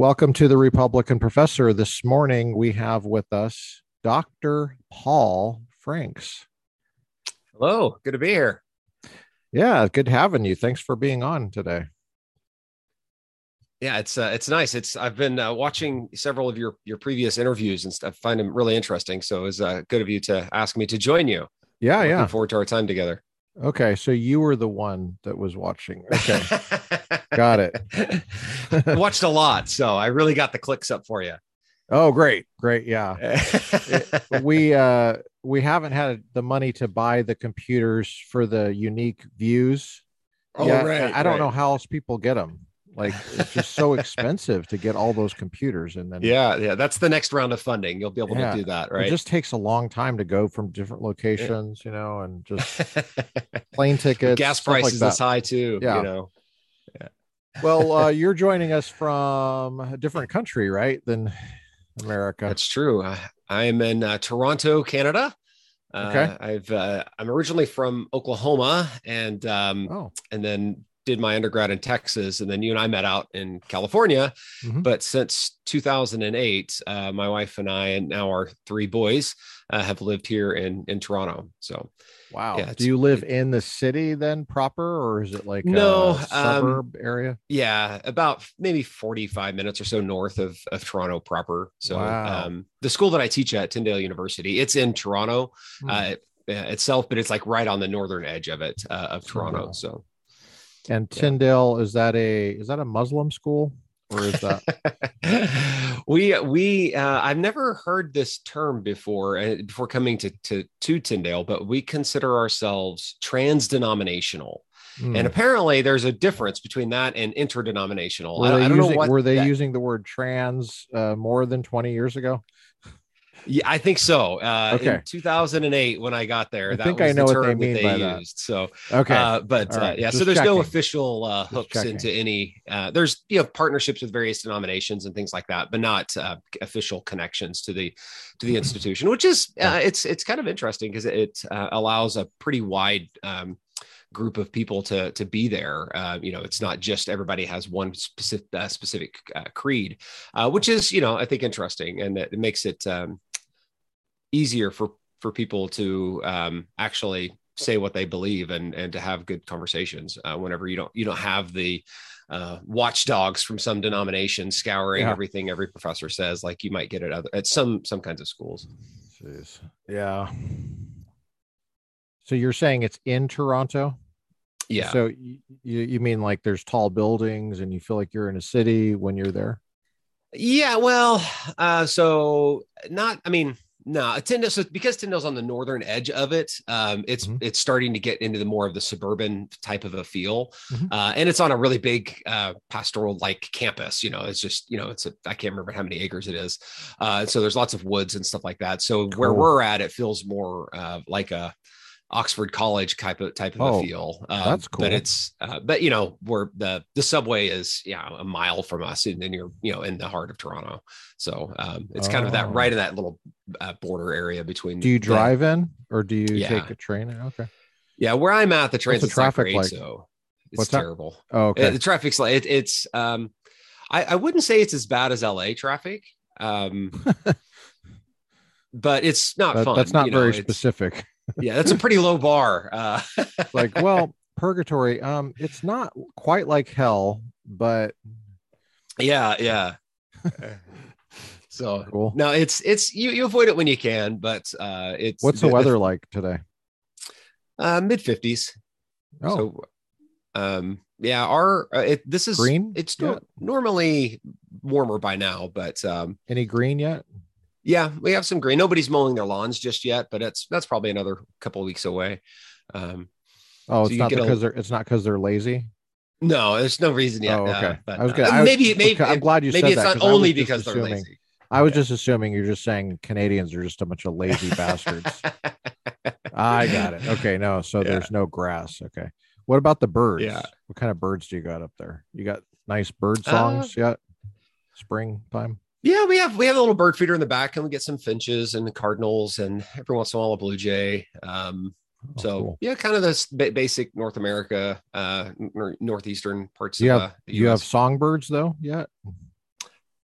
Welcome to the Republican Professor. This morning we have with us Dr. Paul Franks. Hello, good to be here. Yeah, good having you. Thanks for being on today. Yeah, it's uh, it's nice. It's I've been uh, watching several of your your previous interviews and stuff. I find them really interesting. So it was uh, good of you to ask me to join you. Yeah, yeah. Looking yeah. Forward to our time together. Okay, so you were the one that was watching. Okay, got it. Watched a lot, so I really got the clicks up for you. Oh, great, great. Yeah, we uh we haven't had the money to buy the computers for the unique views. oh, yet. right. I don't know how else people get them. Like it's just so expensive to get all those computers, and then Yeah, yeah. That's the next round of funding. You'll be able Yeah, to do that, right? it just takes a long time to go from different locations, you know, and just plane tickets, gas like prices that. this high too. Yeah. You know. Well, uh, you're joining us from a different country, right? Than America. That's true. I, I am in uh, Toronto, Canada. Uh, Okay. I've uh, I'm originally from Oklahoma, and um, oh, and then did my undergrad in Texas, and then you and I met out in California. Mhm. But since 2008, uh, my wife and I, and now our three boys, uh, have lived here in in Toronto. So wow. Yeah, Do you live in the city then proper, or is it like No, a um, suburb area? yeah, about maybe 45 minutes or so north of, of Toronto proper. So Wow. um, the school that I teach at Tyndale University, it's in Toronto. Hmm. uh, itself, but it's like right on the northern edge of it uh, of Toronto. Tyndale. So And Tyndale is that a is that a Muslim school or is that we we uh, I've never heard this term before uh, before coming to to to Tyndale, but we consider ourselves trans denominational, Hmm. and apparently there's a difference between that and interdenominational. were I, they, I don't using, know what were they that- using the word trans uh, more than 20 years ago? Yeah, I think so. Uh, Okay. In 2008, when I got there, I that think was I know the what they term mean that by they that. used. So, Okay. uh, but uh, right. yeah, so Just there's no official uh, hooks into any. Uh, there's you know partnerships with various denominations and things like that, but not uh, official connections to the to the institution, which is Yeah. uh, it's it's kind of interesting because it uh, allows a pretty wide. Um, group of people to to be there uh, you know it's not just everybody has one specific uh, specific uh, creed uh, which is you know i think interesting and it makes it um, easier for for people to um, actually say what they believe and and to have good conversations uh, whenever you don't you don't have the uh, watchdogs from some denomination scouring Yeah. everything every professor says like you might get at other, at some some kinds of schools Jeez. Yeah. So you're saying it's in Toronto? yeah So you, you mean like there's tall buildings and you feel like you're in a city when you're there? Yeah, well, uh, so not. I mean, no, Tyndale. So because Tyndale's on the northern edge of it, um, it's Mhm. it's starting to get into the more of the suburban type of a feel, Mhm. uh, and it's on a really big uh, pastoral like campus. You know, it's just you know, it's a I can't remember how many acres it is. Uh, so there's lots of woods and stuff like that. So where we're at, it feels more uh, like a Oxford College type of type of Oh, a feel. Um, that's cool. But it's uh, but you know where the the subway is yeah a mile from us and then you're you know in the heart of Toronto. So um, it's kind of Oh. that right in that little uh, border area between. Do you drive in or do you Yeah. take a train? Okay. yeah, where I'm at, the the transit's not traffic great, like? so it's What's that? terrible. Oh, Uh, okay. the traffic's like it, it's um, I, I wouldn't say it's as bad as LA traffic. Um, but it's not That- fun. that's not you know, very specific. Yeah, that's a pretty low bar. Uh, like, well, purgatory, um, it's not quite like hell, but yeah, yeah. so cool. no, it's it's you you avoid it when you can, but uh, it's What's the weather like today? Uh, Mid fifties. Oh, So, um, yeah, our uh, it this is Green It's yet? normally warmer by now, but um, any green yet? Yeah, we have some green. Nobody's mowing their lawns just yet, but it's that's probably another couple of weeks away. Um, Oh, it's you not get a- because they're it's not because they're lazy. no, there's no reason yet. Oh, uh, okay. but I was uh, gonna- I was- maybe maybe I'm glad you maybe said it's that, not 'cause I was only because they're lazy. I was Yeah. just assuming you're just saying Canadians are just a bunch of lazy bastards. I got it. Okay, no, so Yeah. there's no grass. Okay. What about the birds? Yeah. What kind of birds do you got up there? You got nice bird Uh, songs yet? Springtime? Yeah, we have we have a little bird feeder in the back, and we get some finches and cardinals, and every once in a while a blue jay. Um, Oh, so cool. yeah, kind of this ba- basic North America, uh, nor- northeastern parts Yeah, you have uh, you have songbirds though yet?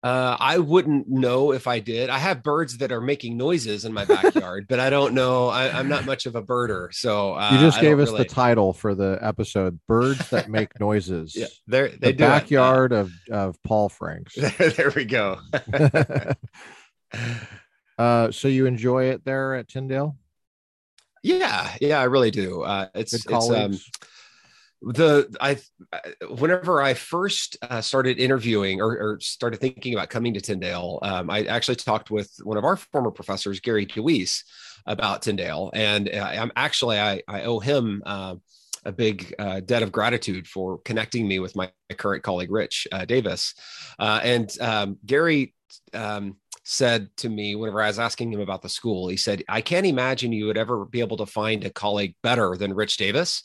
Uh, I wouldn't know if I did. I have birds that are making noises in my backyard, but I don't know. I, am not much of a birder, so uh, you just gave us really... the title for the episode: "Birds That Make Noises." yeah, they're they the backyard of of Paul Franks. there we go. uh, so you enjoy it there at Tyndale? Yeah, yeah, I really do. Uh, it's it's um, the I whenever I first uh, started interviewing or, or, started thinking about coming to Tyndale, um, I actually talked with one of our former professors, Gary DeWeese, about Tyndale, and uh, I'm actually I, I owe him. Uh, a big uh, debt of gratitude for connecting me with my current colleague Rich uh, Davis, uh, and um, Gary um, said to me whenever I was asking him about the school, he said, "I can't imagine you would ever be able to find a colleague better than Rich Davis."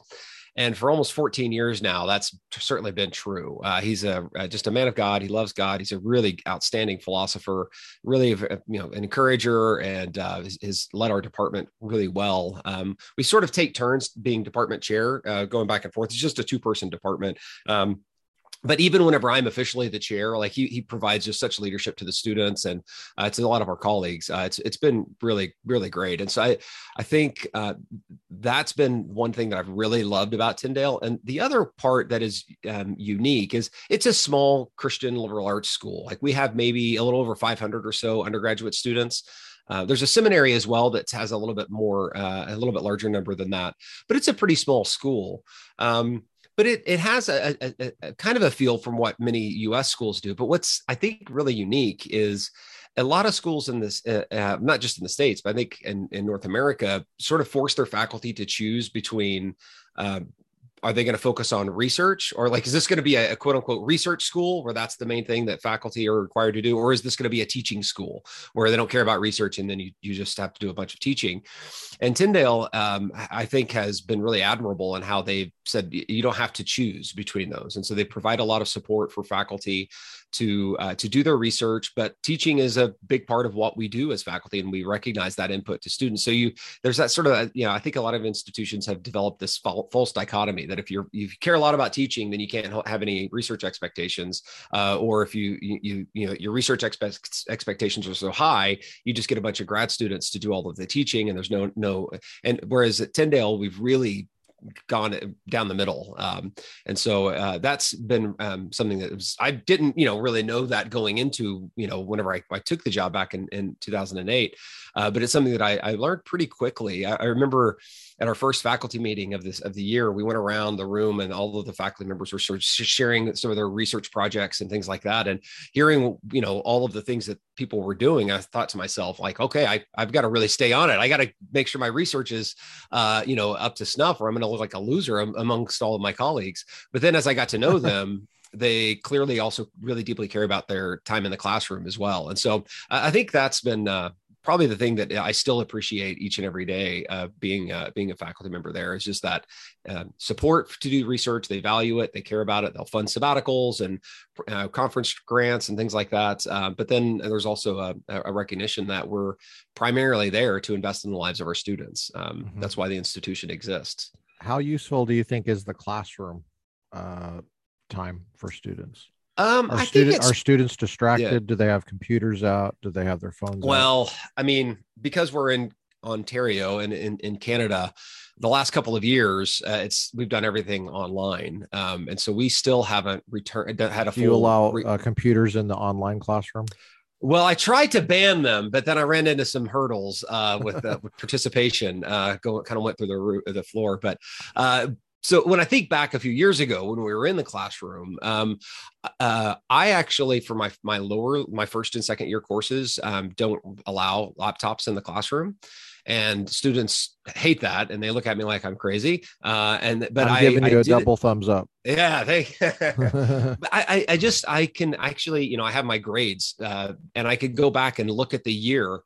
And for almost 14 years now, that's certainly been true. Uh, he's a uh, just a man of God. He loves God. He's a really outstanding philosopher, really you know an encourager, and uh, has, led our department really well. Um, we sort of take turns being department chair, uh, going back and forth. It's just a two person department. Um, but even whenever I'm officially the chair, like he, he provides just such leadership to the students and uh, to a lot of our colleagues. Uh, it's it's been really really great, and so I I think uh, that's been one thing that I've really loved about Tyndale. And the other part that is um, unique is it's a small Christian liberal arts school. Like we have maybe a little over 500 or so undergraduate students. Uh, there's a seminary as well that has a little bit more, uh, a little bit larger number than that, but it's a pretty small school. Um, but it it has a, a, a, kind of a feel from what many U.S. schools do. But what's I think really unique is a lot of schools in this, uh, uh, not just in the states, but I think in, in North America, sort of force their faculty to choose between uh, are they going to focus on research? Or like is this going to be a, a, quote unquote research school where that's the main thing that faculty are required to do? Or is this going to be a teaching school where they don't care about research and then you, you just have to do a bunch of teaching? And tyndale um, i think has been really admirable in how they've said you don't have to choose between those. And so they provide a lot of support for faculty to uh, to do their research but teaching is a big part of what we do as faculty and we recognize that input to students. So you there's that sort of you know i think a lot of institutions have developed this false dichotomy that if you're if you care a lot about teaching then you can't have any research expectations uh, or if you, you you know your research expe- expectations are so high you just get a bunch of grad students to do all of the teaching and there's no no and whereas at tyndale we've really gone down the middle. Um, and so uh, that's been um, something that was, I didn't, you know, really know that going into, you know, whenever I, I took the job back in, in 2008. Uh, but it's something that I, I learned pretty quickly. I, I remember at our first faculty meeting of this of the year, we went around the room and all of the faculty members were sort of sharing some of their research projects and things like that. And hearing, you know, all of the things that people were doing, I thought to myself, like, okay, I, I've got to really stay on it. I got to make sure my research is, uh, you know, up to snuff or I'm going to look like a loser amongst all of my colleagues. But then as I got to know them, they clearly also really deeply care about their time in the classroom as well. And so I think that's been uh, probably the thing that I still appreciate each and every day uh, being uh, being a faculty member there is just that uh, support to do research. They value it, they care about it. They'll fund sabbaticals and uh, conference grants and things like that. Uh, but then there's also a, a, recognition that we're primarily there to invest in the lives of our students. Um, mm-hmm. That's why the institution exists. How useful do you think is the classroom uh, time for students? Um, are, student, are students distracted? Yeah. Do they have computers out? Do they have their phones? Well, out? I mean, because we're in Ontario and in, in Canada, the last couple of years, uh, it's we've done everything online, um, and so we still haven't returned had a. Do you allow re- uh, computers in the online classroom? Well, I tried to ban them, but then I ran into some hurdles uh, with, uh, with participation. Uh, go kind of went through the the floor, but uh, so when I think back a few years ago when we were in the classroom, um, uh, I actually for my my lower my first and second year courses um, don't allow laptops in the classroom, and students hate that and they look at me like I'm crazy. Uh, and but I'm giving I, you I a double it. thumbs up. Yeah, they. I I just I can actually you know I have my grades uh, and I could go back and look at the year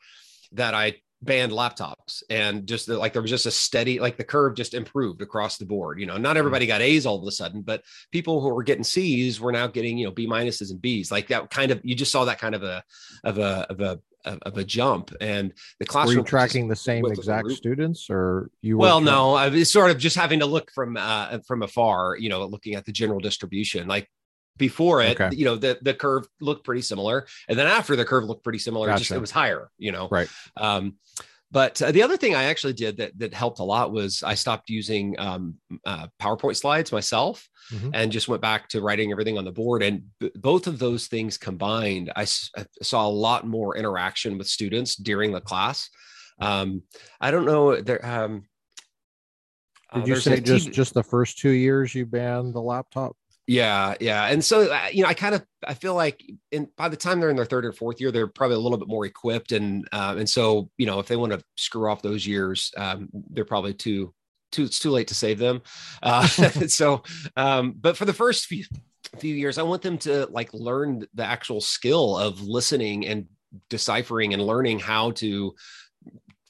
that I banned laptops and just the, like there was just a steady like the curve just improved across the board you know not mm-hmm. everybody got a's all of a sudden but people who were getting c's were now getting you know b minuses and b's like that kind of you just saw that kind of a of a of a of a jump and the classroom were you tracking the same exact students or you well no i was sort of just having to look from uh from afar you know looking at the general distribution like before it, okay. you know, the the curve looked pretty similar, and then after the curve looked pretty similar. Gotcha. Just it was higher, you know. Right. Um, but uh, the other thing I actually did that that helped a lot was I stopped using um, uh, PowerPoint slides myself mm-hmm. and just went back to writing everything on the board. And b- both of those things combined, I, s- I saw a lot more interaction with students during the class. Um, I don't know there. Um, did uh, you say just just the first two years you banned the laptop? Yeah, yeah, and so uh, you know, I kind of I feel like in by the time they're in their third or fourth year, they're probably a little bit more equipped, and uh, and so you know, if they want to screw off those years, um, they're probably too too it's too late to save them. Uh, so, um, but for the first few few years, I want them to like learn the actual skill of listening and deciphering and learning how to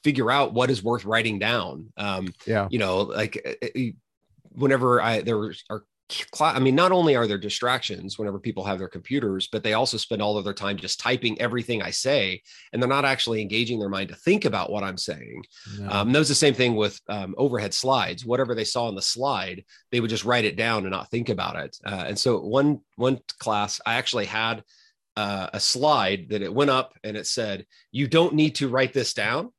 figure out what is worth writing down. Um, yeah, you know, like uh, whenever I there are I mean, not only are there distractions whenever people have their computers, but they also spend all of their time just typing everything I say, and they're not actually engaging their mind to think about what I'm saying. No. Um, that was the same thing with um, overhead slides. Whatever they saw on the slide, they would just write it down and not think about it. Uh, and so one one class, I actually had uh, a slide that it went up and it said, "You don't need to write this down."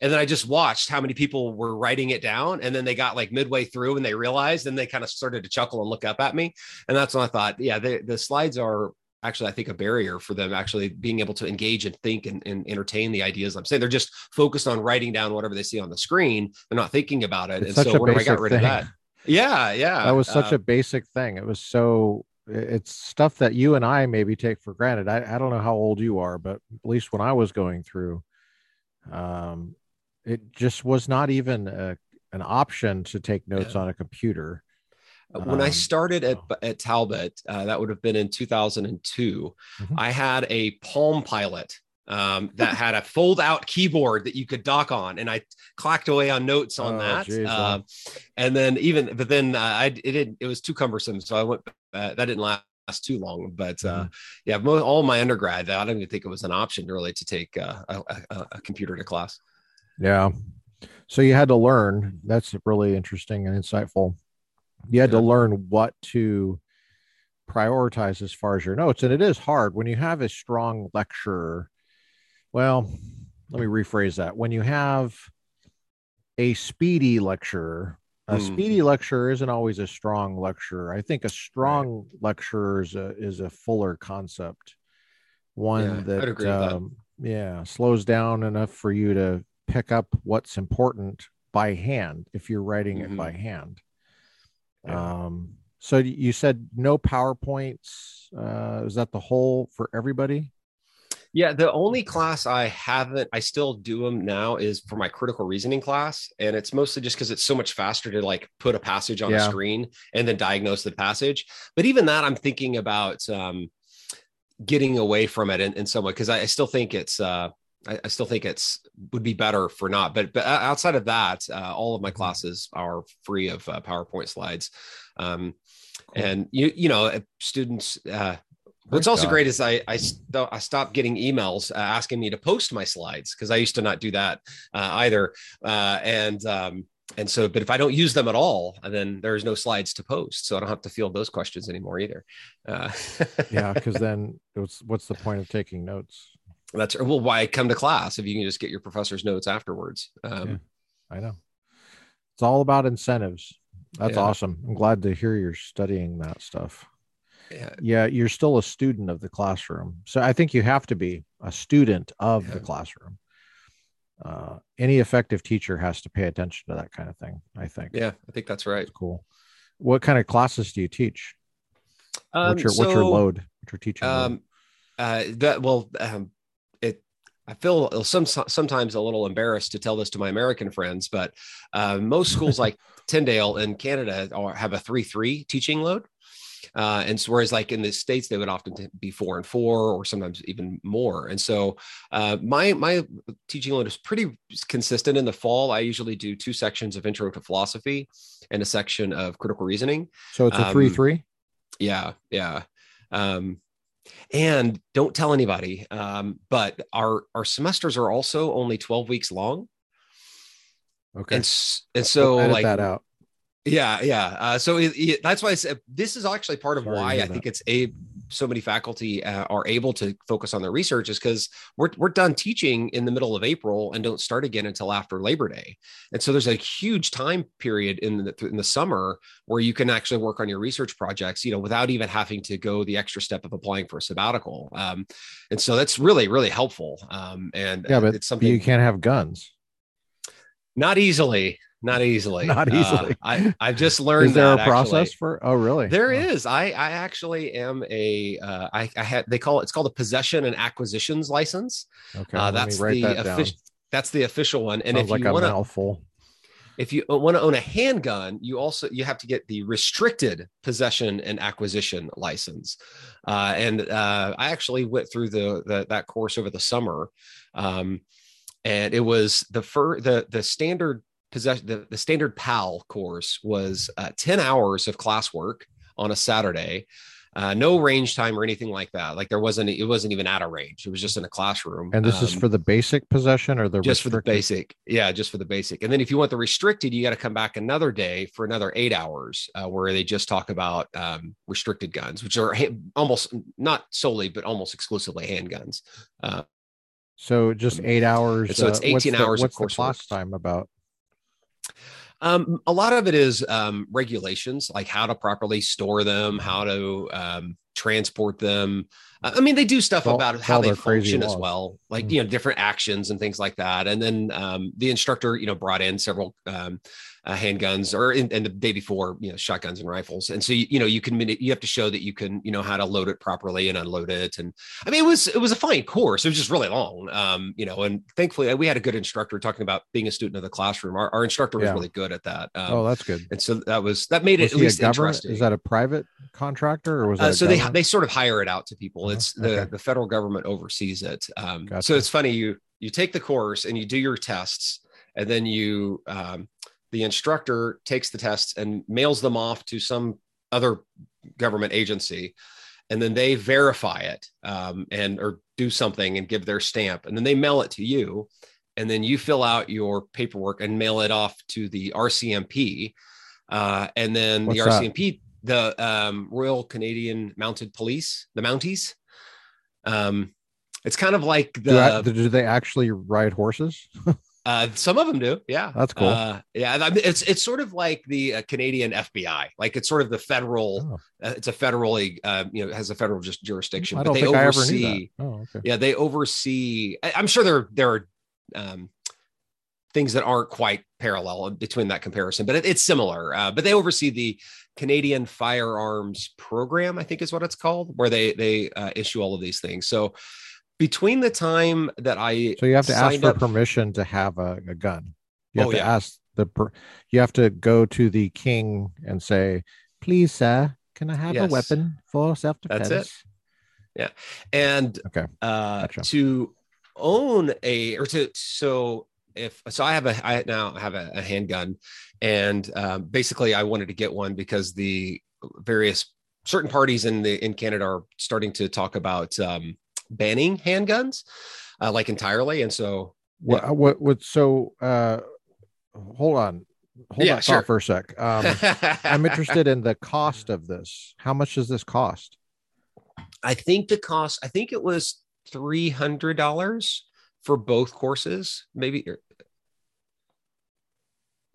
And then I just watched how many people were writing it down. And then they got like midway through and they realized, and they kind of started to chuckle and look up at me. And that's when I thought, yeah, the, the slides are actually, I think, a barrier for them actually being able to engage and think and, and, entertain the ideas I'm saying. They're just focused on writing down whatever they see on the screen. They're not thinking about it. It's and so when I got rid thing. of that, yeah, yeah, that was such uh, a basic thing. It was so. It's stuff that you and I maybe take for granted. I, I don't know how old you are, but at least when I was going through, um, it just was not even a, an option to take notes yeah. on a computer. Uh, when um, I started at, at Talbot, uh, that would have been in 2002, mm-hmm. I had a Palm Pilot um, that had a fold out keyboard that you could dock on. And I clacked away on notes on oh, that. Geez, uh, and then even, but then uh, I, it didn't, it was too cumbersome. So I went, uh, that didn't last too long. But uh, mm-hmm. yeah, all my undergrad, I don't even think it was an option really to take uh, a, a, a computer to class. Yeah. So you had to learn. That's really interesting and insightful. You had yeah. to learn what to prioritize as far as your notes. And it is hard when you have a strong lecturer. Well, let me rephrase that. When you have a speedy lecturer, a mm. speedy lecturer isn't always a strong lecturer. I think a strong right. lecturer is a, is a fuller concept, one yeah, that, um, that, yeah, slows down enough for you to pick up what's important by hand if you're writing mm-hmm. it by hand. Yeah. Um, so you said no PowerPoints. Uh, is that the whole for everybody? Yeah, the only class I haven't, I still do them now is for my critical reasoning class. And it's mostly just because it's so much faster to like put a passage on yeah. a screen and then diagnose the passage. But even that, I'm thinking about um, getting away from it in, in some way because I, I, still think it's, uh, I, I, still think it's would be better for not. But but outside of that, uh, all of my mm-hmm. classes are free of uh, PowerPoint slides. Um, cool. And you you know students. Uh, What's also great is I I, st- I stopped getting emails uh, asking me to post my slides because I used to not do that uh, either. Uh, and um, and so, but if I don't use them at all, then there's no slides to post, so I don't have to field those questions anymore either. Uh, yeah, because then was, what's the point of taking notes? That's well, why come to class if you can just get your professor's notes afterwards? Um, yeah, I know. It's all about incentives. That's yeah. awesome. I'm glad to hear you're studying that stuff. Yeah. yeah, you're still a student of the classroom. So I think you have to be a student of yeah. the classroom. Uh, any effective teacher has to pay attention to that kind of thing. I think. Yeah, I think that's right. That's cool. What kind of classes do you teach? Um, what's your so, what's your load? What's your teaching? Um? Uh, that well, um, I feel some sometimes a little embarrassed to tell this to my American friends, but uh, most schools like Tyndale in Canada are, have a three-three teaching load, uh, and so whereas like in the states they would often be four and four, or sometimes even more. And so uh, my my teaching load is pretty consistent. In the fall, I usually do two sections of Intro to Philosophy and a section of Critical Reasoning. So it's a. Um, yeah, yeah. Um, and don't tell anybody um, but our our semesters are also only 12 weeks long okay and, and so like that out Yeah, yeah. Uh, so it, it, that's why I said this is actually part of Sorry why I that. think it's a so many faculty uh, are able to focus on their research is because we're we're done teaching in the middle of April and don't start again until after Labor Day, and so there's a huge time period in the in the summer where you can actually work on your research projects, you know, without even having to go the extra step of applying for a sabbatical. Um, and so that's really really helpful. Um, and Yeah, but it's something you can't have guns. not easily, not easily, Not Uh, easily. I I've just learned. Is there a process actually. for? Oh, really? There Oh, is. I I actually am a uh, I I had they call it it's called a possession and acquisitions license. Okay, Uh, that's the that official. That's the official one. And Sounds if like you want to, mouthful. if you want to own a handgun, you also you have to get the restricted possession and acquisition license. Uh, and uh, I actually went through the, the that course over the summer, um, and it was the fir- the the standard possession the, the standard PAL course was uh, ten hours of classwork on a Saturday. Uh, no range time or anything like that. Like there wasn't, it wasn't even at a range. It was just in a classroom. And this is Um, for the basic possession or the just for the basic yeah just for the basic and then if you want the restricted you got to come back another day for another eight hours uh, where they just talk about um, restricted guns which are ha- almost not solely but almost exclusively handguns uh, So just eight hours. So it's uh, what's 18 the- hours of What's the class time about? Um, a lot of it is um, regulations like how to properly store them how to um, transport them. Uh, i mean they do stuff All- about how they function as well like Mm. you know different actions and things like that. And then um, the instructor you know brought in several um, uh, handguns or in, and the day before you know shotguns and rifles and so you, you know you can you have to show that you can you know how to load it properly and unload it and i mean it was it was a fine course it was just really long um you know and thankfully we had a good instructor talking about being a student of the classroom our, our instructor was Yeah. really good at that um, oh, that's good. and so that was that made it Was at he least interesting Is that a private contractor or was that? uh, so they they sort of hire it out to people. Uh-huh. It's the Okay. the federal government oversees it. Um, Gotcha. So it's funny you you take the course and you do your tests, and then you um, the instructor takes the tests and mails them off to some other government agency, and then they verify it um, and or do something and give their stamp, and then they mail it to you, and then you fill out your paperwork and mail it off to the RCMP, uh, and then the What's that? RCMP the um, Royal Canadian Mounted Police, the Mounties. Um, it's kind of like do, the I- do they actually ride horses? uh, some of them do, yeah. That's cool. Uh, yeah, I mean, it's it's sort of like the uh, Canadian FBI, like it's sort of the federal. Oh. Uh, it's a federally, uh, you know, has a federal just jurisdiction. I but don't they think I ever oversee, knew that. Oh, okay. yeah, they oversee. I, I'm sure there there are um, things that aren't quite parallel between that comparison, but it, it's similar. Uh, but they oversee the Canadian Firearms Program, I think is what it's called, where they they uh, issue all of these things. So between the time that I So you have to ask for up- permission to have a, a gun. You have Oh, to yeah. ask the per, you have to go to the king and say, "Please, sir, can I have Yes. a weapon for self-defense?" That's it. Yeah, and Okay. uh Gotcha. to own a or to so if so i have a i now have a, a handgun and um, basically i wanted to get one because the various certain parties in the in canada are starting to talk about um banning handguns uh, like entirely and so What, what what so uh hold on. Hold Yeah, on sure. for a sec. Um I'm interested in the cost of this. How much does this cost? i think the cost i think it was $300 for both courses maybe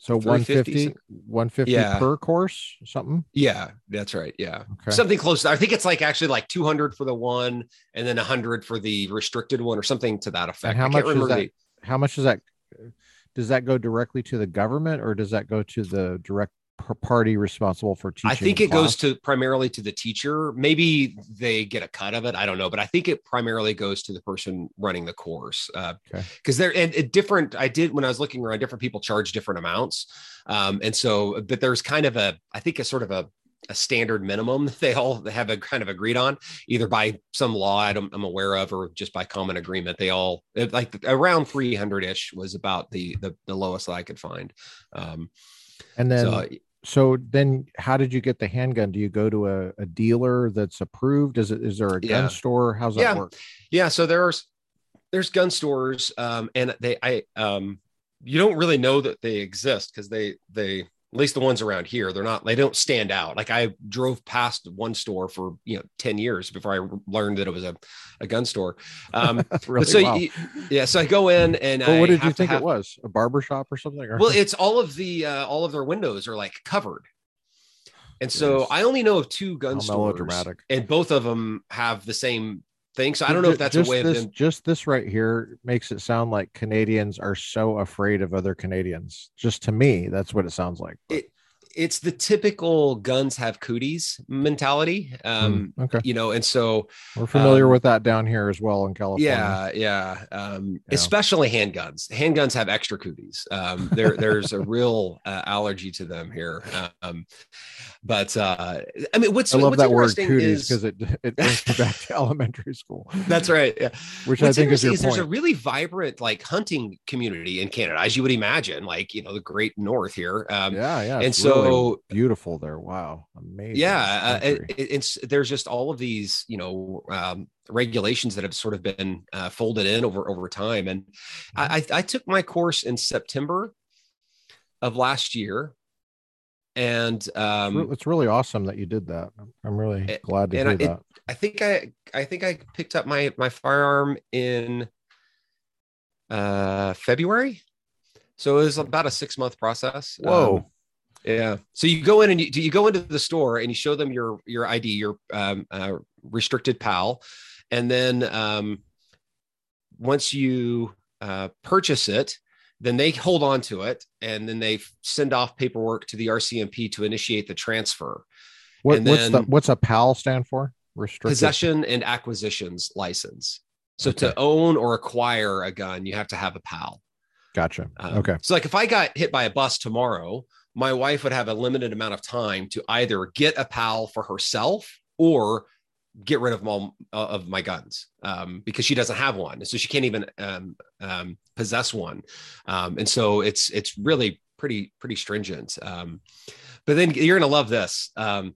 So 350 150 150 Yeah. per course, something? Yeah, that's right. Yeah. Okay. Something close. I think it's like actually like 200 for the one and then 100 for the restricted one or something to that effect. how I much is remember that? How much does that does that go directly to the government or does that go to the direct party responsible for teaching? I think it goes to primarily to the teacher. Maybe they get a cut of it. I don't know, but I think it primarily goes to the person running the course. Uh, Okay. Because they're and, and different. I did when I was looking around. Different people charge different amounts, um, and so but there's kind of a I think a sort of a a standard minimum that they all have a kind of agreed on, either by some law I don't, I'm aware of, or just by common agreement. They all like around 300 ish was about the, the the lowest that I could find. Um, and then so so then how did you get the handgun? Do you go to a, a dealer that's approved? Is it is there a gun Yeah. store? How's that Yeah. work? yeah so there's there's gun stores um and they i um you don't really know that they exist because they they at least the ones around here they're not they don't stand out like i drove past one store for you know 10 years before i learned that it was a, a gun store um really? so Wow. y- yeah so i go in and Well, I what did you think have- it was? A barber shop or something? Or? well it's all of the uh all of their windows are like covered and so Yes. i only know of two gun How stores and both of them have the same thing so i don't know if that's just a way this, of them Just this right here makes it sound like Canadians are so afraid of other Canadians. Just to me, that's what it sounds like. It- it's the typical guns have cooties mentality um Hmm, okay, you know and so we're familiar um, with that down here as well in California. Yeah, yeah. Um, Yeah. Especially handguns. Handguns have extra cooties. Um, there, there's a real uh, allergy to them here. Um, but uh, I mean, what's I love what's that word cooties because it it brings me back to elementary school. That's right. Yeah. Which What's I think is your is there's a really vibrant like hunting community in Canada, as you would imagine, like you know the Great North here. Um, yeah, yeah. and really so- beautiful there. Wow, amazing. yeah uh, it, it's there's just all of these you know um, regulations that have sort of been uh, folded in over over time and I, I I took my course in september of last year and It's um it's really awesome that you did that. I'm really a- glad to hear I- it- that. i think i i think i picked up my my firearm in uh february so it was about a six month process Whoa. Um, yeah. So you go in and you, you go into the store and you show them your your ID, your um, uh, restricted PAL, and then um, once you uh, purchase it, then they hold on to it and then they send off paperwork to the RCMP to initiate the transfer. What, and what's the what's a PAL stand for? Restricted. Possession and acquisitions license. So Okay. to own or acquire a gun, you have to have a PAL. Gotcha. Um, okay. So, like, if I got hit by a bus tomorrow, my wife would have a limited amount of time to either get a pal for herself or get rid of all uh, of my guns um, because she doesn't have one, so she can't even um, um, possess one. Um, and so it's it's really pretty pretty stringent. Um, but then you're gonna love this. Um,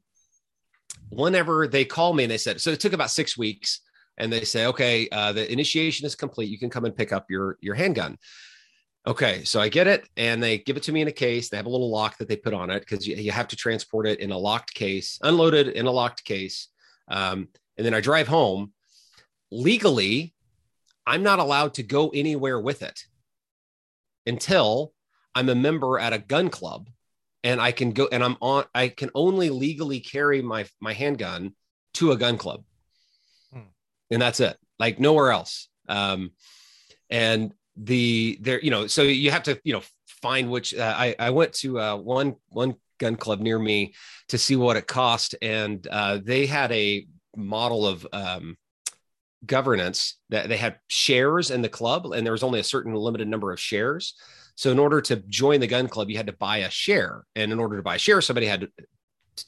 whenever they call me and they said, so it took about six weeks, and they say, okay, uh, the initiation is complete. You can come and pick up your your handgun. Okay, so I get it, and they give it to me in a case. They have a little lock that they put on it because you, you have to transport it in a locked case, unloaded in a locked case. Um, and then I drive home. Legally, I'm not allowed to go anywhere with it until I'm a member at a gun club, and I can go. And I'm on. I can only legally carry my my handgun to a gun club, Hmm. and that's it. Like nowhere else. Um, and the there you know so you have to you know find which uh, i i went to uh one one gun club near me to see what it cost. And uh they had a model of um governance that they had shares in the club and there was only a certain limited number of shares. So in order to join the gun club you had to buy a share. And in order to buy a share somebody had to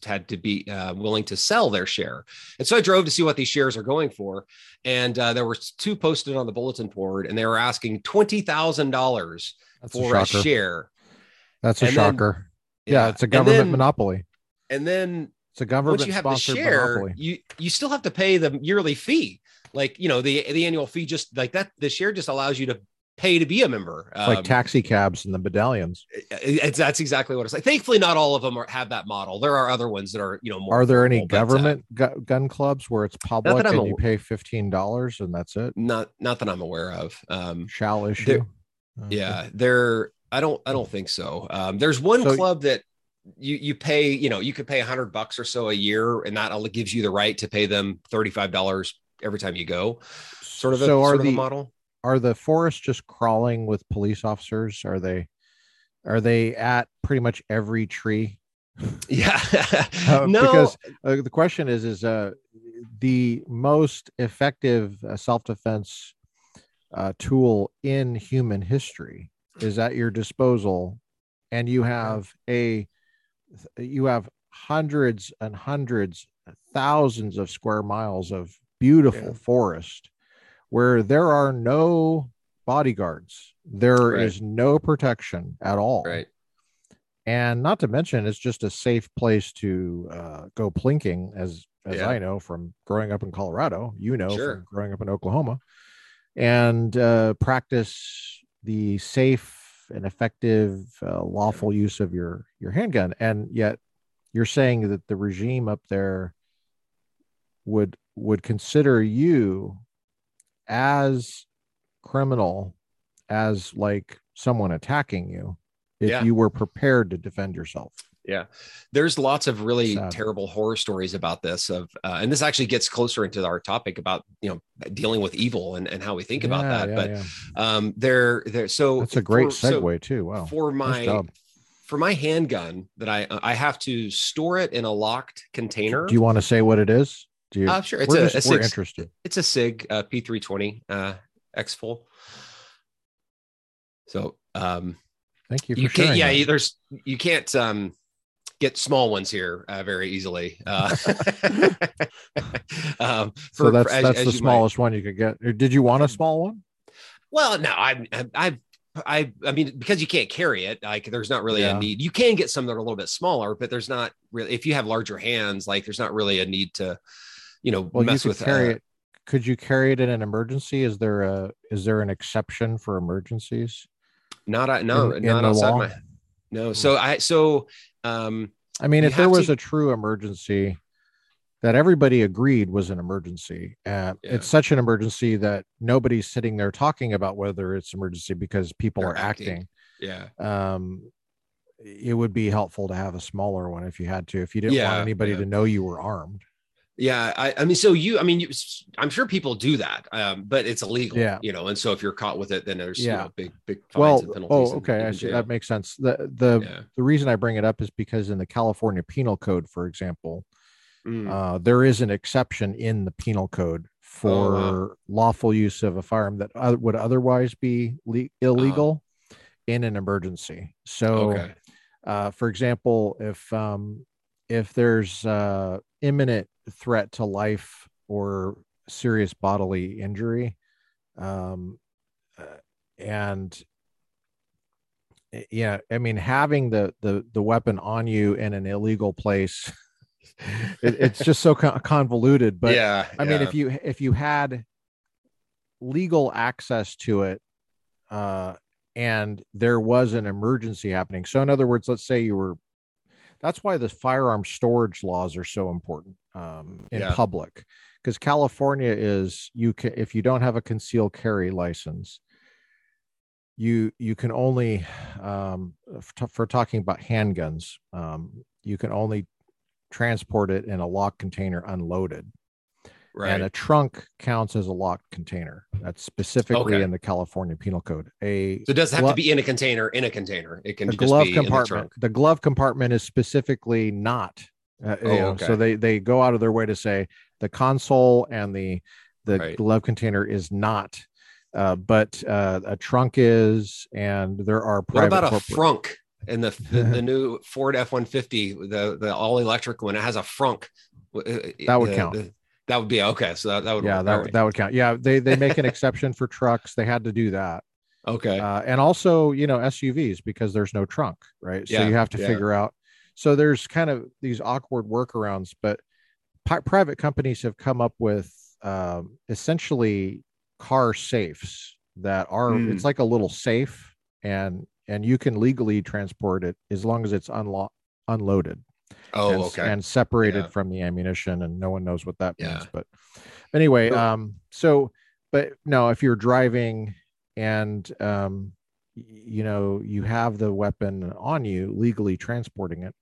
had to be uh, willing to sell their share and so i drove to see what these shares are going for and uh, there were two posted on the bulletin board and they were asking $20000 That's a for a, share That's a And then- shocker. yeah, it's a And government then- monopoly. and then It's a government once you have the share monopoly. you you still have to pay the yearly fee like you know the the annual fee just like that the share just allows you to pay to be a member It's like Um, taxi cabs and the medallions. it's, that's exactly what it's like thankfully not all of them are, have that model there are other ones that are you know more Are there any uh, government gu- gun clubs where it's public and you pay fifteen dollars and that's it? not not that i'm aware of um Shall issue. Okay. yeah there i don't i don't think so um there's one So- club that you you pay you know you could pay a hundred bucks or so a year and that gives you the right to pay them $35 every time you go sort of a so are sort of a the model are the forests just crawling with police officers? Are they are they at pretty much every tree? yeah Uh, no because uh, the question is is uh the most effective uh, self-defense uh, tool in human history is at your disposal and you have a you have hundreds and hundreds thousands of square miles of beautiful Yeah. forest where there are no bodyguards There is Right. no protection at all right and not to mention it's just a safe place to uh, go plinking as as Yeah. i know from growing up in colorado you know Sure. from growing up in oklahoma and uh, practice the safe and effective uh, lawful use of your your handgun and yet you're saying that the regime up there would would consider you as criminal as like someone attacking you if Yeah. you were prepared to defend yourself Yeah, there's lots of really Sad. terrible horror stories about this. Of uh, and this actually gets closer into our topic about you know dealing with evil and, and how we think about that. yeah, but yeah. um, there there so that's a great for- so segue too wow for my job. for my handgun that I I have to store it in a locked container. do you want to say what it is do you Uh, sure, it's we're, a, just- a we're six, interested It's a Sig uh, P320 uh, X full. So um, thank you for you can't yeah that. you- there's you can't um get small ones here uh, very easily uh um so that's for- as- that's as the you might- smallest one you could get Or did you want a small one well no i i I, I mean, because you can't carry it, like there's not really Yeah. a need. You can get some that are a little bit smaller, but there's not really. If you have larger hands, like there's not really a need to, you know, well mess you with could carry uh, it could you carry it in an emergency is there a is there an exception for emergencies Not uh, no, in- in not the outside law? my. No, so I so um I mean, if there was to- a true emergency that everybody agreed was an emergency, uh, Yeah. it's such an emergency that nobody's sitting there talking about whether it's emergency because people They're are acting. acting. yeah Um, it would be helpful to have a smaller one if you had to, if you didn't Yeah, want anybody yeah. to know you were armed. Yeah, I, I mean, so you, I mean, you, I'm sure people do that, um, but it's illegal, Yeah. you know. And so if you're caught with it, then there's you know, big, big fines Well, and penalties. oh, okay, I see. That makes sense. The the yeah. the reason I bring it up is because in the California Penal Code, for example, Mm. uh, there is an exception in the penal code for Oh, wow. lawful use of a firearm that uh, would otherwise be le- illegal in an emergency. So, okay. uh, for example, if um, if there's uh, imminent threat to life or serious bodily injury, um, uh, and uh, yeah, I mean, having the the the weapon on you in an illegal place, it, it's just so convoluted. But yeah, I mean, if you if you had legal access to it, uh, and there was an emergency happening. So, in other words, let's say you were. That's why the firearm storage laws are so important um, in Yeah. public, because California is you can if you don't have a concealed carry license, you you can only um, for, for talking about handguns, um, you can only transport it in a locked container unloaded right. and a trunk counts as a locked container. That's specifically Okay. in the California Penal Code. A so it doesn't have glo- to be in a container. In a container, it can the just glove be in the compartment. trunk. The, glove compartment is specifically not. Uh, you Oh, know, okay. So they they go out of their way to say the console and the the Right. glove container is not. Uh, but uh, a trunk is, and there are What about a corporate- frunk in the the, the new Ford F one fifty, the the all electric one? It has a frunk. That would The- count. the- that would be okay. So that, that would Yeah, that would right. that would count. Yeah, they they make an exception for trucks. They had to do that. okay. uh, and also you know SUVs because there's no trunk, right? So Yeah, you have to yeah. figure out. So there's kind of these awkward workarounds, but pi- private companies have come up with um, essentially car safes that are. Mm. It's like a little safe, and and you can legally transport it as long as it's unlo- unloaded oh, and, okay. and separated Yeah. from the ammunition and no one knows what that means Yeah. but anyway So- um so but no if you're driving and um you know you have the weapon on you legally transporting it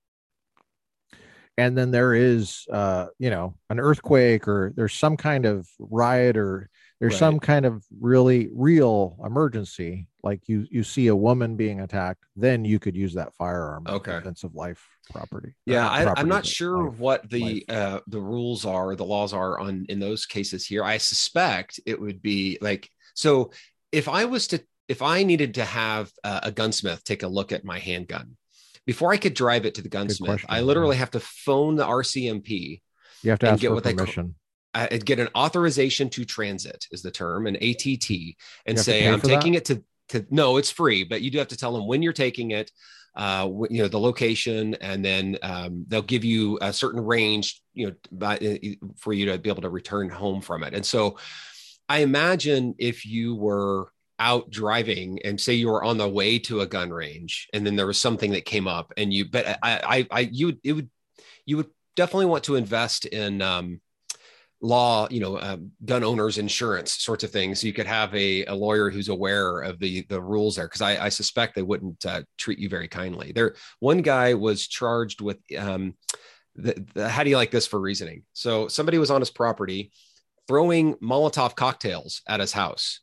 and then there is uh you know an earthquake or there's some kind of riot or there's Right. some kind of really real emergency like you you see a woman being attacked then you could use that firearm Okay. defense of life property Yeah, not I, i'm not sure life. what the life. uh, the rules are, the laws are on in those cases here. I suspect it would be like so. If I was to, if I needed to have uh, a gunsmith take a look at my handgun before I could drive it to the gunsmith, question, I yeah. literally have to phone the RCMP. you have to and get what they call- I'd get an authorization to transit is the term, an ATT, and say I'm taking it to to. No, it's free, but you do have to tell them when you're taking it, uh, you know, the location, and then um, they'll give you a certain range, you know, by, uh, for you to be able to return home from it. And so, I imagine if you were out driving and say you were on the way to a gun range and then there was something that came up and you but I I, I you it would you would definitely want to invest in um, law, you know, uh, gun owners insurance sorts of things. so You could have a, a lawyer who's aware of the the rules there, because I, I, suspect they wouldn't uh, treat you very kindly. There, one guy was charged with. Um, the, the, how do you like this for reasoning? So somebody was on his property throwing Molotov cocktails at his house.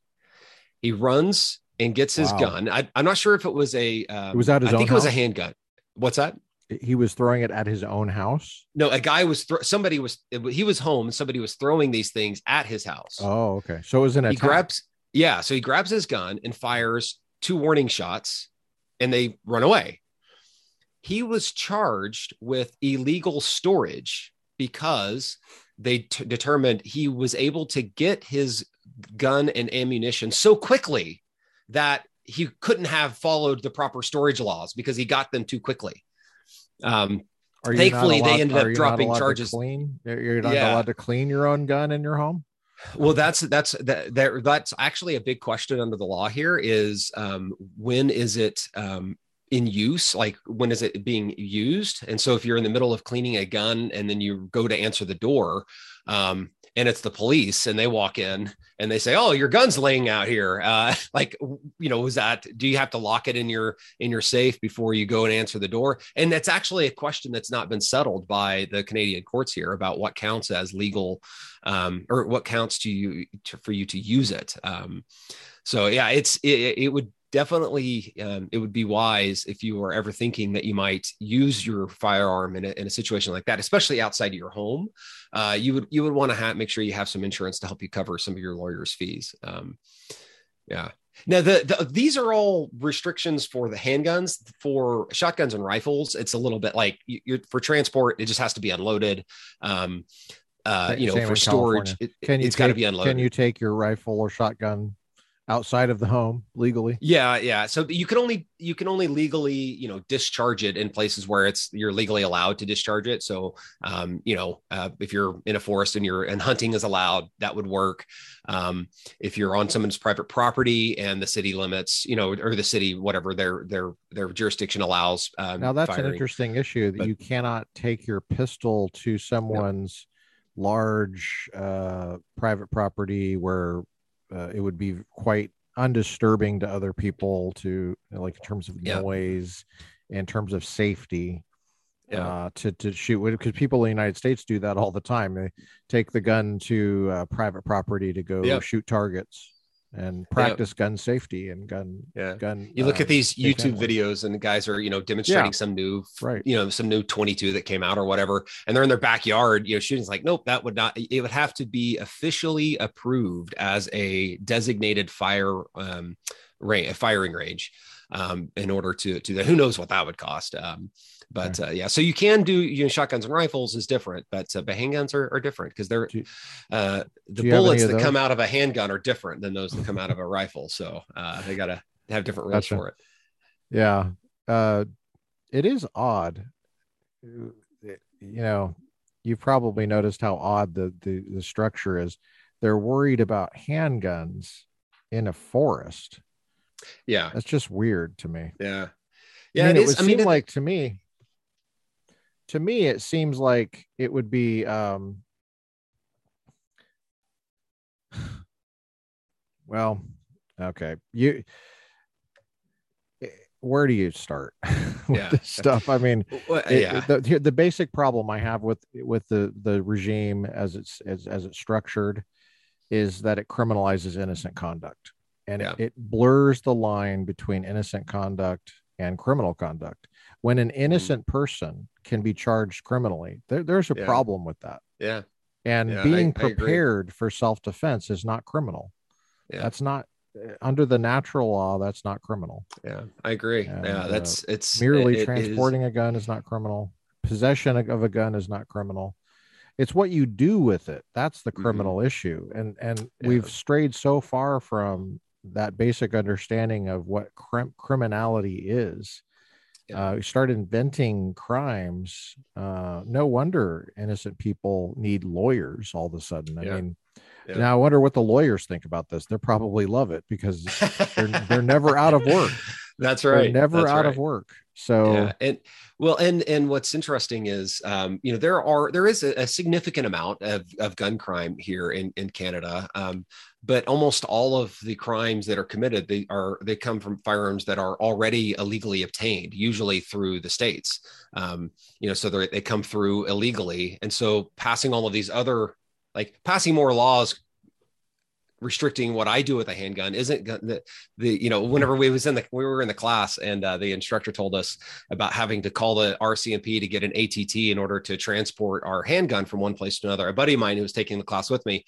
He runs and gets his wow. gun. I, am not sure if it was a. Um, it was out his I think house? it was a handgun. What's that? he was throwing it at his own house no a guy was somebody was he was home somebody was throwing these things at his house oh okay so it was an he grabs yeah so he grabs his gun and fires two warning shots and they run away he was charged with illegal storage because they t- determined he was able to get his gun and ammunition so quickly that he couldn't have followed the proper storage laws because he got them too quickly um, thankfully, allowed, they ended up dropping charges. Clean? You're not yeah. allowed to clean your own gun in your home. Well, that's that's that, that that's actually a big question under the law. Here is um, when is it um, in use? Like when is it being used? And so, if you're in the middle of cleaning a gun and then you go to answer the door, um, and it's the police and they walk in and they say oh your gun's laying out here uh, like you know is that do you have to lock it in your in your safe before you go and answer the door and that's actually a question that's not been settled by the canadian courts here about what counts as legal um, or what counts to you to, for you to use it um, so yeah it's it, it would definitely um, it would be wise if you are ever thinking that you might use your firearm in a, in a situation like that especially outside of your home. Uh, you would you would want to have make sure you have some insurance to help you cover some of your lawyer's fees um, yeah. Now the, the, these are all restrictions for the handguns. For shotguns and rifles it's a little bit like you, for transport it just has to be unloaded um, uh, you know, Same for storage, it, has got to be unloaded. Can you take your rifle or shotgun outside of the home legally yeah yeah so you can only you can only legally you know discharge it in places where it's you're legally allowed to discharge it so um, you know uh, if you're in a forest and you're and hunting is allowed that would work um, if you're on someone's private property and the city limits you know or the city whatever their their their jurisdiction allows um, now that's firing. an interesting issue that but, you cannot take your pistol to someone's no. large uh, private property where uh, it would be quite undisturbing to other people to like in terms of yeah. noise in terms of safety yeah. uh, to to shoot because people in the United States do that all the time. They take the gun to uh, private property to go yep. shoot targets and practice gun safety and gun yeah. gun you look uh, at these youtube videos and the guys are you know demonstrating yeah. some new right. you know some new 22 that came out or whatever and they're in their backyard you know shooting's like nope that would not it would have to be officially approved as a designated fire um range a firing range um in order to to that who knows what that would cost um but uh, yeah, so you can do you know shotguns and rifles is different, but uh, but handguns are, are different because they're uh, the bullets that come out of a handgun are different than those that come out of a rifle. So uh, they gotta have different rules gotcha. for it. Yeah, uh, it is odd. You know, you've probably noticed how odd the, the the structure is. They're worried about handguns in a forest. Yeah, that's just weird to me. Yeah, yeah. I mean, it, it would I seem mean, like to me to me it seems like it would be um well okay you where do you start with yeah. this stuff i mean well, yeah. It, the, the basic problem i have with with the the regime as it's as, as it's structured is that it criminalizes innocent conduct and yeah. it, it blurs the line between innocent conduct and criminal conduct when an mm-hmm. innocent person can be charged criminally there, there's a yeah. problem with that yeah and yeah, being I, prepared I for self-defense is not criminal yeah. that's not uh, under the natural law that's not criminal yeah i agree and, yeah that's uh, it's merely it, transporting a gun is not criminal possession of a gun is not criminal it's what you do with it that's the mm-hmm. criminal mm-hmm. issue and and yeah. we've strayed so far from that basic understanding of what crim- criminality is uh, start inventing crimes. Uh, no wonder innocent people need lawyers all of a sudden. I yeah. mean, Yeah. Now I wonder what the lawyers think about this. They probably love it because they're they're never out of work. That's right. They're never That's out right. of work. So yeah. and well, and and what's interesting is, um, you know, there are there is a, a, significant amount of, of gun crime here in in Canada, um, but almost all of the crimes that are committed they are they come from firearms that are already illegally obtained, usually through the states. Um, you know, so they they come through illegally, and so passing all of these other like passing more laws restricting what I do with a handgun isn't the, the you know whenever we was in the we were in the class and uh, the instructor told us about having to call the RCMP to get an ATT in order to transport our handgun from one place to another. A buddy of mine who was taking the class with me,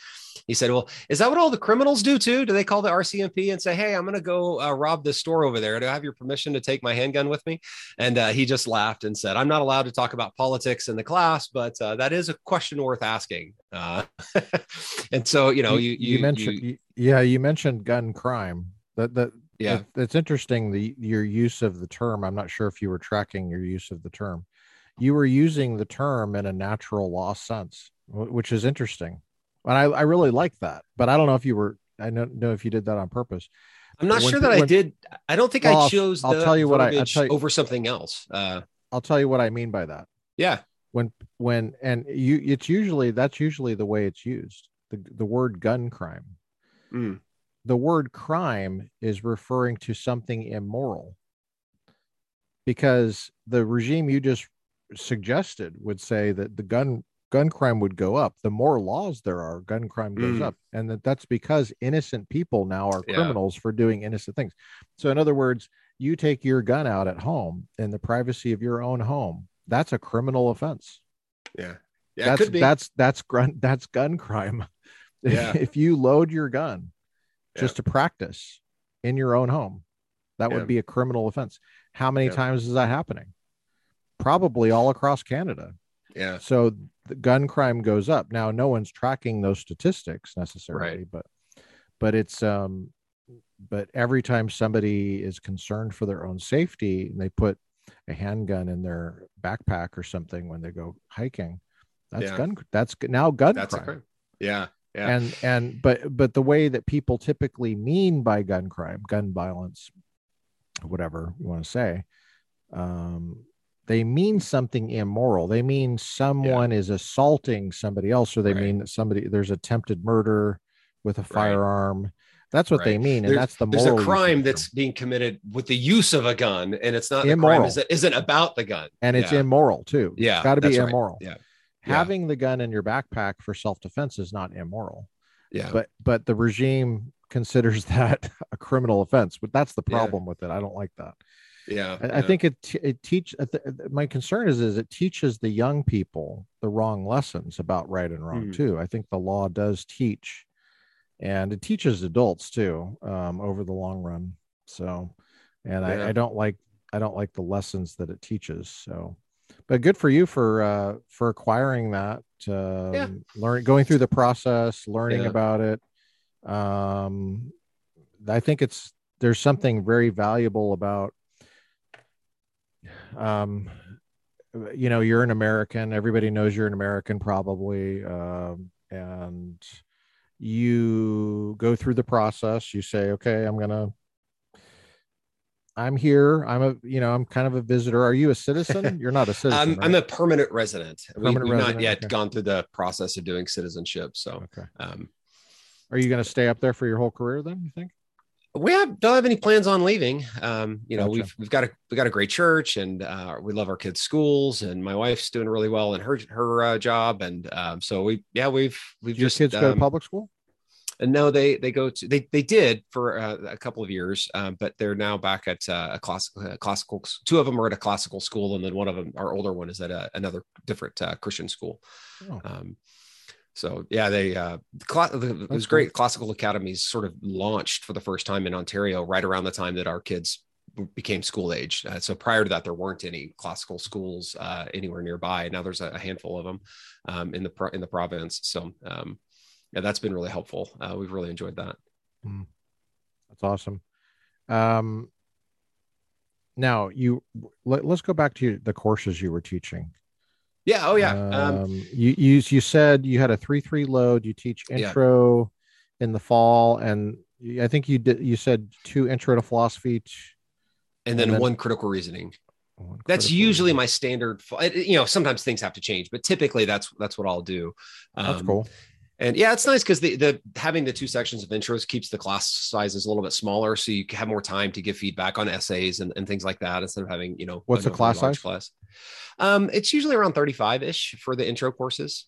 he said, "Well, is that what all the criminals do too? Do they call the RCMP and say, "Hey, I'm going to go uh, rob this store over there. Do I have your permission to take my handgun with me?" And uh, he just laughed and said, "I'm not allowed to talk about politics in the class, but uh, that is a question worth asking." Uh, and so, you know, you you, you mentioned you, yeah, you mentioned gun crime. That that yeah, that, that's interesting. The your use of the term. I'm not sure if you were tracking your use of the term. You were using the term in a natural law sense, which is interesting, and I, I really like that. But I don't know if you were. I don't know if you did that on purpose. I'm not when, sure that when, I did. I don't think well, I chose. I'll, I'll tell you what I. I'll tell you, over something else. Uh, I'll tell you what I mean by that. Yeah. When when and you, it's usually that's usually the way it's used. The the word gun crime Mm. The word crime is referring to something immoral because the regime you just suggested would say that the gun gun crime would go up the more laws there are gun crime goes mm. up and that that's because innocent people now are criminals yeah. for doing innocent things so in other words you take your gun out at home in the privacy of your own home that's a criminal offense yeah yeah that's that's that's gun that's gun crime yeah. if you load your gun just yeah. to practice in your own home, that yeah. would be a criminal offense. How many times is that happening? Probably all across Canada. Yeah. So the gun crime goes up. Now, no one's tracking those statistics necessarily, right. but but it's um but every time somebody is concerned for their own safety and they put a handgun in their backpack or something when they go hiking, that's gun that's now gun that's crime. crime. Yeah yeah. and and but but the way that people typically mean by gun crime gun violence whatever you want to say um they mean mm-hmm. something immoral they mean someone yeah. is assaulting somebody else or they right. mean that somebody there's attempted murder with a firearm right. that's what right. they mean and there's, that's the there's a crime that's being committed with the use of a gun and it's not immoral. the crime isn't, isn't about the gun and it's yeah. immoral too yeah it's got to be immoral yeah having the gun in your backpack for self-defense is not immoral yeah but but the regime considers that a criminal offense but that's the problem yeah. with it i don't like that yeah i, yeah. I think it it teach my concern is is it teaches the young people the wrong lessons about right and wrong mm. too i think the law does teach and it teaches adults too um, over the long run so and yeah. I, I don't like i don't like the lessons that it teaches so but good for you for uh for acquiring that um yeah. learning going through the process learning yeah. about it um i think it's there's something very valuable about um you know you're an american everybody knows you're an american probably um and you go through the process you say okay i'm gonna I'm here. I'm a, you know, I'm kind of a visitor. Are you a citizen? You're not a citizen. I'm, right? I'm a permanent resident. Permanent we, have not yet okay. gone through the process of doing citizenship. So, okay. Um, are you going to stay up there for your whole career then? You think? We have, don't have any plans on leaving. Um, you know, Gotcha. we've we've got a we got a great church, and uh, we love our kids' schools, and my wife's doing really well in her her uh, job, and um, so we yeah we've we've Your just kids go to um, public school? and no, they they go to they they did for uh, a couple of years, um, but they're now back at uh, a classical uh, classical. Two of them are at a classical school, and then one of them, our older one, is at a, another different uh, Christian school. Oh. So yeah, they uh, it was great. Classical academies sort of launched for the first time in Ontario right around the time that our kids became school age. Uh, so prior to that, there weren't any classical schools uh, anywhere nearby. Now there's a, a handful of them um, in the pro- in the province. So um, yeah, that's been really helpful. Uh, we've really enjoyed that. Mm. That's awesome. Um, now you let, us go back to the courses you were teaching. Yeah. Oh, yeah. Um, Um, you, you you said you had a three three load. You teach Yeah. intro in the fall, and I think you did. You said two intro to philosophy. t- and then and then- one critical reasoning. one That's critical usually reasoning. my standard. You know, sometimes things have to change, but typically that's that's what I'll do. That's Um, cool. And yeah, it's nice because the the having the two sections of intros keeps the class sizes a little bit smaller, so you have more time to give feedback on essays and, and things like that instead of having you know What's the class size? Class. Um, it's usually around thirty five ish for the intro courses.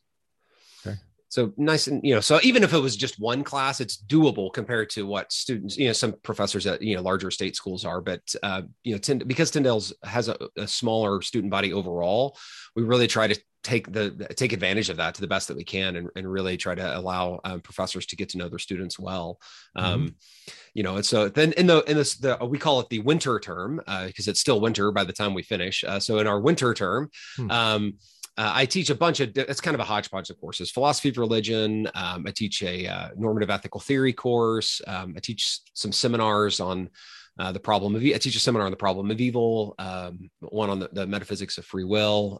So nice and you know, so even if it was just one class, it's doable compared to what students, you know, some professors at you know larger state schools are. But uh, you know, Tynd- because Tyndale's has a, a smaller student body overall, we really try to take the take advantage of that to the best that we can and, and really try to allow um, professors to get to know their students well um, you know and so then in the in this the we call it the winter term uh, because it's still winter by the time we finish uh, so in our winter term Hmm. um, uh, I teach a bunch of it's kind of a hodgepodge of courses philosophy of religion um, I teach a uh, normative ethical theory course um, I teach some seminars on uh, the problem of I teach a seminar on the problem of evil, um, one on the, the metaphysics of free will.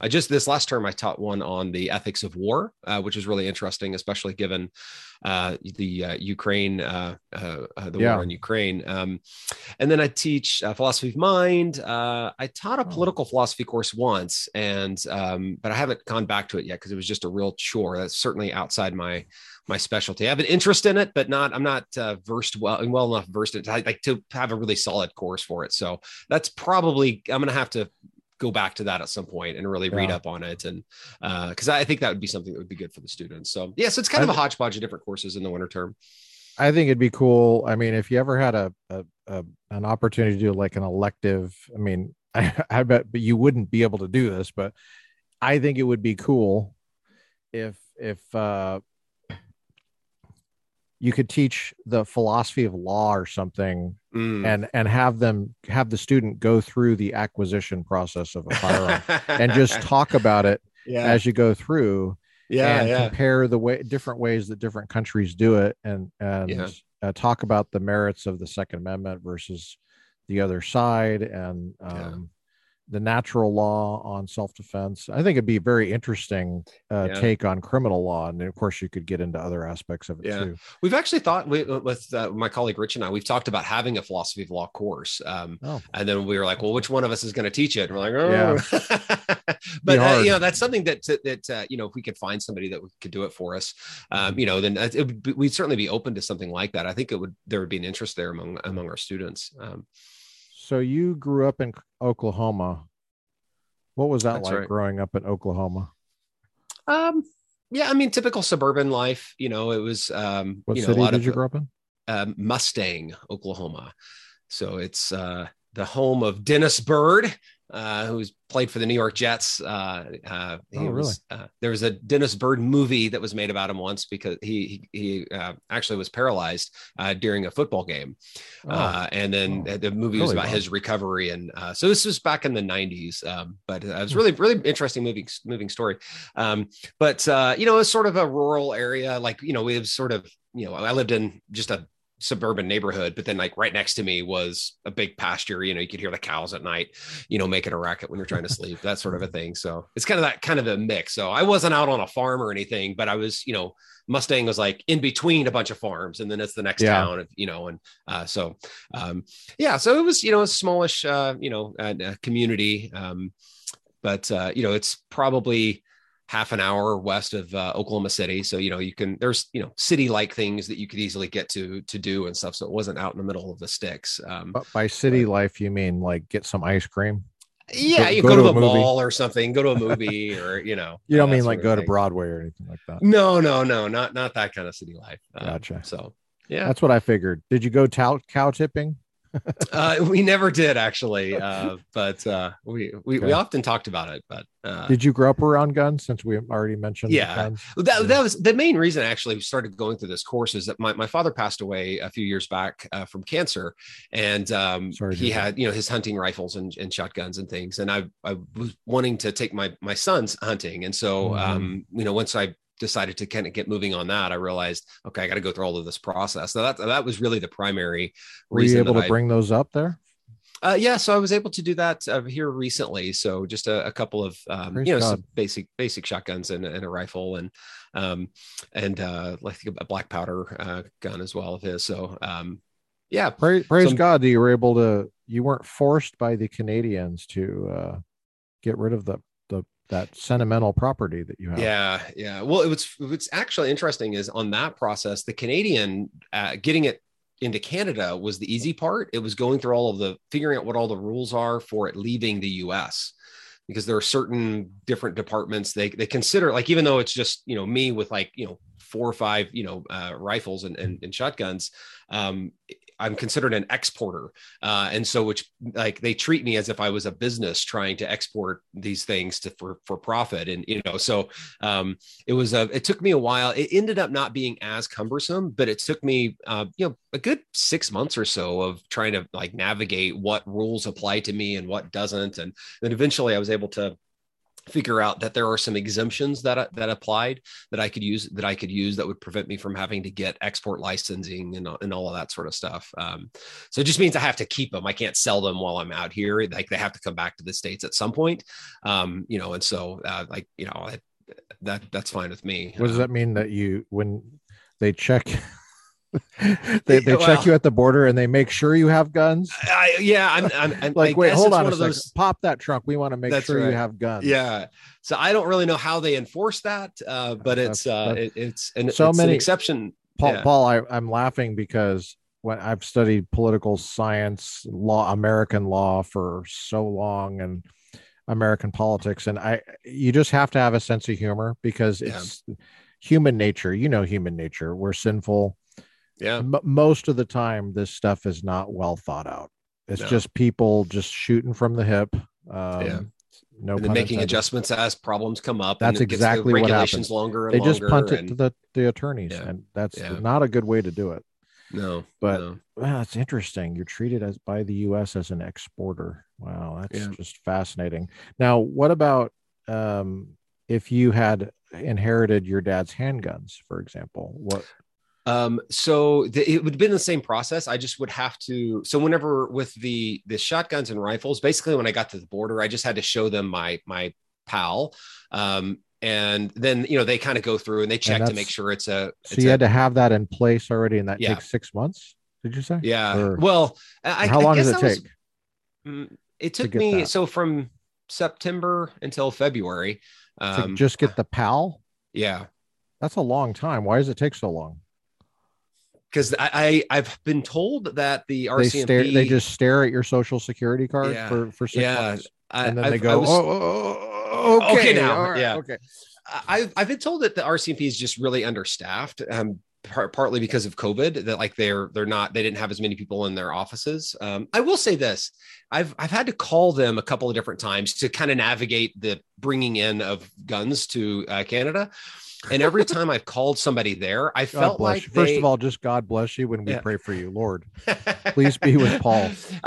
I just this last term I taught one on the ethics of war, uh, which is really interesting, especially given uh, the uh, Ukraine, uh, uh, uh, the Yeah. war in Ukraine. Um, and then I teach uh, philosophy of mind. Uh, I taught a Oh. political philosophy course once, and um, but I haven't gone back to it yet because it was just a real chore. That's certainly outside my my specialty. I have an interest in it, but not I'm not uh, versed well well enough versed in it I like to have a really solid course for it. So that's probably I'm going to have to go back to that at some point and really read up on it and uh because I think that would be something that would be good for the students. So yeah, so it's kind of a hodgepodge of different courses in the winter term. I think it'd be cool. I mean, if you ever had a, a, a an opportunity to do like an elective, I mean, I, I bet, but you wouldn't be able to do this, but I think it would be cool if if uh, you could teach the philosophy of law or something, Mm. and and have them have the student go through the acquisition process of a firearm and just talk about it yeah, as you go through yeah, and yeah. compare the way different ways that different countries do it and and Yeah. uh, talk about the merits of the second amendment versus the other side and um. The natural law on self-defense i think it'd be a very interesting uh, Yeah. take on criminal law and of course you could get into other aspects of it Yeah. too We've actually thought we, with uh, my colleague Rich and I, we've talked about having a philosophy of law course. Um, oh and then we were like, well, which one of us is going to teach it? And we're like, oh, but uh, you know, that's something that, that, uh, you know, if we could find somebody that could do it for us, um, you know, then it would be, we'd certainly be open to something like that. I think it would, there would be an interest there among, among our students. Um, so you grew up in oklahoma what was that That's like right. growing up in oklahoma um, yeah, I mean, typical suburban life, you know, it was, um, what you know, a city lot did of you grow up in um, Mustang, Oklahoma. So it's uh, the home of Dennis Byrd, uh, who's played for the New York Jets. Uh, uh, he Oh, was, uh, there was a Dennis Byrd movie that was made about him once because he he, he uh, actually was paralyzed uh, during a football game, Oh, uh, and then Oh. the movie was Really? about Wow. his recovery. And uh, so this was back in the '90s, um, but uh, it was really really interesting moving moving story. Um, but uh, you know, it's sort of a rural area, like you know, we have sort of you know, I lived in just a suburban neighborhood, but then like right next to me was a big pasture. You know, you could hear the cows at night, you know, making a racket when you're trying to sleep, that sort of a thing. So it's kind of that kind of a mix. So I wasn't out on a farm or anything, but I was, you know, Mustang was like in between a bunch of farms, and then it's the next Yeah. town, you know, and uh, so um, yeah, so it was, you know, a smallish, uh, you know, uh, uh, community, um, but uh, you know, it's probably half an hour west of uh, Oklahoma City. So, you know, you can, there's, you know, city like things that you could easily get to, to do and stuff. So it wasn't out in the middle of the sticks. Um, But by city life, you mean like get some ice cream? yeah, go- you go go, to to, a movie. mall or something, go to a movie or, you know, You don't mean like go to thing. Broadway or anything like that. No, no, no, not, not that kind of city life. Um, Gotcha. So, yeah, That's what I figured. Did you go cow cow tipping? Uh, we never did actually. Uh, but uh, we, we, we often talked about it, but uh, Did you grow up around guns since we already mentioned Yeah. guns? Well, that, that was the main reason I actually started going through this course is that my, my father passed away a few years back uh, from cancer and um, Sorry he that. had, you know, his hunting rifles and, and shotguns and things. And I, I was wanting to take my, my son's hunting. And so, Mhm. um, you know, once I decided to kind of get moving on that, I realized, okay, I got to go through all of this process. So that, that was really the primary Were you able to I- bring those up there? Uh, yeah, so I was able to do that uh, here recently. So just a, a couple of um, you know some basic basic shotguns and, and, a rifle and um, and uh, like a black powder uh, gun as well of his. So um, yeah, praise, praise so, God that you were able to. You weren't forced by the Canadians to uh, get rid of the the that sentimental property that you have. Yeah, yeah. Well, it was what's actually interesting is on that process, the Canadian uh, getting it into Canada was the easy part. It was going through all of the figuring out what all the rules are for it leaving the US because there are certain different departments they they consider like even though it's just you know me with like you know four or five you know uh, rifles and, and, and shotguns um, I'm considered an exporter, uh, and so which like they treat me as if I was a business trying to export these things to for for profit, and you know, so um, it was a it took me a while. It ended up not being as cumbersome, but it took me uh, you know a good six months or so of trying to like navigate what rules apply to me and what doesn't, and then eventually I was able to figure out that there are some exemptions that that applied that I could use that I could use that would prevent me from having to get export licensing and, and all of that sort of stuff. Um, so it just means I have to keep them. I can't sell them while I'm out here. Like they have to come back to the states at some point. Um, you know, and so uh, like you know that that's fine with me. What does that mean that you when they check? they they well, check you at the border and they make sure you have guns. I, yeah, I'm, I'm, I'm like, wait, hold on a second. Those... Pop that trunk. We want to make sure right. you have guns. Yeah. So I don't really know how they enforce that, uh, but it's that's, uh, it, it's and so it's many an exception. Paul, yeah. Paul, I, I'm laughing because when I've studied political science, law, American law for so long, and American politics, and I, you just have to have a sense of humor because it's yeah. human nature. You know, human nature. We're sinful yeah. M- most of the time, this stuff is not well thought out. It's no. just people just shooting from the hip. Um, yeah. No, and making intended. adjustments as problems come up. That's exactly what happens. Longer they just punt and, it to the, the attorneys, yeah. and that's yeah. not a good way to do it. No, but no. Well, it's interesting. You're treated as by the U.S. as an exporter. Wow, that's yeah. just fascinating. Now, what about um, if you had inherited your dad's handguns, for example? What um, so the, it would have been the same process. I just would have to. So whenever with the the shotguns and rifles, basically when I got to the border, I just had to show them my my PAL. Um, and then you know they kind of go through and they check and to make sure it's a. So you a, had to have that in place already, and that yeah. takes six months. Did you say? Yeah. Or, well, I, how long does it take? Was, mm, it took to me that? so from September until February. Um, just get the PAL. Yeah, that's a long time. Why does it take so long? Because I, I have been told that the RCMP they, stare, they just stare at your social security card yeah, for for six yeah, months, and then I've, they go, was, oh, oh, oh, okay, okay now, right, yeah, okay. I've I've been told that the RCMP is just really understaffed. Um, Part, partly because of COVID, that like they're they're not they didn't have as many people in their offices. Um, I will say this: I've I've had to call them a couple of different times to kind of navigate the bringing in of guns to uh, Canada. And every time I've called somebody there, I God felt like they... first of all, just God bless you when we yeah. pray for you, Lord. Please be with Paul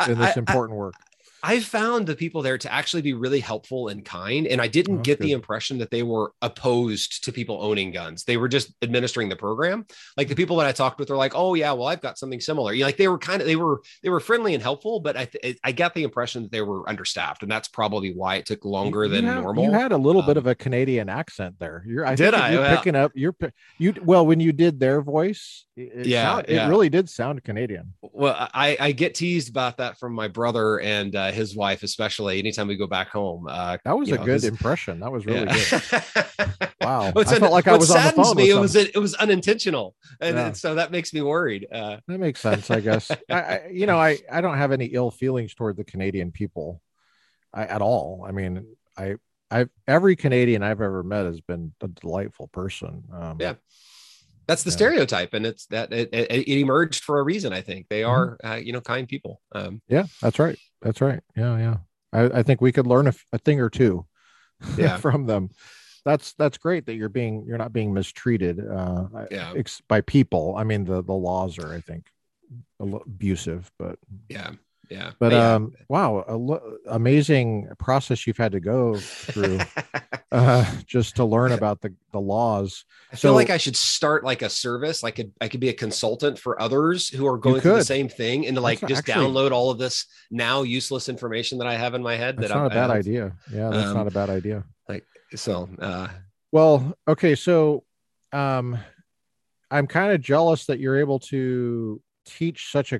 in this I, important work. I found the people there to actually be really helpful and kind. And I didn't oh, get good. the impression that they were opposed to people owning guns. They were just administering the program. Like the people that I talked with are like, oh yeah, well, I've got something similar. You know, like they were kind of they were they were friendly and helpful, but I th- I got the impression that they were understaffed. And that's probably why it took longer you, than have, normal. You had a little um, bit of a Canadian accent there. You're I did I you're well, picking up you're you well when you did their voice, it, yeah, sound, yeah, it really did sound Canadian. Well, I, I get teased about that from my brother and uh, his wife, especially anytime we go back home. Uh, that was a know, good impression. That was really yeah. good. wow, I felt like I was on the phone. Me, it was it was unintentional, and, yeah. and, so that makes me worried. Uh, that makes sense, I guess. I, I, you know, I I don't have any ill feelings toward the Canadian people, I, at all. I mean, I I've every Canadian I've ever met has been a delightful person. Um, yeah that's the yeah. stereotype and it's that it, it, it, emerged for a reason i think they mm-hmm. are mm-hmm. uh, you know kind people um, yeah that's right that's right yeah yeah i, I think we could learn a, a thing or two yeah. from them that's that's great that you're being you're not being mistreated uh yeah. ex- by people i mean the the laws are i think abusive but yeah yeah. But yeah. um, wow, a lo- amazing process you've had to go through uh, just to learn about the the laws. I feel like I should start like a service. Like I could be a consultant for others who are going through the same thing, and to like That's just actually- download all of this now useless information that I have in my head. That's that not I'm, a bad idea. Yeah, that's Um, not a bad idea. Like so uh, Well, okay, so um, I'm kind of jealous that you're able to teach such a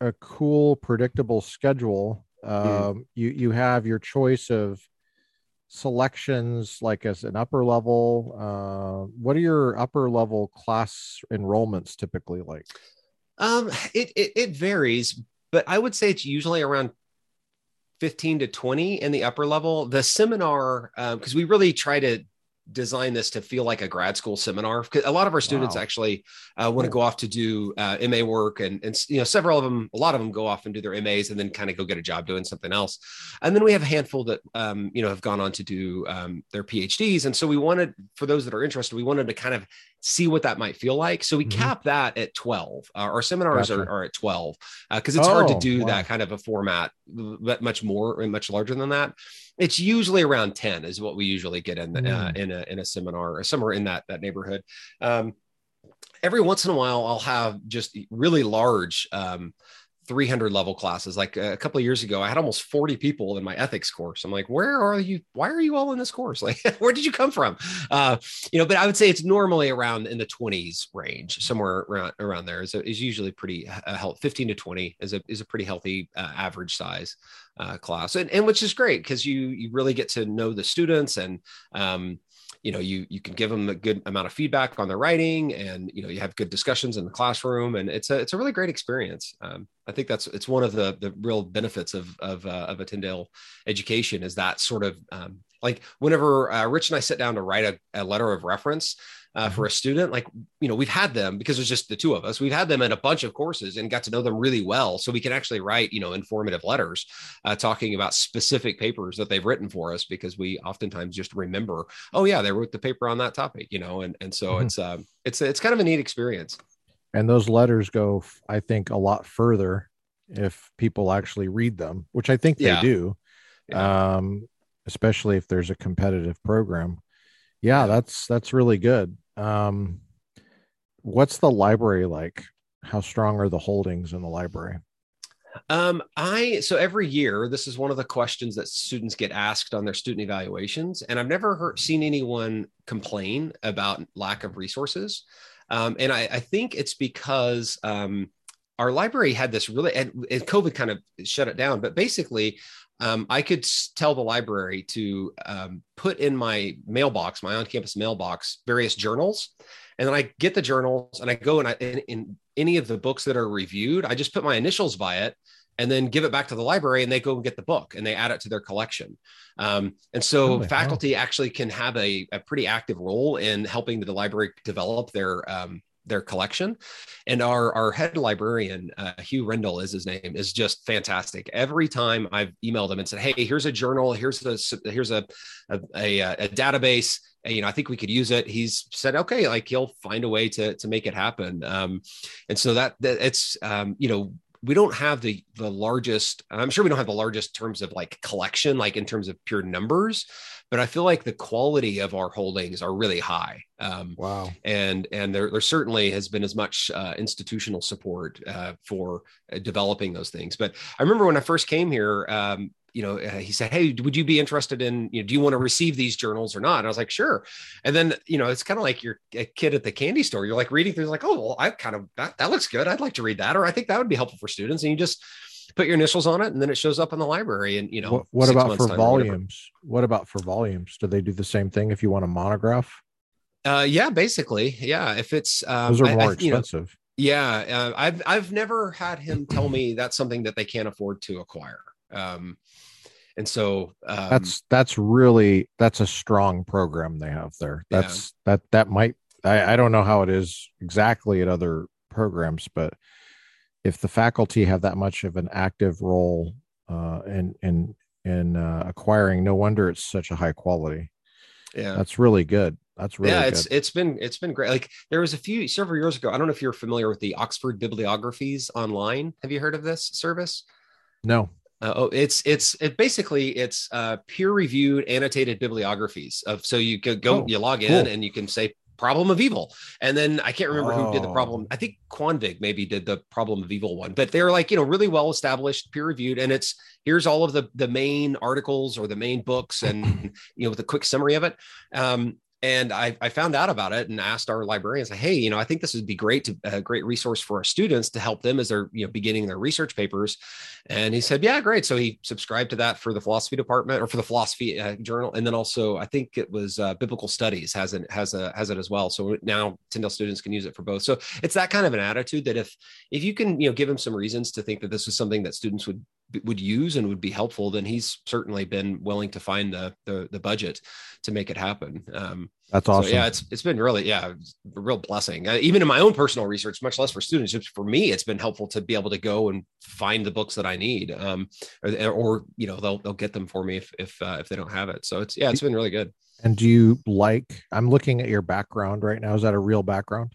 a cool, predictable schedule. Um, You you have your choice of selections, like as an upper level. Uh, what are your upper level class enrollments typically like? Um, it, it it varies, but I would say it's usually around 15 to 20 in the upper level. The seminar, because we really try to design this to feel like a grad school seminar. A lot of our students Wow. actually uh, want to go off to do uh, MA work, and and you know several of them, a lot of them go off and do their MAs, and then kind of go get a job doing something else. And then we have a handful that um, you know have gone on to do um, their PhDs, and so we wanted for those that are interested, we wanted to kind of see what that might feel like. So we Mhm. cap that at 12. Uh, our seminars Gotcha. are, are at 12 because it's hard to Oh, do wow. that kind of a format, but much more and much larger than that. It's usually around 10 is what we usually get in the, uh, Mm. in a in a seminar or somewhere in that that neighborhood. Um, every once in a while, I'll have just really large um, 300 level classes. Like a couple of years ago, I had almost 40 people in my ethics course. I'm like, where are you? Why are you all in this course? Like, where did you come from? Uh, you know, but I would say it's normally around in the 20s range, somewhere around around there is, is usually pretty uh, health. 15 to 20 is a is a pretty healthy uh, average size uh, class, and and which is great because you you really get to know the students and um, you know you you can give them a good amount of feedback on their writing and you know you have good discussions in the classroom and it's a it's a really great experience. Um, i think that's it's one of the the real benefits of of uh, of a tyndale education is that sort of um, like whenever uh, rich and i sit down to write a, a letter of reference uh, for a student like you know we've had them because it's just the two of us we've had them in a bunch of courses and got to know them really well so we can actually write you know informative letters uh, talking about specific papers that they've written for us because we oftentimes just remember oh yeah they wrote the paper on that topic you know and and so Mhm. it's um it's it's kind of a neat experience And those letters go, I think, a lot further if people actually read them, which I think they Yeah. do. Um, especially if there's a competitive program. Yeah, that's that's really good. Um, what's the library like? How strong are the holdings in the library? Um, I so every year this is one of the questions that students get asked on their student evaluations, and I've never heard seen anyone complain about lack of resources. Um, and I, I think it's because um, our library had this really and, and COVID kind of shut it down, but basically. Um, I could tell the library to um, put in my mailbox, my on-campus mailbox, various journals, and then I get the journals and I go and I in, in any of the books that are reviewed, I just put my initials by it and then give it back to the library and they go and get the book and they add it to their collection. Um, and so? Wow. faculty actually can have a, a pretty active role in helping the library develop their um, their collection. And our our head librarian, uh, Hugh Rendell is his name, is just fantastic. Every time I've emailed him and said, "Hey, here's a journal, here's a here's a a, a, a database." and, You know, I think we could use it. He's said, "Okay," like he'll find a way to to make it happen. Um, and so that, that it's um, you know we don't have the the largest i'm sure we don't have the largest terms of like collection like in terms of pure numbers but i feel like the quality of our holdings are really high um, Wow. and and there, there certainly has been as much uh, institutional support uh, for uh, developing those things but i remember when i first came here um, you know uh, he said hey would you be interested in you know do you want to receive these journals or not and i was like sure and then you know it's kind of like you're a kid at the candy store you're like reading through like oh well i kind of that, that looks good i'd like to read that or i think that would be helpful for students and you just put your initials on it and then it shows up in the library and you know what what about for time or whatever. volumes? What about for volumes? Do they do the same thing if you want a monograph? uh yeah basically yeah if it's um, Those are I- I- more you know, expensive. Yeah, uh, I've I've never had him tell me that's something that they can't afford to acquire. Um, and so um, that's that's really that's a strong program they have there. Yeah. That's that that might I, I don't know how it is exactly at other programs, but if the faculty have that much of an active role uh, in in in uh, acquiring, no wonder it's such a high quality. yeah. That's really good. That's really yeah, good. it's it's been it's been great. Like there was a few several years ago. I don't know if you're familiar with the Oxford bibliographies online. Have you heard of this service? No. Uh, oh, it's it's it basically it's uh, peer reviewed annotated bibliographies of so you could go Oh, you log in cool. and you can say problem of evil and then I can't remember who did the Oh. problem I think Kvanvig maybe did the problem of evil one but they're like you know really well established peer reviewed and it's here's all of the the main articles or the main books and you know with a quick summary of it um and I, I found out about it and asked our librarians, hey, you know, I think this would be great to a great resource for our students to help them as they're you know beginning their research papers. And he said, yeah, great. So he subscribed to that for the philosophy department or for the philosophy uh, journal, and then also I think it was uh, biblical studies has it has a has it as well. So now Tyndale students can use it for both. So it's that kind of an attitude that if if you can you know give them some reasons to think that this is something that students would would use and would be helpful, then he's certainly been willing to find the the, the budget to make it happen. Um, That's awesome. so yeah, it's it's been really yeah, a real blessing. Uh, even in my own personal research, much less for students, just for me, it's been helpful to be able to go and find the books that I need, um, or, or you know they'll they'll get them for me if if uh, if they don't have it. So it's yeah, it's been really good. and do you like? I'm looking at your background right now. Is that a real background?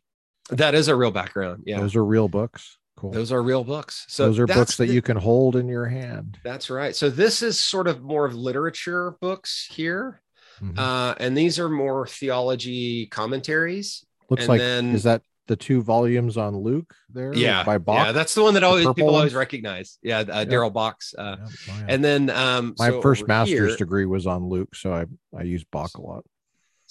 That is a real background. Yeah, Those are real books. Cool. those are real books. So Those are books that the- you can hold in your hand. That's right. So this is sort of more of literature books here, Mhm. uh, and these are more theology commentaries. Looks and like then- is that the two volumes on Luke there? Yeah, by Bock. Yeah, that's the one that always people always recognize. Yeah, uh, Daryl Box. Uh, oh, yeah. And then um, my so first master's here- degree was on Luke, so I I use Bock a lot.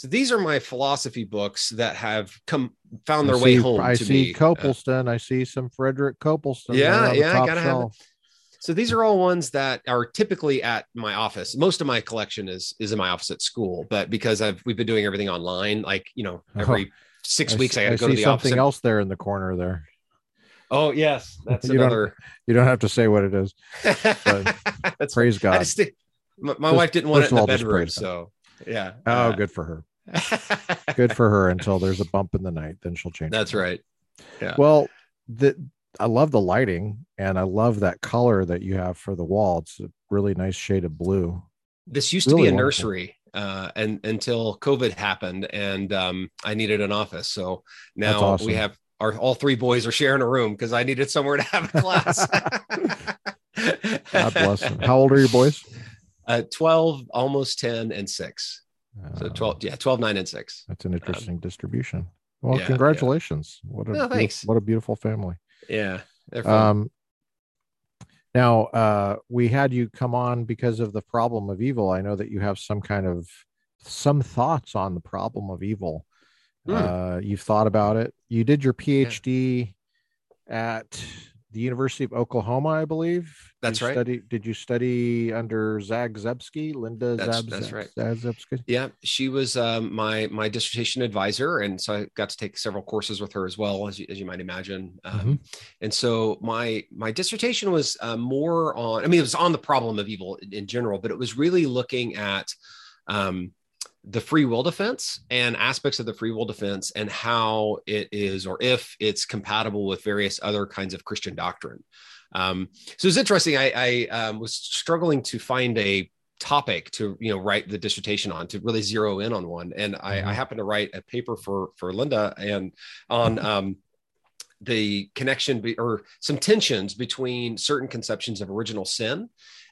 So these are my philosophy books that have come found I their way home I to see me. Uh, Copleston. I see some Frederick Copleston. Yeah, yeah, gotta have it. so these are all ones that are typically at my office. Most of my collection is is in my office at school, but because I've we've been doing everything online, like you know, every six I weeks see- I got to go see to the something office. else there in the corner there. oh yes, that's You don't- another. You don't have to say what it is. that's Praise God. just my, my Just- wife didn't want it in the bedroom, so yeah. Oh, Uh, good for her. Good for her until there's a bump in the night. Then she'll change. That's right. Yeah. Well, the I love the lighting and I love that color that you have for the wall. It's a really nice shade of blue. this used to be a wonderful. nursery uh, and until COVID happened and um, I needed an office. So now awesome. we have our all three boys are sharing a room because I needed somewhere to have a class. God bless them. How old are your boys? Uh, 12, almost 10, and six. So Uh, 12, yeah, 12, 9, and six. That's an interesting distribution. Well, yeah, congratulations. What a No, beautiful- thanks. what a beautiful family. Yeah. Um now uh we had you come on because of the problem of evil. I know that you have some kind of some thoughts on the problem of evil. Hmm. Uh you've thought about it. You did your PhD at the University of Oklahoma, I believe. That's Did right. Study, did you study under Zagzebski, Linda That's- Zab, that's right. Zagzebski? Yeah, she was um, my my dissertation advisor, and so I got to take several courses with her as well, as you, as you might imagine. Um, Mm-hmm. And so my my dissertation was uh, more on. I mean, it was on the problem of evil in, in general, but it was really looking at um, the free will defense and aspects of the free will defense and how it is, or if it's compatible with various other kinds of Christian doctrine. Um, so it's interesting. I, I um, was struggling to find a topic to you know write the dissertation on to really zero in on one and I, I Mhm. happened to write a paper for for linda and on um the connection be, or some tensions between certain conceptions of original sin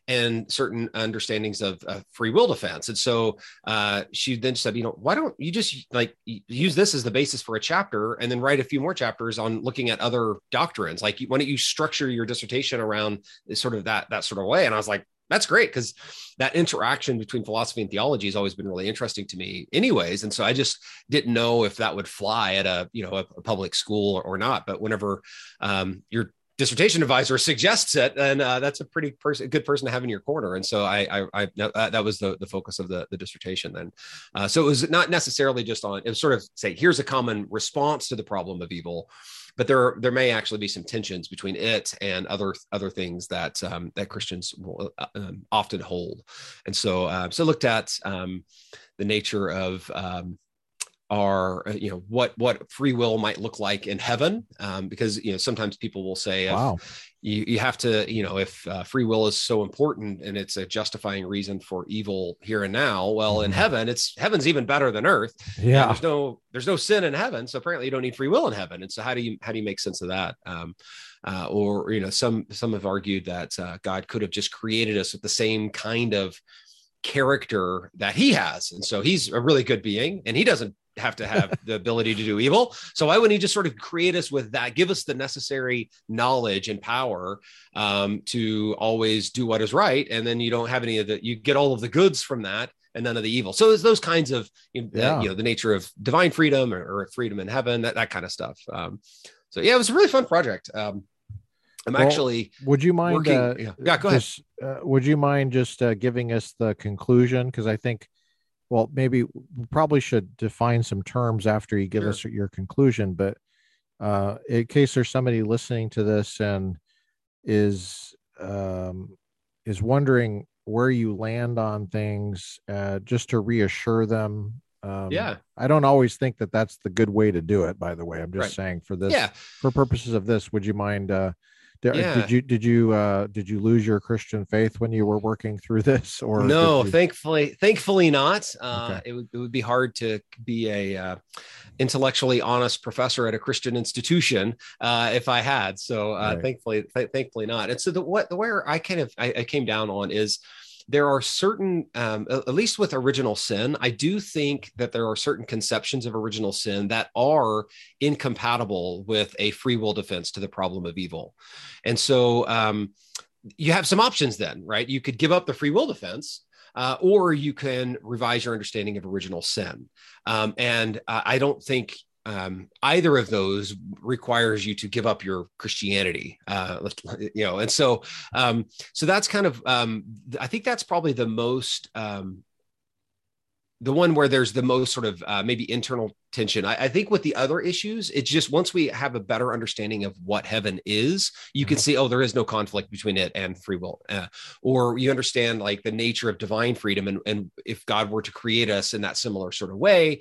and certain understandings of, free will defense. And so uh, she then said, you know, why don't you just like use this as the basis for a chapter and then write a few more chapters on looking at other doctrines? Like, why don't you structure your dissertation around sort of that that sort of way? And I was like, that's great because that interaction between philosophy and theology has always been really interesting to me anyways and so i just didn't know if that would fly at a you know a, a public school or, or not but whenever um, your dissertation advisor suggests it and uh, that's a pretty person good person to have in your corner. And so i i, I that, that was the, the focus of the, the dissertation then. Uh, so it was not necessarily just on it was sort of say here's a common response to the problem of evil but there there may actually be some tensions between it and other other things that um, that Christians will uh, um, often hold, and so uh, so looked at um, the nature of um, are uh, you know what what free will might look like in heaven um, because you know sometimes people will say wow. you, you have to you know if uh, free will is so important and it's a justifying reason for evil here and now well in mm-hmm. heaven it's heaven's even better than earth. Yeah. there's no there's no sin in heaven so apparently you don't need free will in heaven. And so how do you how do you make sense of that? Um, uh, or you know some some have argued that uh, god could have just created us with the same kind of character that he has. And so he's a really good being and he doesn't have to have the ability to do evil. So why wouldn't he just sort of create us with that, give us the necessary knowledge and power um, to always do what is right, and then you don't have any of the, you get all of the goods from that and none of the evil. So there's those kinds of, you know, yeah. you know the nature of divine freedom or, or, freedom in heaven, that that kind of stuff. Um, so yeah, it was a really fun project. Um, I'm well, actually. Would you mind? Working, uh, yeah. yeah, go just, ahead. Uh, would you mind just uh, giving us the conclusion? Because I think well, maybe we probably should define some terms after you give sure. us your conclusion. But uh, in case there's somebody listening to this and is um, is wondering where you land on things, uh, just to reassure them. Um, yeah, I don't always think that that's the good way to do it. By the way, I'm just right. saying for this, yeah. for purposes of this, would you mind uh, did, yeah. did you did you uh, did you lose your Christian faith when you were working through this, or no? You... Thankfully, thankfully not. Uh, okay. It would it would be hard to be a uh, intellectually honest professor at a Christian institution uh, if I had. So uh, right. thankfully, th- thankfully not. And so the what the where I kind of I, I came down on is there are certain, um, at least with original sin, I do think that there are certain conceptions of original sin that are incompatible with a free will defense to the problem of evil. And so um, you have some options then, right? You could give up the free will defense. Uh, or you can revise your understanding of original sin. Um, and uh, I don't think um, either of those requires you to give up your Christianity, uh, you know, and so um, so that's kind of um, I think that's probably the most um, the one where there's the most sort of uh, maybe internal tension. I, I, think with the other issues, it's just once we have a better understanding of what heaven is, you can mm-hmm. see, oh, there is no conflict between it and free will. Uh, or you understand like the nature of divine freedom. And, and if God were to create us in that similar sort of way,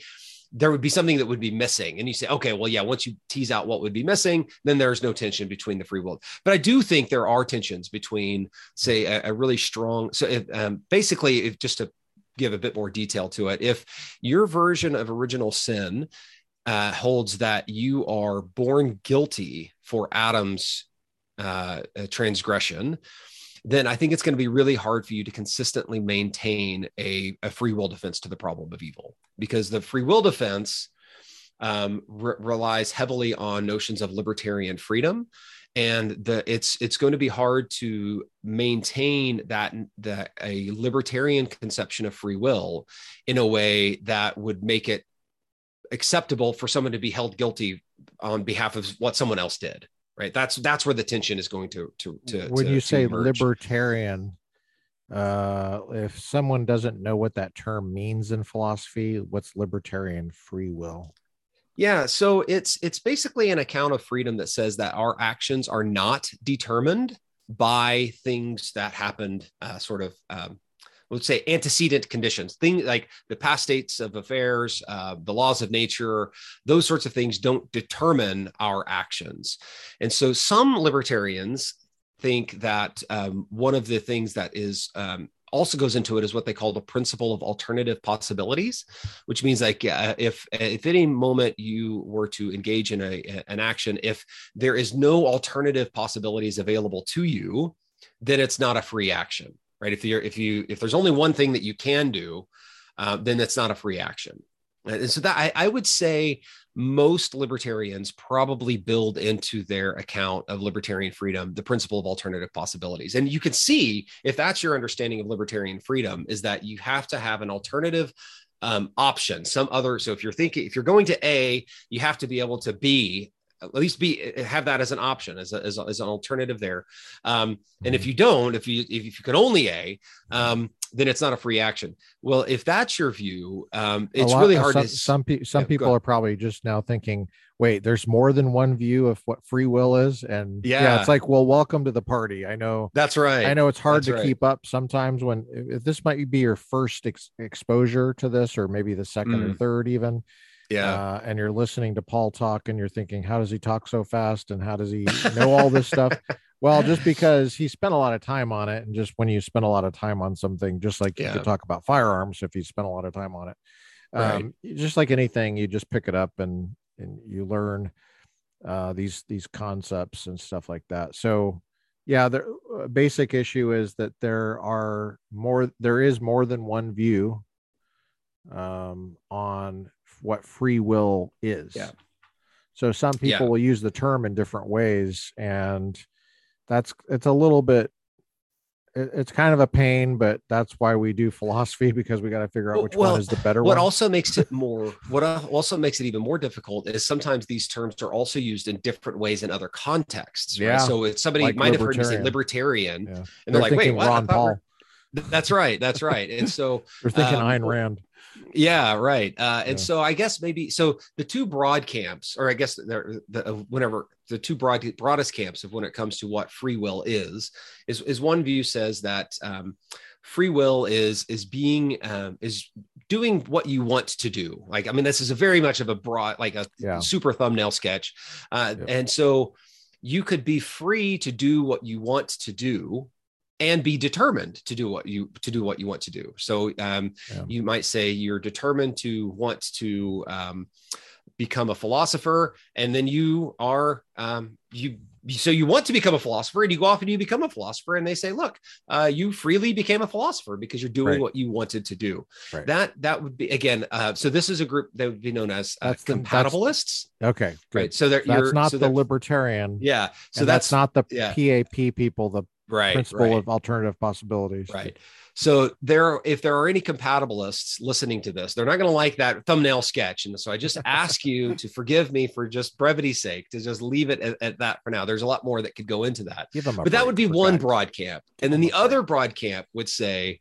there would be something that would be missing. And you say, okay, well, yeah, once you tease out what would be missing, then there's no tension between the free will. But I do think there are tensions between, say, a, a really strong. So if, um, basically, if just to give a bit more detail to it, if your version of original sin uh, holds that you are born guilty for Adam's uh, transgression, then I think it's going to be really hard for you to consistently maintain a, a free will defense to the problem of evil because the free will defense um, re- relies heavily on notions of libertarian freedom and the it's it's going to be hard to maintain that that a libertarian conception of free will in a way that would make it acceptable for someone to be held guilty on behalf of what someone else did right? That's that's where the tension is going to to, to when to, you say libertarian uh if someone doesn't know what that term means in philosophy what's libertarian free will? Yeah so it's it's basically an account of freedom that says that our actions are not determined by things that happened uh, sort of um, let's say antecedent conditions. Things like the past states of affairs uh, the laws of nature those sorts of things don't determine our actions. And so some libertarians think that um, one of the things that is um, also goes into it is what they call the principle of alternative possibilities, which means like uh, if if any moment you were to engage in a, an action, if there is no alternative possibilities available to you, then it's not a free action right? If you're if you if there's only one thing that you can do, uh, then that's not a free action. And so that I, I would say most libertarians probably build into their account of libertarian freedom the principle of alternative possibilities. And you can see if that's your understanding of libertarian freedom is that you have to have an alternative um, option, some other. So if you're thinking, if you're going to A, you have to be able to B at least be have that as an option as, a, as, a, as an alternative there. Um, and if mm-hmm. you don't if you if you can only a um, then it's not a free action. Well if that's your view um, it's lot, really hard some, to some, pe- some yeah, people are probably just now thinking wait there's more than one view of what free will is? And yeah, yeah. it's like well welcome to the party. I know that's right. I know it's hard that's to right. keep up sometimes when if this might be your first ex- exposure to this or maybe the second mm. or third even Yeah. uh, and you're listening to Paul talk and you're thinking, how does he talk so fast and how does he know all this stuff? Well, just because he spent a lot of time on it, and just when you spend a lot of time on something, just like you Yeah. could talk about firearms if you spent a lot of time on it, Right. um, just like anything, you just pick it up and and you learn uh, these these concepts and stuff like that. So, yeah, the uh, basic issue is that there are more. There is more than one view um, on what free will is. Yeah. So some people Yeah. will use the term in different ways, and that's it's a little bit. It's kind of a pain, but that's why we do philosophy because we got to figure out which well, one is the better What one. also makes it more, what also makes it even more difficult is sometimes these terms are also used in different ways in other contexts. Right? Yeah. So it's somebody Like might have heard me say libertarian. libertarian, Yeah. and They're they're, like, wait, what? Ron Paul. That's right. That's right. And so They're thinking um, Ayn Rand. Yeah, right. Uh, and Yeah. so I guess maybe so the two broad camps, or I guess the, the uh, whenever the two broad broadest camps of when it comes to what free will is, is is one view says that um, free will is is being um, is doing what you want to do. Like I mean, this is a very much of a broad, like a Yeah. super thumbnail sketch, uh, and so you could be free to do what you want to do and be determined to do what you to do what you want to do so um, Yeah. you might say you're determined to want to um, become a philosopher and then you are um, you so you want to become a philosopher and you go off and you become a philosopher and they say look uh, you freely became a philosopher because you're doing Right. what you wanted to do Right. that that would be again uh, so this is a group that would be known as uh, That's the- that's- compatibilists Okay, good. right so they're That's not so the libertarian. yeah so that's, that's, not the yeah. PAP people, the right principle right. of alternative possibilities. Right. So there, if there are any compatibilists listening to this, they're not going to like that thumbnail sketch. And so I just ask you to forgive me for just brevity's sake to just leave it at, at that for now. There's a lot more that could go into that, Give them a but that would be one broad camp. And then the other broad camp would say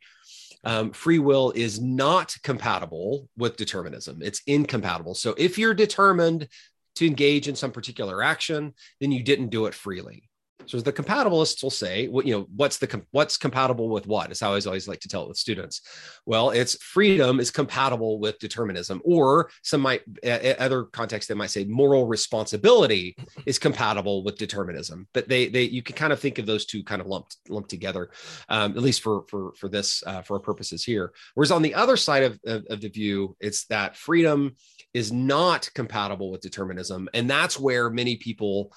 um, free will is not compatible with determinism. It's incompatible. So if you're determined to engage in some particular action, then you didn't do it freely. So the compatibilists will say, what you know, what's the what's compatible with what? Is how I always, like to tell it with students. Well, it's freedom is compatible with determinism, or some might other context they might say moral responsibility is compatible with determinism. But they they you can kind of think of those two kind of lumped lumped together, um, at least for for for this uh, for our purposes here. Whereas on the other side of, of of the view, it's that freedom is not compatible with determinism, and that's where many people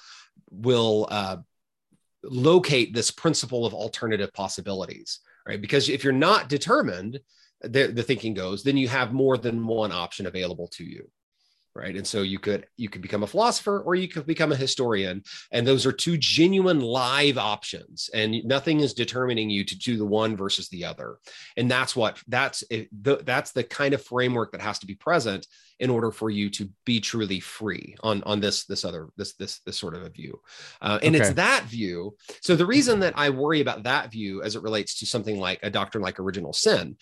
will uh, locate this principle of alternative possibilities, right? Because if you're not determined, the, the thinking goes, then you have more than one option available to you. Right. And so you could you could become a philosopher or you could become a historian. And those are two genuine live options. And nothing is determining you to do the one versus the other. And that's what that's the, that's the kind of framework that has to be present in order for you to be truly free on on this this other this this this sort of a view uh, and it's that view so the reason that i worry about that view as it relates to something like a doctrine like original sin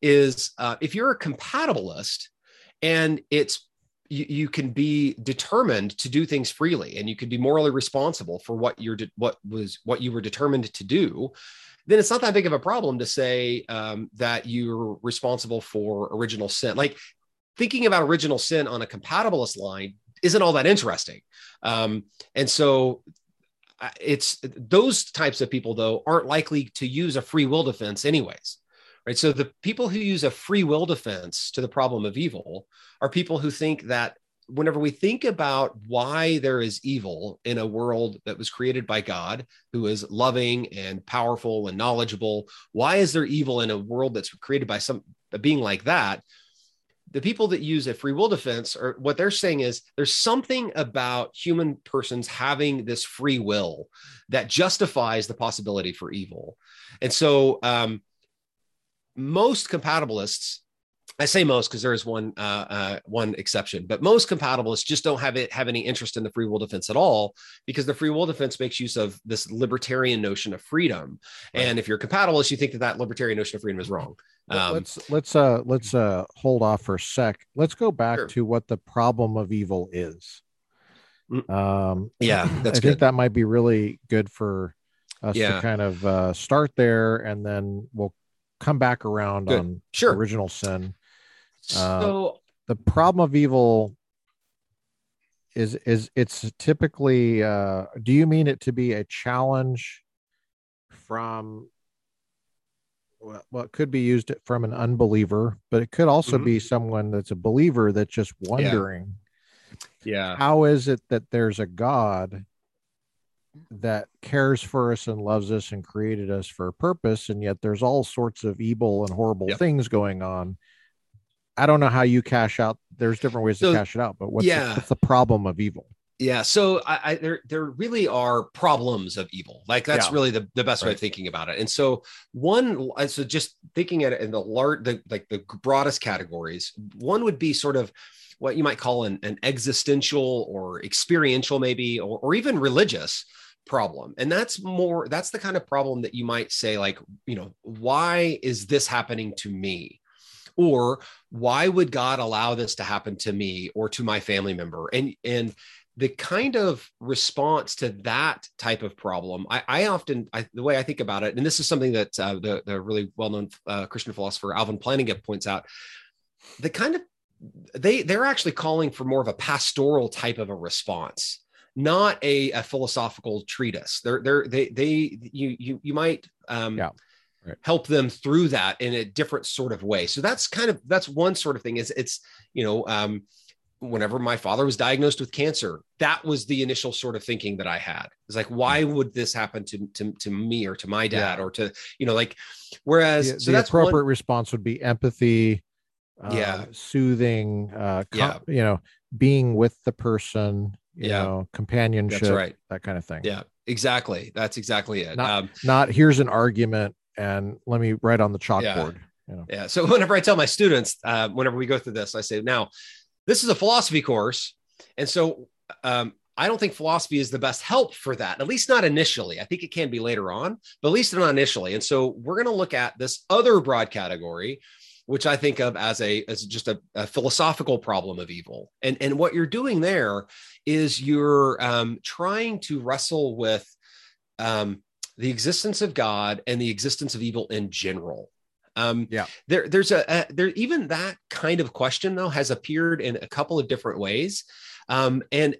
is uh, if you're a compatibilist and it's you, you can be determined to do things freely and you can be morally responsible for what you're de- what was what you were determined to do then it's not that big of a problem to say um, that you're responsible for original sin like thinking about original sin on a compatibilist line isn't all that interesting. Um, and so uh, it's those types of people though aren't likely to use a free will defense anyways. Right. So the people who use a free will defense to the problem of evil are people who think that whenever we think about why there is evil in a world that was created by God, who is loving and powerful and knowledgeable, why is there evil in a world that's created by some being like that? the people that use a free will defense or what they're saying is there's something about human persons having this free will that justifies the possibility for evil and so um, most compatibilists I say most because there is one uh, uh, one exception, but most compatibilists just don't have it have any interest in the free will defense at all because the free will defense makes use of this libertarian notion of freedom, Right. and if you're a compatibilist, you think that that libertarian notion of freedom is wrong. Um, let's let's uh let's uh hold off for a sec. Let's go back Sure. to what the problem of evil is. Mm. Um yeah, I that's think that might be really good for us Yeah. to kind of uh start there and then we'll come back around Good. on Sure. original sin. Uh, So the problem of evil is is it's typically uh do you mean it to be a challenge from well, well it could be used from an unbeliever but it could also Mhm. be someone that's a believer that's just wondering Yeah. how is it that there's a god that cares for us and loves us and created us for a purpose and yet there's all sorts of evil and horrible Yep. things going on i don't know how you cash out there's different ways So, to cash it out but what's, yeah. the, what's the problem of evil Yeah, so I, I there there really are problems of evil. Like that's Yeah. really the, the best way of thinking about it. And so one, so just thinking at it in the large, the like the broadest categories, one would be sort of what you might call an, an existential or experiential, maybe, or, or even religious problem. And that's more that's the kind of problem that you might say, like, you know, why is this happening to me? Or why would God allow this to happen to me or to my family member? And and the kind of response to that type of problem, I, I often, I, the way I think about it, and this is something that uh, the, the really well-known uh, Christian philosopher Alvin Plantinga points out, the kind of they they're actually calling for more of a pastoral type of a response, not a, a philosophical treatise. They're they're they they you you you might um, Yeah. Right. help them through that in a different sort of way. So that's kind of that's one sort of thing. Is it's you know um, whenever my father was diagnosed with cancer, that was the initial sort of thinking that I had. It's like, why would this happen to to, to me or to my dad Yeah. or to you know like, whereas the, so the that's appropriate one, response would be empathy uh, Yeah. soothing uh com- Yeah. you know being with the person you Yeah. know companionship that's right. that kind of thing Yeah, exactly. That's exactly it. Not- um, not here's an argument and let me write on the chalkboard you know Yeah. So whenever I tell my students, uh, whenever we go through this, I say, now, this is a philosophy course. And so um, I don't think philosophy is the best help for that, at least not initially. I think it can be later on, but at least not initially. And so we're going to look at this other broad category, which I think of as a as just a, a philosophical problem of evil. And and what you're doing there is you're um, trying to wrestle with um, the existence of God and the existence of evil in general. Um, Yeah. There, there's a, a there even that kind of question though has appeared in a couple of different ways, um, and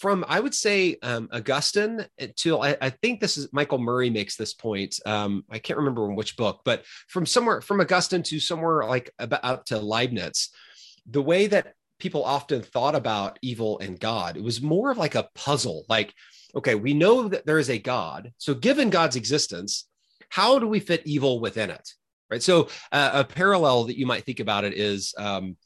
from I would say um, Augustine to I, I think this is Michael Murray makes this point. Um, I can't remember in which book, but from somewhere from Augustine to somewhere like about up to Leibniz, the way that people often thought about evil and God, it was more of like a puzzle. Like, okay, we know that there is a God, so given God's existence, how do we fit evil within it? Right. So uh, a parallel that you might think about it is. Um,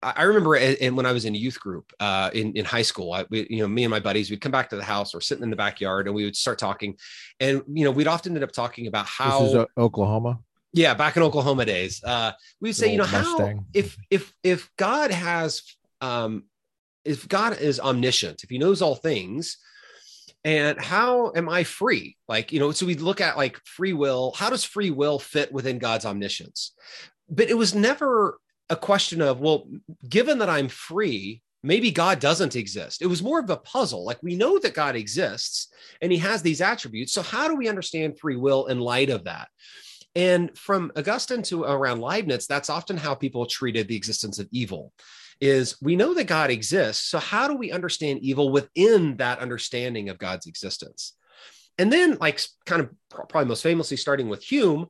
I remember in, when I was in youth group uh, in in high school, I, we, you know, me and my buddies, we'd come back to the house or sitting in the backyard, and we would start talking, and you know, we'd often end up talking about how this is uh, oklahoma yeah, back in Oklahoma days, uh, we'd say, you know, old how if if if God has, um, if God is omniscient, if He knows all things, and how am I free? Like, you know, so we'd look at like free will. How does free will fit within God's omniscience? But it was never a question of, well, given that I'm free, maybe God doesn't exist. It was more of a puzzle. Like we know that God exists and he has these attributes. So how do we understand free will in light of that? And from Augustine to around Leibniz, that's often how people treated the existence of evil. Is we know that God exists. So how do we understand evil within that understanding of God's existence? And then, like, kind of probably most famously starting with Hume,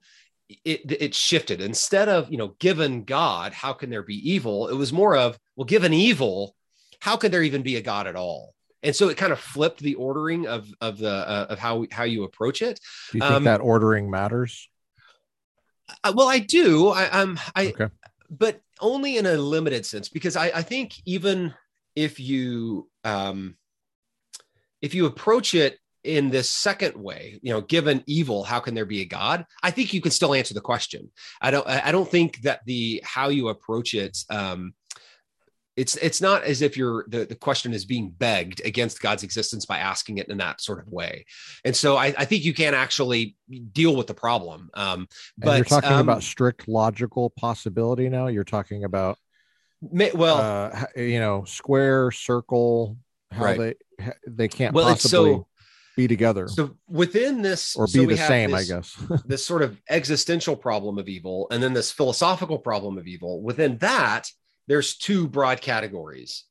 it, it shifted. Instead of, you know, given God, how can there be evil? It was more of, well, given evil, how could there even be a God at all? And so it kind of flipped the ordering of of the uh, of how how you approach it. do you think Um, that ordering matters Uh, well, I do. I, I'm. I. Okay. But only in a limited sense, because I, I think even if you um, if you approach it in this second way, you know, given evil, how can there be a God? I think you can still answer the question. I don't. I don't think that the how you approach it. Um, it's it's not as if you're the, the question is being begged against God's existence by asking it in that sort of way. And so I, I think you can actually deal with the problem. Um, and but you're talking um, about strict logical possibility now you're talking about well, uh you know square circle how Right. they they can't well, it's possibly so be together so within this or so be we the have same i guess this sort of existential problem of evil and then this philosophical problem of evil within that there's two broad categories.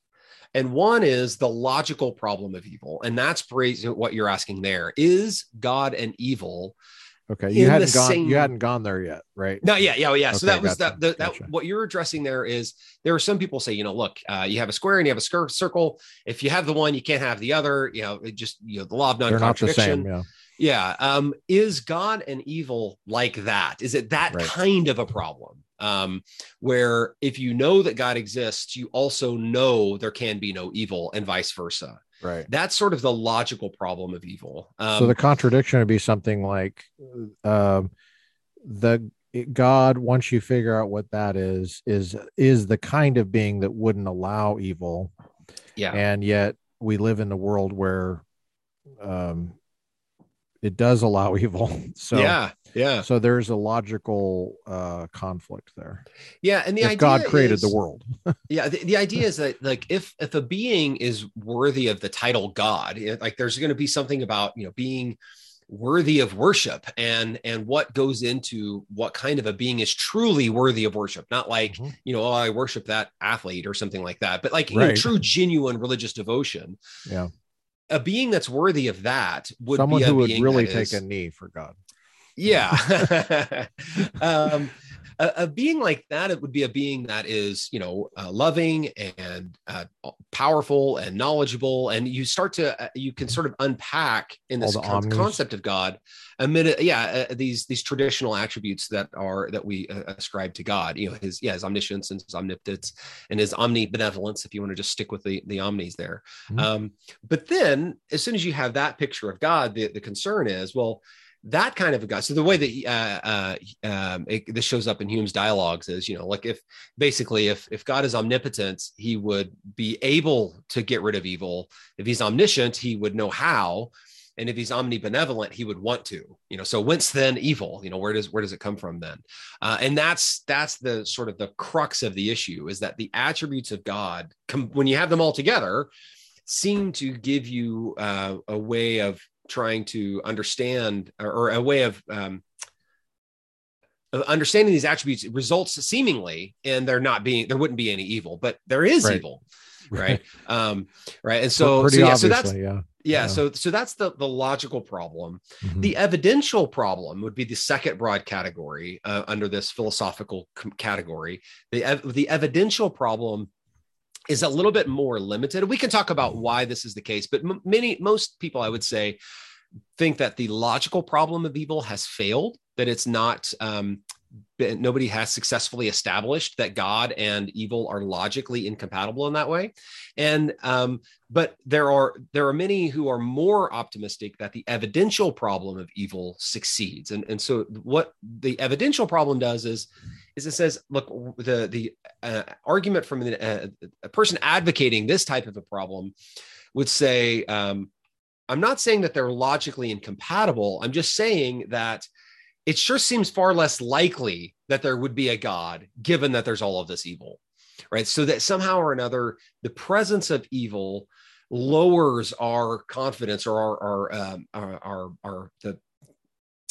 And one is the logical problem of evil. And that's what you're asking there. Is God and evil Okay, you hadn't gone. Same... You hadn't gone there yet, right? No, yeah, yeah, yeah. Okay, so that was gotcha, that. The, that gotcha. what you're addressing there is there are some people say, you know, look, uh, you have a square and you have a circle. If you have the one, you can't have the other. You know, it just you know the law of non-contradiction. yeah. Yeah. Um, is God and evil like that? Is it that right. kind of a problem? Um, where if you know that God exists, you also know there can be no evil, and vice versa. Right. That's sort of the logical problem of evil. Um, so the contradiction would be something like um, the God, once you figure out what that is, is is the kind of being that wouldn't allow evil. Yeah. And yet we live in a world where um it does allow evil. So yeah, yeah. So there's a logical uh, conflict there. Yeah, and the if idea God created is, the world. yeah, the, the idea is that like if if a being is worthy of the title God, like there's going to be something about you know being worthy of worship and and what goes into what kind of a being is truly worthy of worship not like mm-hmm. you know oh, i worship that athlete or something like that but like right. you know, true genuine religious devotion yeah a being that's worthy of that would someone who would really take is, a knee for God. Yeah. um, a, a, being like that, it would be a being that is, you know, uh, loving and uh, powerful and knowledgeable. And you start to, uh, you can sort of unpack in this con- concept of God, amid, yeah, uh, these these traditional attributes that are that we uh, ascribe to God. You know, his yeah, his omniscience and his omnipotence and his omnibenevolence. If you want to just stick with the the omnis there, mm-hmm. um, but then as soon as you have that picture of God, the the concern is well that kind of a guy. So the way that uh, uh, um, it, this shows up in Hume's dialogues is, you know, like if basically if if God is omnipotent, he would be able to get rid of evil. If he's omniscient, he would know how. And if he's omnibenevolent, he would want to. You know, so whence then evil? You know, where does where does it come from then? Uh, and that's that's the sort of the crux of the issue is that the attributes of God, com- when you have them all together, seem to give you uh, a way of trying to understand or, or a way of um, understanding these attributes results seemingly and there not being there wouldn't be any evil but there is right. evil right um right and so, so yeah so that's yeah. yeah. yeah so so that's the the logical problem mm-hmm. the evidential problem would be the second broad category uh, under this philosophical category the the evidential problem is a little bit more limited. We can talk about why this is the case, but m- many, most people, I would say, think that the logical problem of evil has failed, that it's not, um, been, nobody has successfully established that God and evil are logically incompatible in that way. And, um, but there are, there are many who are more optimistic that the evidential problem of evil succeeds. And, and so what the evidential problem does is, is it says, look, the the uh, argument from the, uh, a person advocating this type of a problem would say, um, I'm not saying that they're logically incompatible. I'm just saying that it sure seems far less likely that there would be a God, given that there's all of this evil, right? So that somehow or another, the presence of evil lowers our confidence or our our um, our, our, our the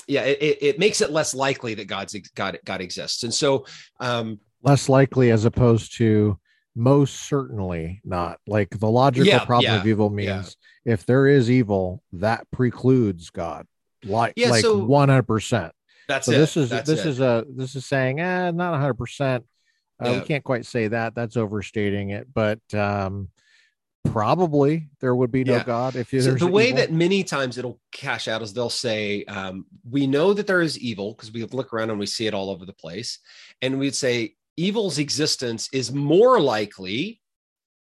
yeah, it, it makes it less likely that God's God God exists, and so um, less likely as opposed to most certainly not. Like the logical yeah, problem yeah, of evil means yeah. if there is evil, that precludes God, like like one hundred percent. That's so it. This is that's this it. is a this is saying eh, not hundred percent. Uh, we can't quite say that. That's overstating it, but um, probably there would be no yeah. God if you. So the way evil. that many times it'll cash out is they'll say, um, "We know that there is evil because we look around and we see it all over the place," and we'd say evil's existence is more likely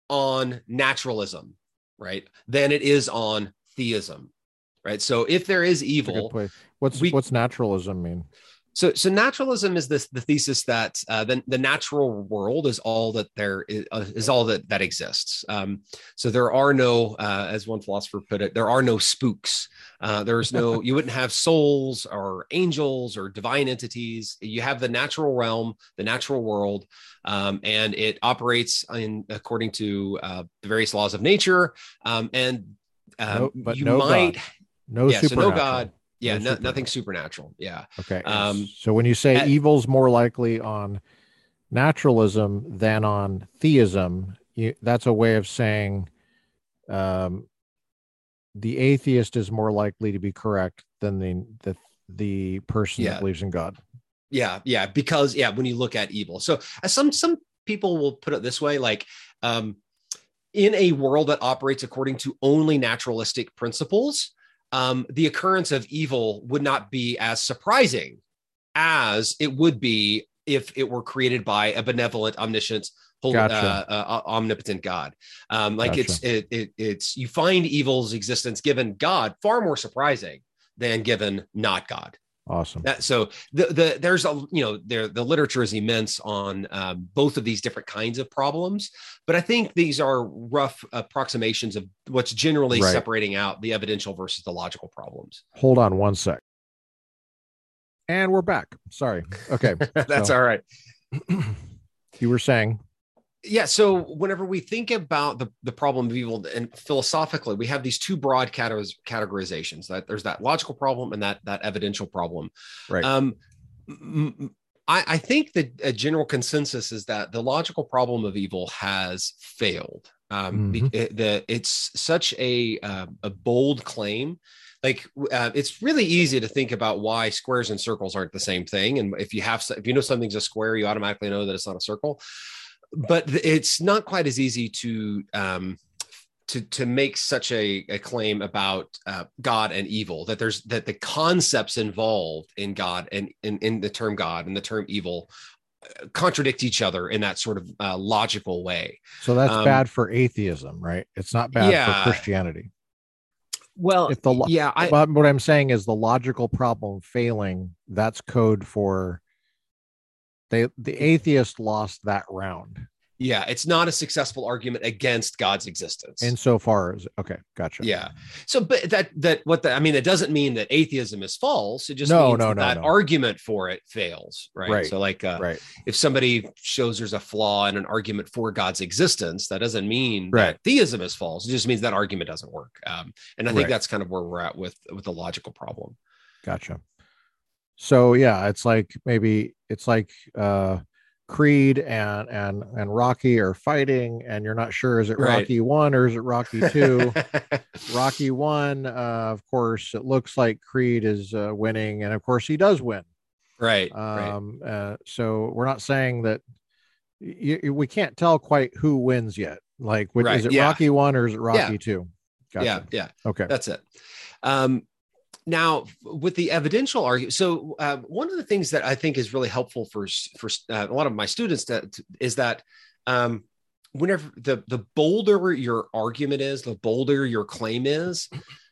on naturalism, right, than it is on theism, right? So if there is evil, what's we, what's naturalism mean? So, so naturalism is this the thesis that uh, the, the natural world is all that there is, uh, is all that that exists. Um, so there are no, uh, as one philosopher put it, there are no spooks. Uh, there's no, you wouldn't have souls or angels or divine entities. You have the natural realm, the natural world, um, and it operates in according to uh, the various laws of nature. Um, and um, no, but you no might, God. no yeah, so no God yeah, no, nothing supernatural. Yeah. Okay. Um, so when you say uh, evil's more likely on naturalism than on theism. You, that's a way of saying um, the atheist is more likely to be correct than the the the person Yeah. that believes in God. yeah yeah because yeah when you look at evil so uh, some some people will put it this way like um in a world that operates according to only naturalistic principles um the occurrence of evil would not be as surprising as it would be if it were created by a benevolent omniscient hol- Gotcha. uh, uh, omnipotent god. Um like it's it, it it's you find evil's existence given god far more surprising than given not god Awesome. that so the the there's a you know there the literature is immense on um, both of these different kinds of problems, but I think these are rough approximations of what's generally Right. separating out the evidential versus the logical problems. Hold on one sec. And we're back. Sorry. Okay. That's So- all right. you were saying Yeah. So whenever we think about the the problem of evil, and philosophically, we have these two broad categorizations. That there's that logical problem and that that evidential problem. right. Um, I, I think that a general consensus is that the logical problem of evil has failed. Um, be- Mhm. it- the it's such a uh, a bold claim. Like uh, it's really easy to think about why squares and circles aren't the same thing. And if you have if you know something's a square, you automatically know that it's not a circle. But it's not quite as easy to um, to to make such a, a claim about uh, God and evil that there's that the concepts involved in God and in, in the term God and the term evil uh, contradict each other in that sort of uh, logical way. so that's um, bad for atheism, right? It's not bad Yeah. for Christianity. Well, If the lo- yeah, I, but what I'm saying is the logical problem failing, that's code for they the atheist lost that round yeah, it's not a successful argument against God's existence. insofar as okay, gotcha. Yeah. So, but that that what the I mean, it doesn't mean that atheism is false. It just No, means no, that, no, that no. argument for it fails, right? Right. So, like, uh, Right. if somebody shows there's a flaw in an argument for God's existence, that doesn't mean Right. that theism is false. It just means that argument doesn't work. Um, and I think Right. that's kind of where we're at with with the logical problem. Gotcha. So yeah, it's like maybe it's like uh Creed and and and Rocky are fighting, and you're not sure is it Right. Rocky one or is it Rocky two? Rocky one, uh, of course, it looks like Creed is uh, winning, and of course he does win. right. right. Um, uh, so we're not saying that y- y- we can't tell quite who wins yet. Like, which, Right, is it yeah. Rocky one or is it Rocky Yeah. two? Gotcha. Yeah. Yeah. Okay. That's it. Um, now, with the evidential argument, so uh, one of the things that I think is really helpful for for uh, a lot of my students is that um, whenever the the bolder your argument is, the bolder your claim is,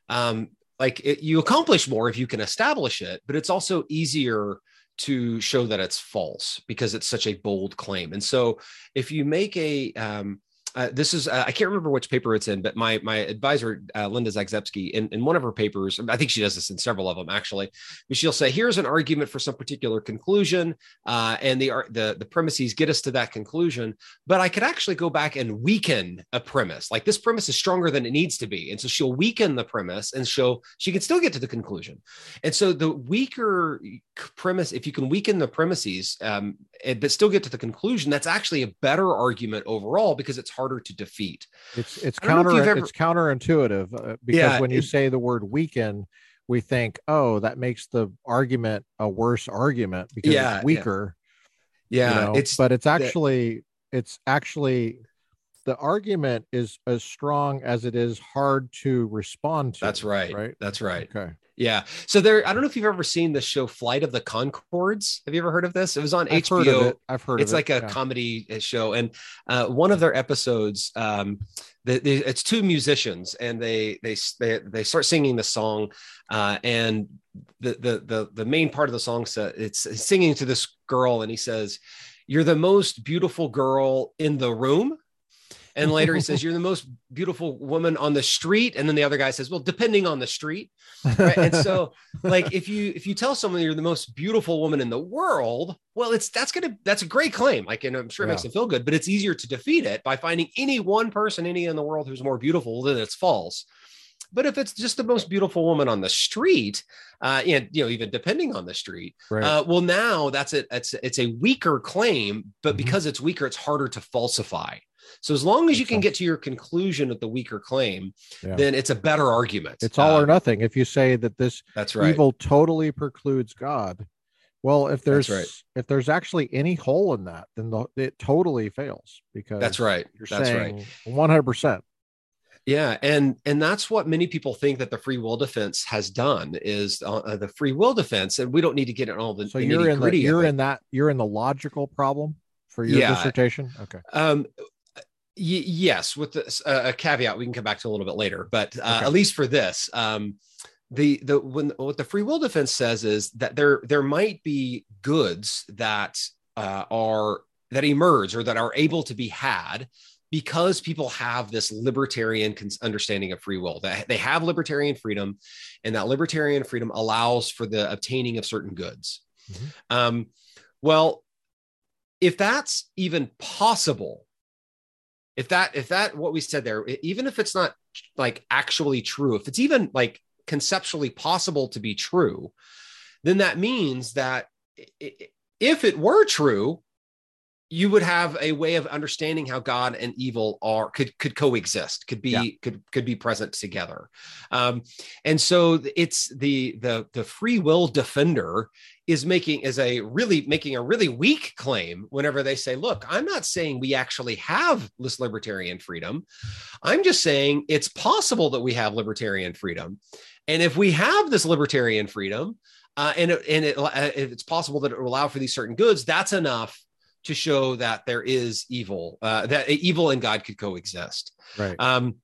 um, like it, you accomplish more if you can establish it, but it's also easier to show that it's false because it's such a bold claim. And so, if you make a um, uh, this is uh, I can't remember which paper it's in, but my my advisor uh, Linda Zagzebski in, in one of her papers, I think she does this in several of them actually. But she'll say, "Here's an argument for some particular conclusion, uh, and the the the premises get us to that conclusion. But I could actually go back and weaken a premise. Like this premise is stronger than it needs to be, and so she'll weaken the premise and show she can still get to the conclusion. And so the weaker premise, if you can weaken the premises, um, but still get to the conclusion, that's actually a better argument overall because it's harder to defeat. It's it's I don't know if counter ever- it's counterintuitive uh, because Yeah, when you it- say the word weaken, we think, oh, that makes the argument a worse argument because Yeah, yeah. it's weaker. you Yeah, know? it's but it's actually it's actually the argument is as strong as it is hard to respond to. that's right. Right. That's right. Okay. Yeah. So there, I don't know if you've ever seen the show Flight of the Conchords. Have you ever heard of this? It was on HBO. I've HBO. heard of it. I've heard it's of like it. a yeah. comedy uh, show and uh, one of their episodes um, the, the, it's two musicians and they, they they they start singing the song uh, and the, the the the main part of the song sa it's it's singing to this girl and he says you're the most beautiful girl in the room and later he says you're the most beautiful woman on the street and then the other guy says well depending on the street right? and so like if you if you tell someone you're the most beautiful woman in the world well it's that's gonna that's a great claim like and i'm sure it makes Yeah. them feel good but it's easier to defeat it by finding any one person any in the world who's more beautiful then it's false But if it's just the most beautiful woman on the street, uh, and you know, even depending on the street, Right. uh, well, now that's it. It's it's a weaker claim, but Mhm. because it's weaker, it's harder to falsify. So as long as you can get to your conclusion with the weaker claim, Yeah. then it's a better argument. it's all or Um, nothing. If you say that this That's right. evil totally precludes God, well, if there's right. if there's actually any hole in that, then the, it totally fails because That's right. You're That's right. saying one hundred percent. Yeah, and and that's what many people think that the free will defense has done is uh, uh, the free will defense, and we don't need to get in all the, So the you're in the you're in that you're in the logical problem for your Yeah. dissertation. Okay. Um, y- yes, with this, uh, a caveat, we can come back to a little bit later, but uh, Okay. at least for this, um, the the when what the free will defense says is that there there might be goods that uh, are that emerge or that are able to be had because people have this libertarian cons- understanding of free will that they have libertarian freedom and that libertarian freedom allows for the obtaining of certain goods Mhm. um, well if that's even possible if that if that what we said there even if it's not like actually true if it's even like conceptually possible to be true then that means that if it were true you would have a way of understanding how god and evil are could could coexist could be Yeah. could could be present together. Um and so it's the the the free will defender is making is a really making a really weak claim whenever they say look i'm not saying we actually have this libertarian freedom. I'm just saying it's possible that we have libertarian freedom. And if we have this libertarian freedom uh, and and it, uh, if it's possible that it will allow for these certain goods that's enough to show that there is evil uh, that evil and god could coexist Right. um,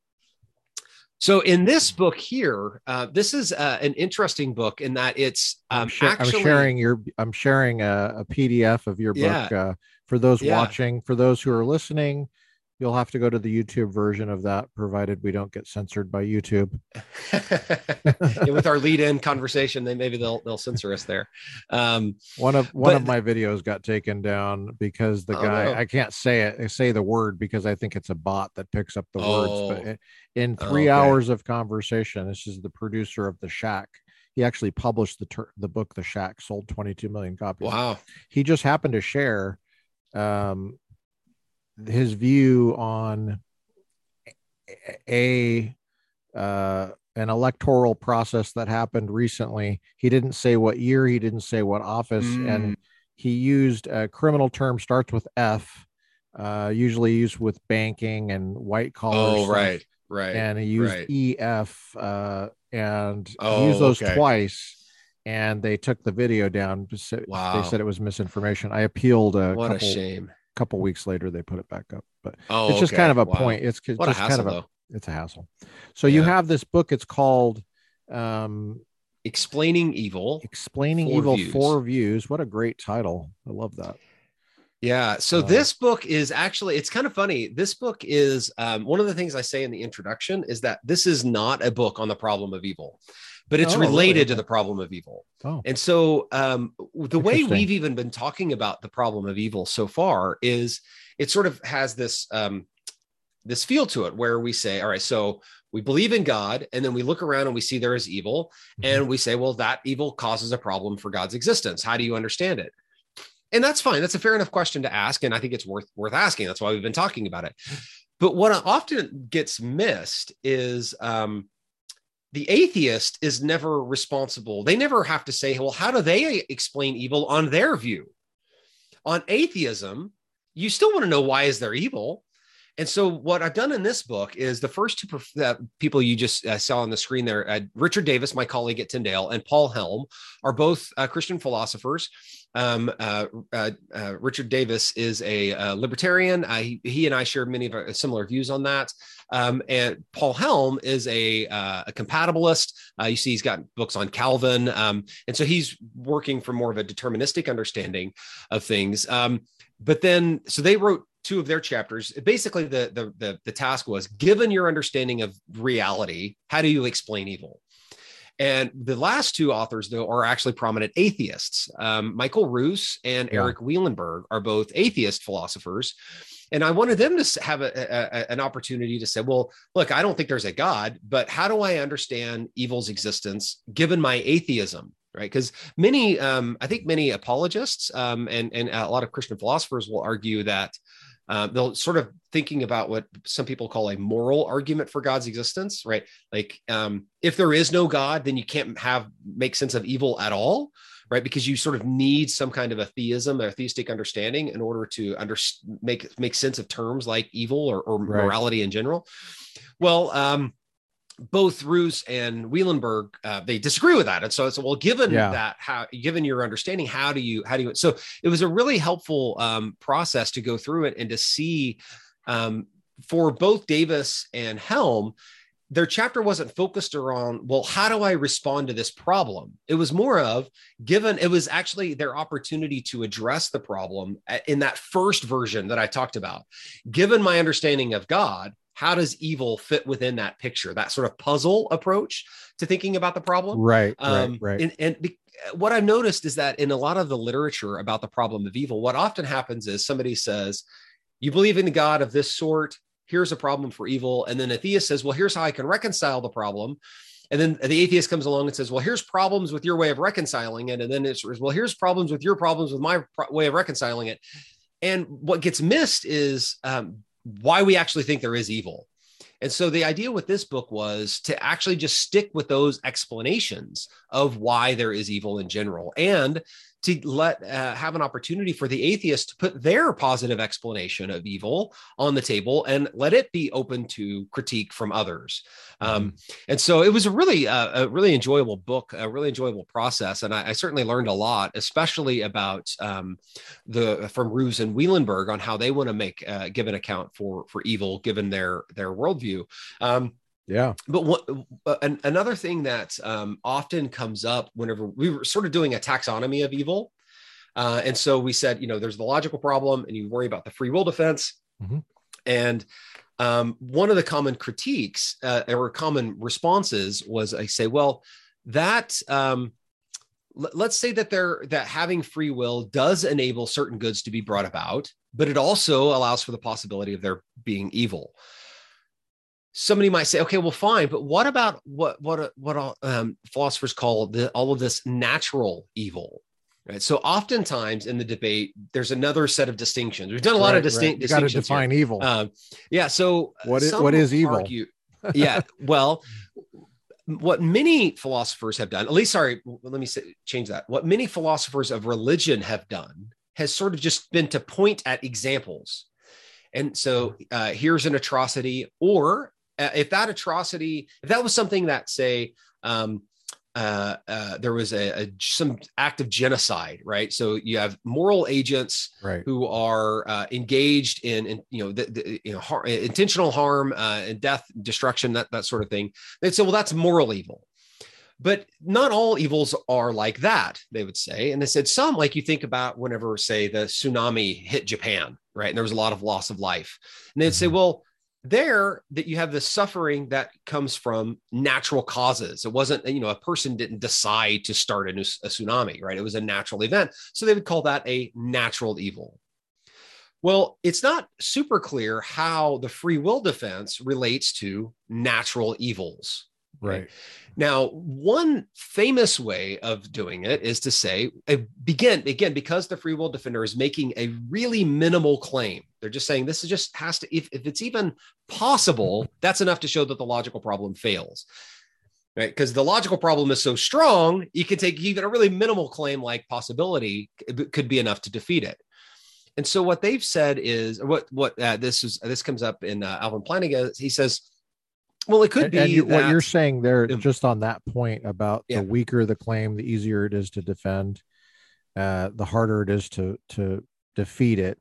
so in this book here, uh, this is uh, an interesting book in that it's um, I'm, I'm actually sharing your I'm sharing a, a PDF of your book uh, for those Yeah. watching. For those who are listening, you'll have to go to the YouTube version of that, provided we don't get censored by YouTube. Yeah, with our lead-in conversation, they maybe they'll they'll censor us there. Um, One of one But- of my videos got taken down because the Oh, guy no. I can't say it I say the word because I think it's a bot that picks up the words. But Oh. in Oh, three okay. hours of conversation, this is the producer of The Shack. He actually published the ter- the book The Shack, sold 22 million copies. wow. He just happened to share um, his view on a uh, an electoral process that happened recently. He didn't say what year, he didn't say what office, Mm. and he used a criminal term starts with F, uh, usually used with banking and white collar. Oh, stuff, right, right. And he used right. EF uh, and Oh, used those okay. twice. And they took the video down. Wow. They said it was misinformation. I appealed a what a shame. Couple weeks later. They put it back up, but Oh, it's just okay. kind of a Wow. point. It's What just hassle, kind of a though. it's a hassle. So you have this book. It's called um, Explaining evil. "Explaining Four Evil: Views. Four Views." What a great title! I love that. Yeah. So Uh, this book is actually, it's kind of funny. This book is um, one of the things I say in the introduction is that this is not a book on the problem of evil, but it's Oh, related to the problem of evil. Oh. And so um, the way we've even been talking about the problem of evil so far is it sort of has this um, this feel to it where we say, all right, so we believe in God, and then we look around and we see there is evil, Mm-hmm. and we say, well, that evil causes a problem for God's existence. How do you understand it? And that's fine. That's a fair enough question to ask, and I think it's worth worth asking. That's why we've been talking about it. But what often gets missed is um, the atheist is never responsible. They never have to say, well, how do they explain evil on their view? On atheism, you still want to know why is there evil. And so, what I've done in this book is the first two uh, people you just uh, saw on the screen there, uh, Richard Davis, my colleague at Tyndale, and Paul Helm, are both uh, Christian philosophers. Um, uh, uh, Richard Davis is a libertarian. He, he and I share many of our similar views on that. Um, and Paul Helm is a, uh, a compatibilist. Uh, you see, he's got books on Calvin. Um, and so he's working for more of a deterministic understanding of things. Um, but then, so they wrote two of their chapters. Basically, the, the, the, the task was given your understanding of reality, how do you explain evil? And the last two authors, though, are actually prominent atheists. Um, Michael Ruse and Yeah. Erik Wielenberg are both atheist philosophers. And I wanted them to have a, a, an opportunity to say, well, look, I don't think there's a God, but how do I understand evil's existence given my atheism? Right. Because many, um, I think many apologists um, and, and a lot of Christian philosophers will argue that uh, they'll sort of thinking about what some people call a moral argument for God's existence, right? Like, um, if there is no God, then you can't have make sense of evil at all, right? Because you sort of need some kind of a theism or theistic understanding in order to under make make sense of terms like evil or, or right. morality in general. Well, um, both Ruse and Wielenberg uh, they disagree with that, and so it's well, given yeah. that, how given your understanding, how do you how do you? So it was a really helpful um, process to go through it and to see um, for both Davis and Helm. Their chapter wasn't focused around, well, how do I respond to this problem? It was more of given, it was actually their opportunity to address the problem uh, in that first version that I talked about. Given my understanding of God, how does evil fit within that picture that sort of puzzle approach to thinking about the problem right um, right, right. and, and be, what i've noticed is that in a lot of the literature about the problem of evil what often happens is somebody says you believe in a god of this sort here's a problem for evil. And then a theist says well here's how i can reconcile the problem. And then the atheist comes along and says well here's problems with your way of reconciling it. And then it's well here's problems with your problems with my pro- way of reconciling it. And what gets missed is um, why we actually think there is evil. And so the idea with this book was to actually just stick with those explanations of why there is evil in general. And to let uh, have an opportunity for the atheist to put their positive explanation of evil on the table and let it be open to critique from others. Um, mm-hmm. and so it was a really uh, a really enjoyable book, a really enjoyable process, and I, I certainly learned a lot, especially about um, the from Ruse and Wielenberg on how they want to make uh, give an account for for evil given their their worldview. Um, yeah. But what, uh, an, another thing that um, often comes up whenever we were sort of doing a taxonomy of evil. Uh, and so we said, you know, there's the logical problem and you worry about the free will defense. Mm-hmm. And um, one of the common critiques uh, or common responses was I say, well, that um, l- let's say that there that having free will does enable certain goods to be brought about, but it also allows for the possibility of there being evil somebody might say, okay, well, fine, but what about what what what um, philosophers call the, all of this natural evil? Right. So oftentimes in the debate, there's another set of distinctions. We've done a lot right, of distinct right. you distinctions. Got to define here. evil. Um, yeah. So what is what is evil? Argue, yeah. Well, what many philosophers have done, at least, sorry, let me say, change that. What many philosophers of religion have done has sort of just been to point at examples. And so uh, here's an atrocity, or uh, if that atrocity, if that was something that, say, um, uh, uh, there was a, a, some act of genocide, right? So you have moral agents right. who are uh, engaged in, in, you know, the, the, you know, har- intentional harm uh, and death, destruction, that that sort of thing. They'd say, well, that's moral evil. But not all evils are like that, they would say. And they said some, like you think about whenever, say, the tsunami hit Japan, right? And there was a lot of loss of life. And they'd say, mm-hmm. well, there that you have the suffering that comes from natural causes. It wasn't you know a person didn't decide to start a, a, tsunami right? It was a natural event. So they would call that a natural evil. Well it's not super clear how the free will defense relates to natural evils right now, one famous way of doing it is to say, begin again, because the free will defender is making a really minimal claim. They're just saying this is just has to, if, if it's even possible, that's enough to show that the logical problem fails. Right. Because the logical problem is so strong, you can take even a really minimal claim like possibility could be enough to defeat it. And so what they've said is what what uh, this is this comes up in uh, Alvin Plantinga. He says well, it could and, be and you, that, what you're saying there, just on that point about yeah. the weaker the claim, the easier it is to defend, uh, the harder it is to to defeat it.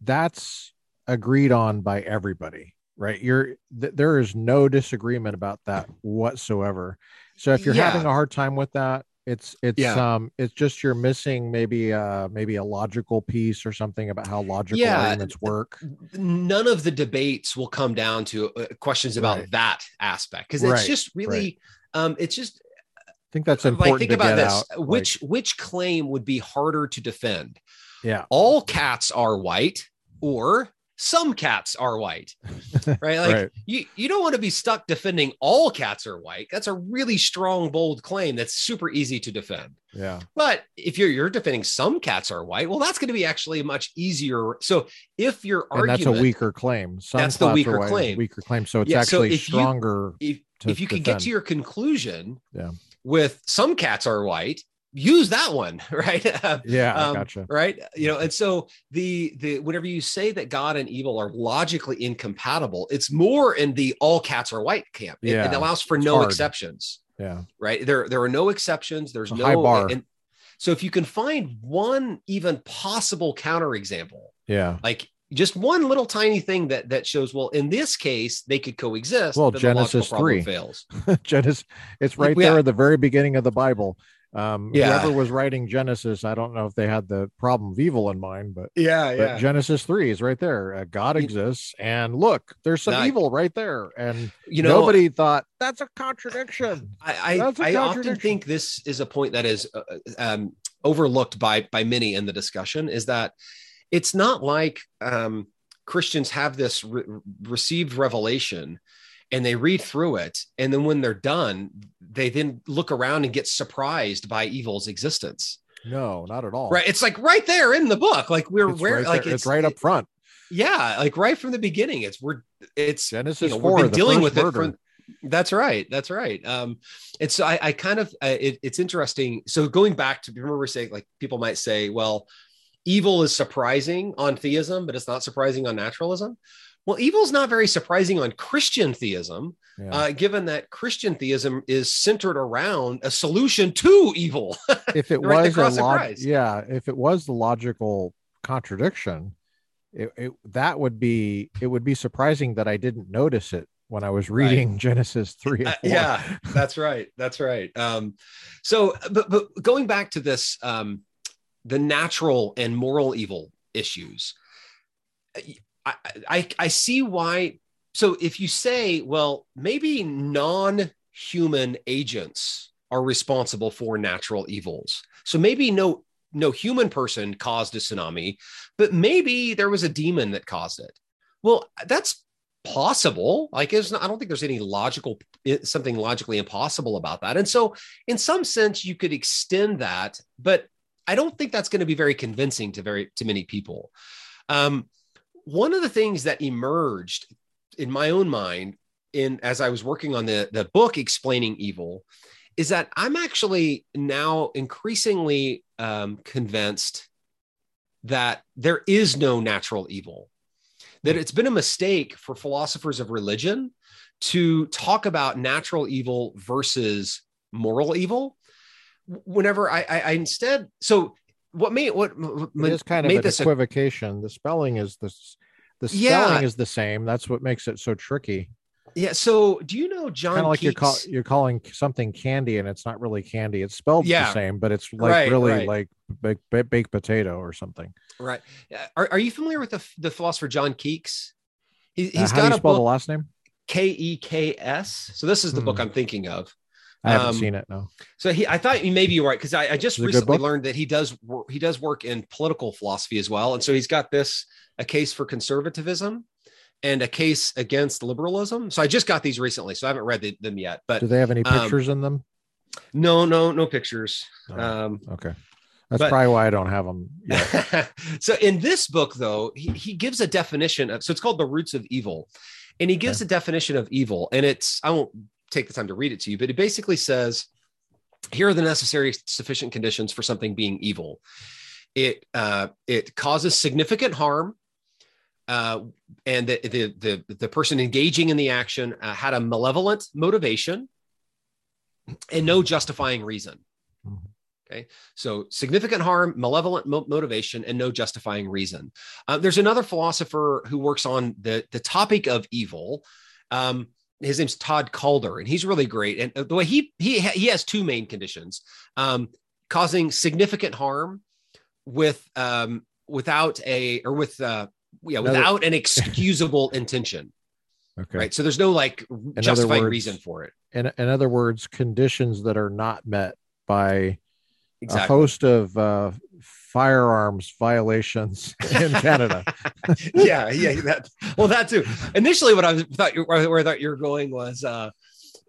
That's agreed on by everybody, right? You're th- there is no disagreement about that whatsoever. So if you're yeah. having a hard time with that, it's it's yeah. um it's just you're missing maybe uh maybe a logical piece or something about how logical yeah. arguments work. None of the debates will come down to uh, questions about right. that aspect because it's right. just really right. um it's just I think that's important. Like think about this: out, which like, which claim would be harder to defend? Yeah, all cats are white, or some cats are white right like Right. you you don't want to be stuck defending all cats are white that's a really strong bold claim that's super easy to defend Yeah. but if you're you're defending some cats are white well that's going to be actually much easier so if your And argument that's a weaker claim. Some That's the weaker white claim. Weaker claim. So it's Yeah, so actually if you- stronger. if, if you can get to your conclusion Yeah. with some cats are white use that one right yeah, um, gotcha. right you know and so the the whenever you say that god and evil are logically incompatible it's more in the all cats are white camp it, Yeah, it allows for it's no hard. exceptions Yeah. right there there are no exceptions there's no high bar. and so if you can find one even possible counterexample Yeah. like just one little tiny thing that that shows well in this case they could coexist Well, Genesis 3. fails Genesis, it's right Yeah. there at the very beginning of the Bible. Um, Yeah. Whoever was writing Genesis, I don't know if they had the problem of evil in mind, but, yeah but Genesis 3 is right there. Uh, God exists, and look, there's some evil right there. And you know nobody thought that's a contradiction. I, I, I often think this is a point that is uh, um, overlooked by by many in the discussion is that it's not like um, Christians have this re- received revelation and they read through it and then when they're done they then look around and get surprised by evil's existence No, not at all. right it's like right there in the book like we're It's where right like there. it's, right up front. yeah like right from the beginning it's we're it's Genesis you know, 4, we've been dealing with murder. it from that's right that's right um and so i, I kind of uh, it, it's interesting so going back to remember saying like people might say well evil is surprising on theism but it's not surprising on naturalism well evil is not very surprising on christian theism Yeah. uh, given that christian theism is centered around a solution to evil if it right, was a log- yeah, if it was the logical contradiction, it, it that would be it would be surprising that I didn't notice it when I was Right. reading Genesis three. Uh, yeah that's right that's right um so but but going back to this um the natural and moral evil issues i i, I see why. So if you say well maybe non-human agents are responsible for natural evils. So maybe no no human person caused a tsunami but maybe there was a demon that caused it. Well that's possible. Like it's not, i don't think there's any logical something logically impossible about that. And so in some sense you could extend that but i don't think that's going to be very convincing to very to many people. Um, one of the things that emerged in my own mind in as i was working on the the book explaining evil is that i'm actually now increasingly um, convinced that there is no natural evil that it's been a mistake for philosophers of religion to talk about natural evil versus moral evil. Whenever i i, I instead so what made what it is kind of made an this a- equivocation. the spelling is the s- the Yeah. spelling is the same. That's what makes it so tricky. yeah so do you know john Kind of like you're call, you're calling something candy and it's not really candy. It's spelled Yeah. the same, but it's like Right, really right. like baked, baked, baked potato or something. right Uh, are, are you familiar with the, the philosopher john Kekes he, Uh, do you got a spell the last name? k-e-k-s so this is the book Hmm. i'm thinking of I haven't um, seen it. No. So he, I thought you maybe you're right because I, I just Is it a good recently learned that he does wor- he does work in political philosophy as well, and so he's got this a case for conservatism and a case against liberalism. So I just got these recently, so I haven't read the, them yet. But Do they have any um, pictures in them? no, no, no pictures. Oh, Um, okay. That's but- probably why I don't have them. Yet. so in this book, though, he, he gives a definition of so it's called the roots of evil, and he gives a definition of evil, and it's I won't take the time to read it to you, but it basically says here are the necessary sufficient conditions for something being evil. It uh, it causes significant harm. Uh, and the, the the the person engaging in the action uh, had a malevolent motivation and no justifying reason. Mhm. Okay, so significant harm, malevolent mo- motivation, and no justifying reason. Uh, there's another philosopher who works on the the topic of evil. Um, his name's Todd Calder, and he's really great. And uh, the way he he he has two main conditions: um, causing significant harm with um, without a or with uh, yeah Another- without an excusable intention. Okay. Right. So there's no like justifying words- reason for it. In, in other words, conditions that are not met by a host of uh, firearms violations in Canada. yeah, yeah. That, well, that too. Initially, what I was, thought you, where I thought you were going was uh,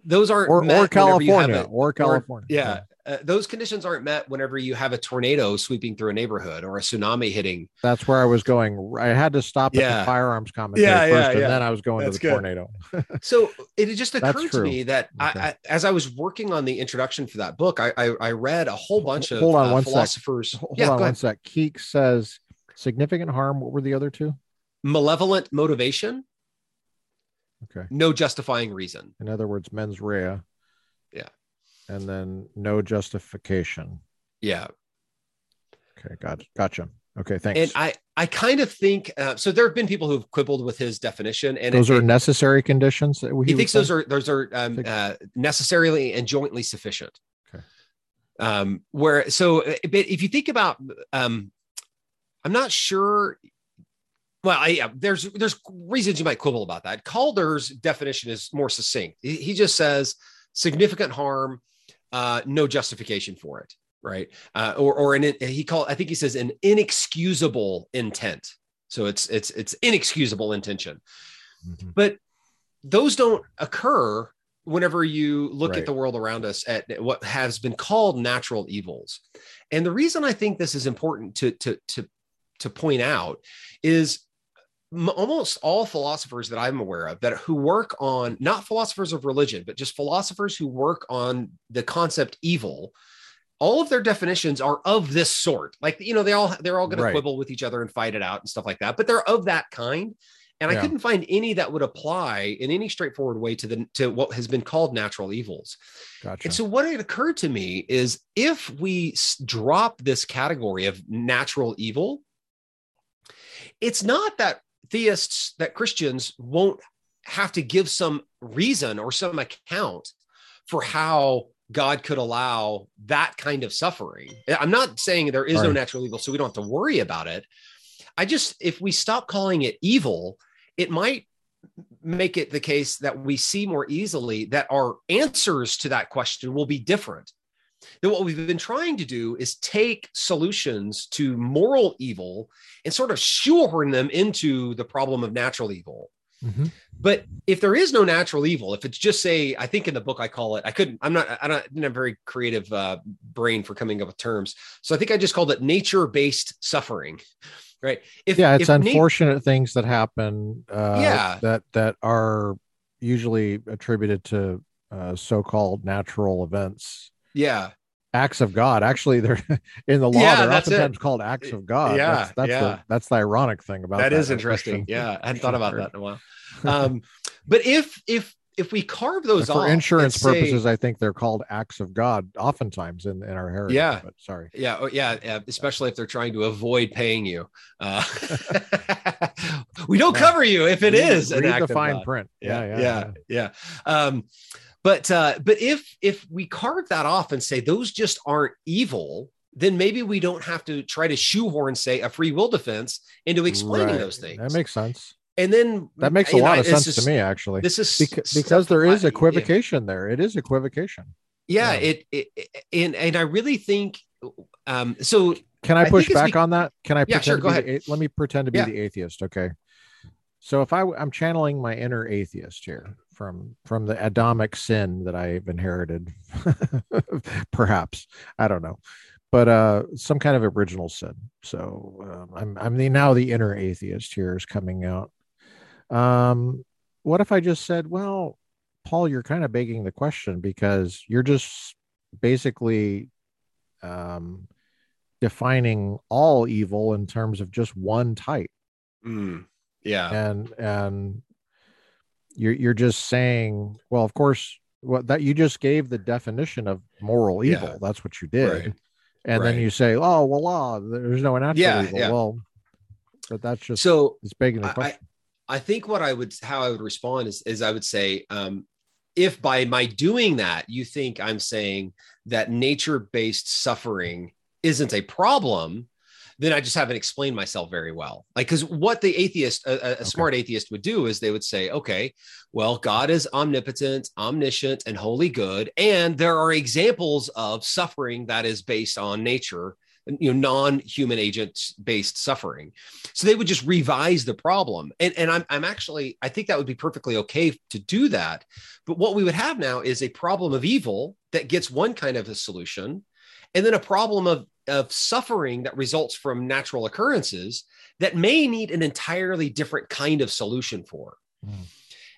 those aren't or, or California or California. Or, yeah, uh, those conditions aren't met whenever you have a tornado sweeping through a neighborhood or a tsunami hitting. That's where I was going. I had to stop yeah. at the firearms commentary yeah, first, yeah, and then I was going That's to the good. tornado. so it just occurred to me that okay. I, I, as I was working on the introduction for that book, I, I, I read a whole bunch of hold on uh, one philosophers. Sec. Hold on one sec. Kekes says significant harm. What were the other two? Malevolent motivation. Okay. No justifying reason. In other words, mens rea and then no justification. Yeah. Okay, got gotcha. Okay, thanks. And I I kind of think uh, so. There have been people who've quibbled with his definition, and those it, are necessary conditions. That he, he thinks those are those are um, uh, necessarily and jointly sufficient. Okay. Um, where so, uh, but if you think about, um, I'm not sure. Well, I, yeah, there's there's reasons you might quibble about that. Calder's definition is more succinct. He, he just says significant harm uh, no justification for it, right? Uh, or or an he called I think he says an inexcusable intent. So it's it's it's inexcusable intention, mm-hmm. but those don't occur whenever you look right. at the world around us at what has been called natural evils. And the reason I think this is important to to to to point out is almost all philosophers that I'm aware of that who work on not philosophers of religion, but just philosophers who work on the concept evil. All of their definitions are of this sort. Like you know, they all they're all going right. to quibble with each other and fight it out and stuff like that. But they're of that kind. And yeah. I couldn't find any that would apply in any straightforward way to the to what has been called natural evils. Gotcha. And so what had occurred to me is if we drop this category of natural evil, it's not that theists that Christians won't have to give some reason or some account for how God could allow that kind of suffering. I'm not saying there is right. no natural evil, so we don't have to worry about it. I just, if we stop calling it evil, it might make it the case that we see more easily that our answers to that question will be different then what we've been trying to do is take solutions to moral evil and sort of shoehorn them into the problem of natural evil. Mm-hmm. But if there is no natural evil, if it's just say, I think in the book I call it, I couldn't, I'm not, I don't, didn't have a very creative uh, brain for coming up with terms. So I think I just called it nature based suffering. Right. If, yeah, it's unfortunate na- things that happen. Uh, yeah. That, that are usually attributed to uh, so-called natural events yeah acts of God. Actually, they're in the law. Yeah, they're oftentimes it. called acts of God. Yeah, that's, that's yeah. The, that's the ironic thing about that. That is interesting. Yeah, I hadn't thought about that in a while. Um, but if if if we carve those for insurance purposes, I think they're called acts of God. Oftentimes in, in our heritage. Yeah. But sorry. Yeah. Oh, yeah. yeah. Especially if they're trying to avoid paying you. Uh, we don't cover you if it read, is read the fine print. Yeah. Yeah. Yeah. yeah. yeah. Um, but uh, but if if we carve that off and say those just aren't evil, then maybe we don't have to try to shoehorn say a free will defense into explaining right. those things. That makes sense. And then that makes a lot know, of sense to me, actually. This is because, because there is equivocation yeah. there. It is equivocation. Yeah, yeah. It, it, and and I really think um so can I push I back we, on that? Can I yeah, sure, go ahead. The, let me pretend to be yeah. the atheist, okay? So if I I'm channeling my inner atheist here from from the Adamic sin that I've inherited, perhaps I don't know, but uh, some kind of original sin. So um, I'm I'm the now the inner atheist here is coming out. Um, what if I just said, well, Paul, you're kind of begging the question because you're just basically um, defining all evil in terms of just one type. Mm yeah and and you're you're just saying well of course what that you just gave the definition of moral evil yeah. that's what you did right. and right. then you say oh well law there's no natural yeah, evil yeah. well but that's just so it's begging the question I, I think what i would how i would respond is is i would say um if by my doing that you think i'm saying that nature based suffering isn't a problem then I just haven't explained myself very well. Like, because what the atheist, a, a okay. smart atheist would do is they would say, okay, well, God is omnipotent, omniscient, and wholly good. And there are examples of suffering that is based on nature you know non-human agent based suffering so they would just revise the problem and, and I'm, I'm actually i think that would be perfectly okay to do that but what we would have now is a problem of evil that gets one kind of a solution and then a problem of of suffering that results from natural occurrences that may need an entirely different kind of solution for mm.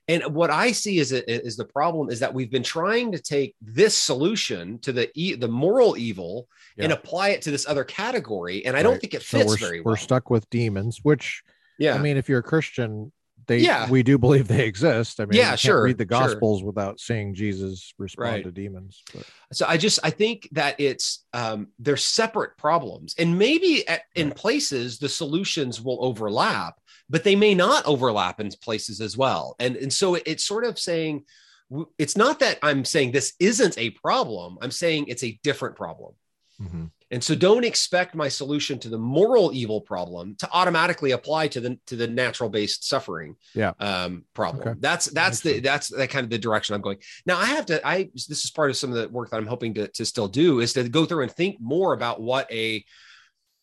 And what I see is, is the problem is that we've been trying to take this solution to the e- the moral evil yeah. and apply it to this other category, and I right. don't think it fits so very well. We're stuck with demons, which yeah, I mean, if you're a Christian, they yeah. we do believe they exist. I mean, yeah, sure. Read the Gospels sure. without seeing Jesus respond right. to demons. But. So I just I think that it's um, they're separate problems, and maybe at, in places the solutions will overlap, but they may not overlap in places as well. And and so it's sort of saying it's not that I'm saying this isn't a problem. I'm saying it's a different problem. Mm-hmm. And so don't expect my solution to the moral evil problem to automatically apply to the to the natural based suffering yeah. um, problem. Okay. That's that's the that's that kind of the direction I'm going. Now I have to I this is part of some of the work that I'm hoping to, to still do is to go through and think more about what a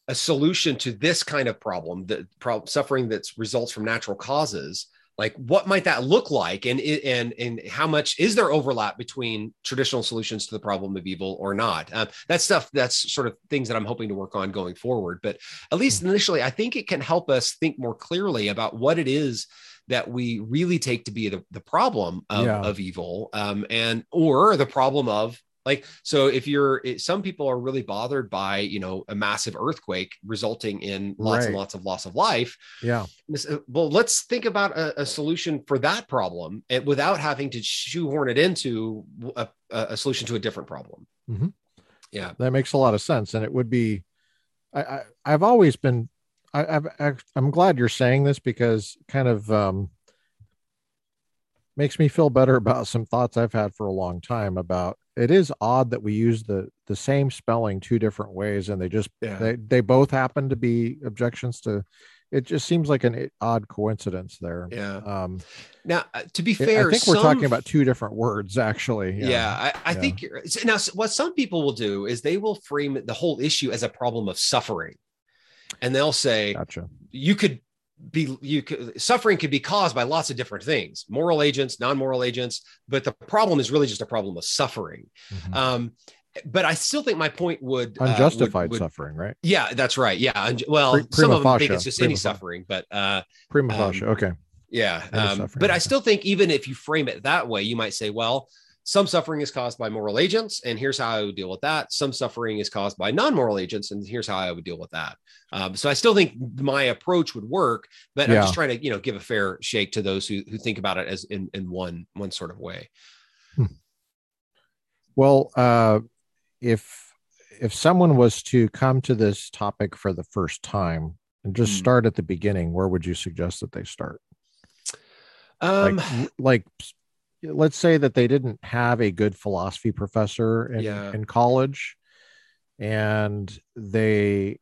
a solution to this kind of problem, the pro- suffering that results from natural causes, like what might that look like and and and how much is there overlap between traditional solutions to the problem of evil or not um, that's stuff that's sort of things that i'm hoping to work on going forward but at least hmm. initially i think it can help us think more clearly about what it is that we really take to be the, the problem of, yeah. of evil um, and or the problem of like so if you're some people are really bothered by you know a massive earthquake resulting in lots right. and lots of loss of life yeah uh, well let's think about a, a solution for that problem without having to shoehorn it into a, a solution to a different problem mm-hmm. yeah that makes a lot of sense and it would be i, I have always been I, I've i'm glad you're saying this because kind of um makes me feel better about some thoughts I've had for a long time about it is odd that we use the the same spelling two different ways and they just yeah. they, they both happen to be objections to it just seems like an odd coincidence there yeah um now uh, to be fair i think we're talking about two different words actually yeah, yeah i, I yeah. think now what some people will do is they will frame the whole issue as a problem of suffering and they'll say gotcha. you could be you suffering could be caused by lots of different things moral agents non-moral agents but the problem is really just a problem of suffering mm-hmm. um, but I still think my point would unjustified uh, would, would, suffering, right? Yeah, that's right. Yeah, well, Pre- some of them think it's just prima any suffering, but uh, prima facie. Um, okay. Yeah, um, but I still think even if you frame it that way, you might say, well, some suffering is caused by moral agents, and here's how I would deal with that. Some suffering is caused by non moral agents, and here's how I would deal with that. Um, so I still think my approach would work, but yeah. I'm just trying to you know give a fair shake to those who who think about it as in in one one sort of way. Hmm. Well, uh, if if someone was to come to this topic for the first time and just hmm. start at the beginning, where would you suggest that they start? Um, like, like let's say that they didn't have a good philosophy professor in, yeah. in college and they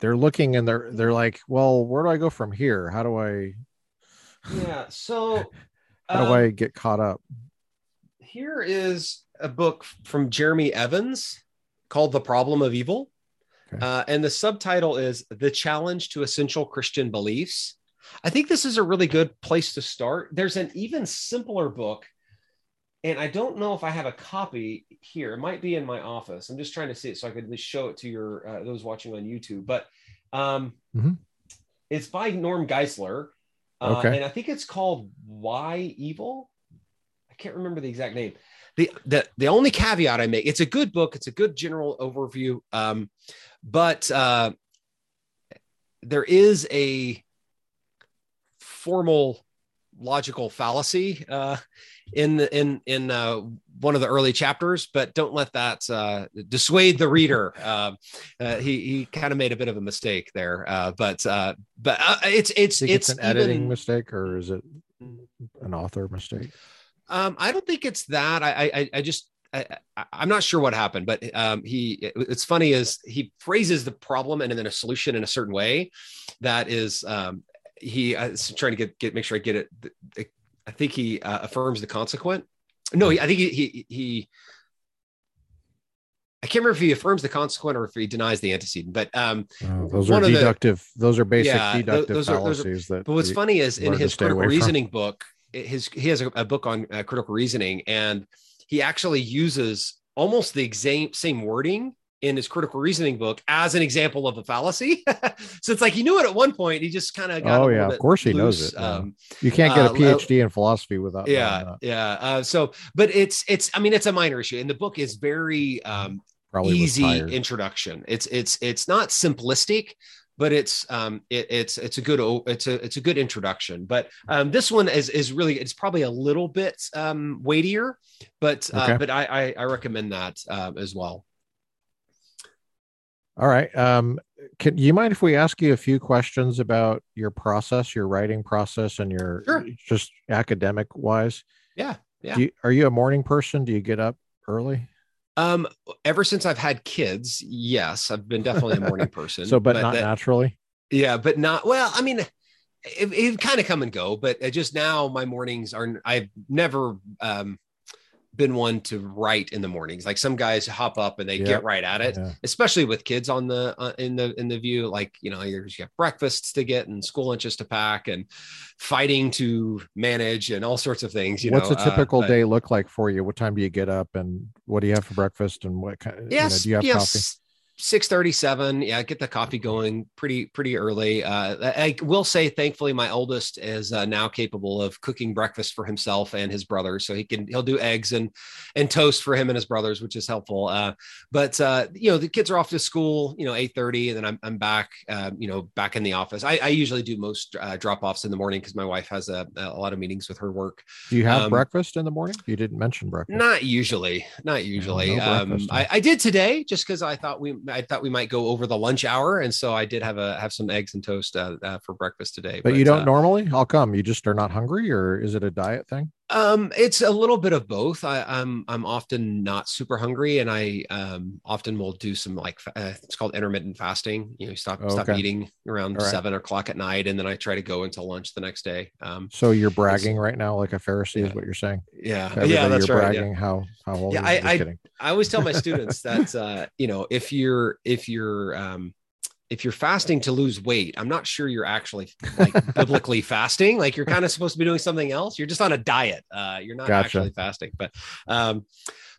they're looking and they're they're like well where do i go from here how do i yeah so how um, do i get caught up here is a book from jeremy evans called the problem of evil okay. uh, and the subtitle is the challenge to essential christian beliefs I think this is a really good place to start. There's an even simpler book, and I don't know if I have a copy here. It might be in my office. I'm just trying to see it so I could at least show it to your uh, those watching on YouTube. But um, mm-hmm. it's by Norm Geisler, uh, okay. and I think it's called "Why Evil." I can't remember the exact name. The, the the only caveat I make, it's a good book. It's a good general overview, um, but uh, there is a formal logical fallacy uh, in the, in in uh, one of the early chapters, but don't let that uh, dissuade the reader. Uh, uh, he he kind of made a bit of a mistake there, uh, but but it's it's it's, it's an even, editing mistake, or is it an author mistake? Um, I don't think it's that. I, I I just I, am not sure what happened, but um, he. It's funny is he phrases the problem and then a solution in a certain way that is um, he uh, trying to get get make sure I get it. I think he uh, affirms the consequent. No, I think he, he he. I can't remember if he affirms the consequent or if he denies the antecedent, but um, oh, those are deductive. The, those are basic yeah, deductive those are, those are, that. But what's funny is in his critical reasoning from. book, his he has a, a book on uh, critical reasoning, and he actually uses almost the same same wording in his critical reasoning book as an example of a fallacy. so it's like he knew it at one point. He just kind of got. Oh yeah, of course he loose. knows it. Um, you can't get a PhD uh, in philosophy without. Yeah, yeah. Uh, so, but it's it's. I mean, it's a minor issue, and the book is very um, Probably easy introduction. It's it's it's not simplistic, but it's um it, it's it's a good it's a it's a good introduction but um this one is is really it's probably a little bit um weightier but uh, okay. but I, I, I recommend that uh, as well all right um can you mind if we ask you a few questions about your process your writing process and your sure. just academic wise yeah yeah you, are you a morning person do you get up early um, ever since I've had kids, yes, I've been definitely a morning person. so, but, but not that, naturally. Yeah, but not well. I mean, it, it kind of come and go, but just now my mornings are. I've never um, been one to write in the mornings. Like some guys hop up and they get right at it, yeah. especially with kids on the uh, in the in the view. Like you know, you have breakfasts to get and school lunches to pack and fighting to manage and all sorts of things. You What's know? a typical uh, day look like for you? What time do you get up and what do you have for breakfast and what kind? Yes, you know, do you have yes. coffee? 637 yeah get the coffee going pretty pretty early. Uh, i will say thankfully my oldest is uh, now capable of cooking breakfast for himself and his brothers so he can he'll do eggs and and toast for him and his brothers which is helpful. Uh, but uh, you know the kids are off to school you know 8:30 and then i'm, I'm back um, you know back in the office. I, I usually do most uh, drop-offs in the morning because my wife has a, a lot of meetings with her work. Do you have um, breakfast in the morning? You didn't mention breakfast. Not usually not usually. No, no um, I, I did today just because i thought we I thought we might go over the lunch hour, and so I did have a have some eggs and toast uh, uh, for breakfast today. But, but you don't uh, normally? How come? You just are not hungry, or is it a diet thing? Um, it's a little bit of both. I, am I'm, I'm often not super hungry, and I um, often will do some like uh, it's called intermittent fasting. You know, stop oh, stop eating around right. seven o'clock at night, and then I try to go until lunch the next day. Um, so you're bragging right now, like a Pharisee, yeah. is what you're saying? Yeah, yeah, that's you're right. Bragging yeah. how how old? Yeah, I I, I always tell my students that uh, you know if you're if you're um, if you're fasting to lose weight, I'm not sure you're actually like biblically fasting. Like you're kind of supposed to be doing something else. You're just on a diet. Uh, you're not gotcha. actually fasting. But um,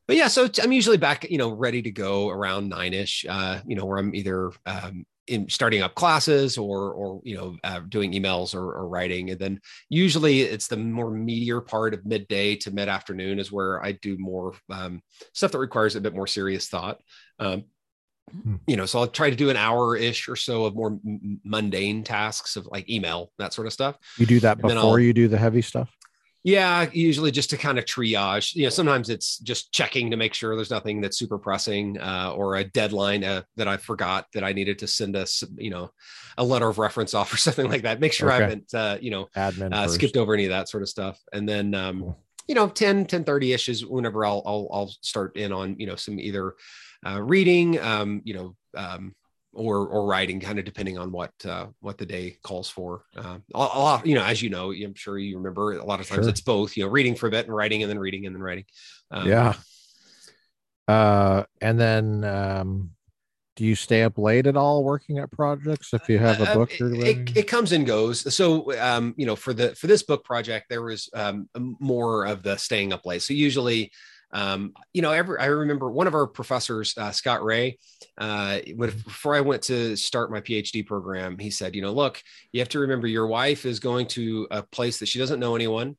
but yeah, so I'm usually back, you know, ready to go around nine ish. Uh, you know, where I'm either um, in starting up classes or or you know uh, doing emails or, or, writing and then usually it's the more meatier part of midday to mid afternoon is where i do more um, stuff that requires a bit more serious thought um. You know so i'll try to do an hour ish or so of more m- mundane tasks of like email that sort of stuff. You do that before you do the heavy stuff? Yeah usually just to kind of triage. You know sometimes it's just checking to make sure there's nothing that's super pressing uh, or a deadline uh, that i forgot that i needed to send us you know a letter of reference off or something like that. Make sure okay. i haven't uh, you know admin uh, skipped over any of that sort of stuff. And then um, cool. you know 10 10 30 ish is whenever I'll, I'll i'll start in on you know some either uh, reading, um, you know, um, or or writing, kind of depending on what uh, what the day calls for. Uh, a, a, lot, you know, as you know, I'm sure you remember a lot of times sure. it's both. You know, reading for a bit and writing, and then reading and then writing. Um, yeah. Uh, and then um, do you stay up late at all working at projects if you have a uh, book uh, it, it, comes and goes so um, you know for the for this book project there was um, more of the staying up late so usually um, you know, every, I remember one of our professors, uh, Scott Rae, uh, before I went to start my PhD program, he said, you know, look, you have to remember your wife is going to a place that she doesn't know anyone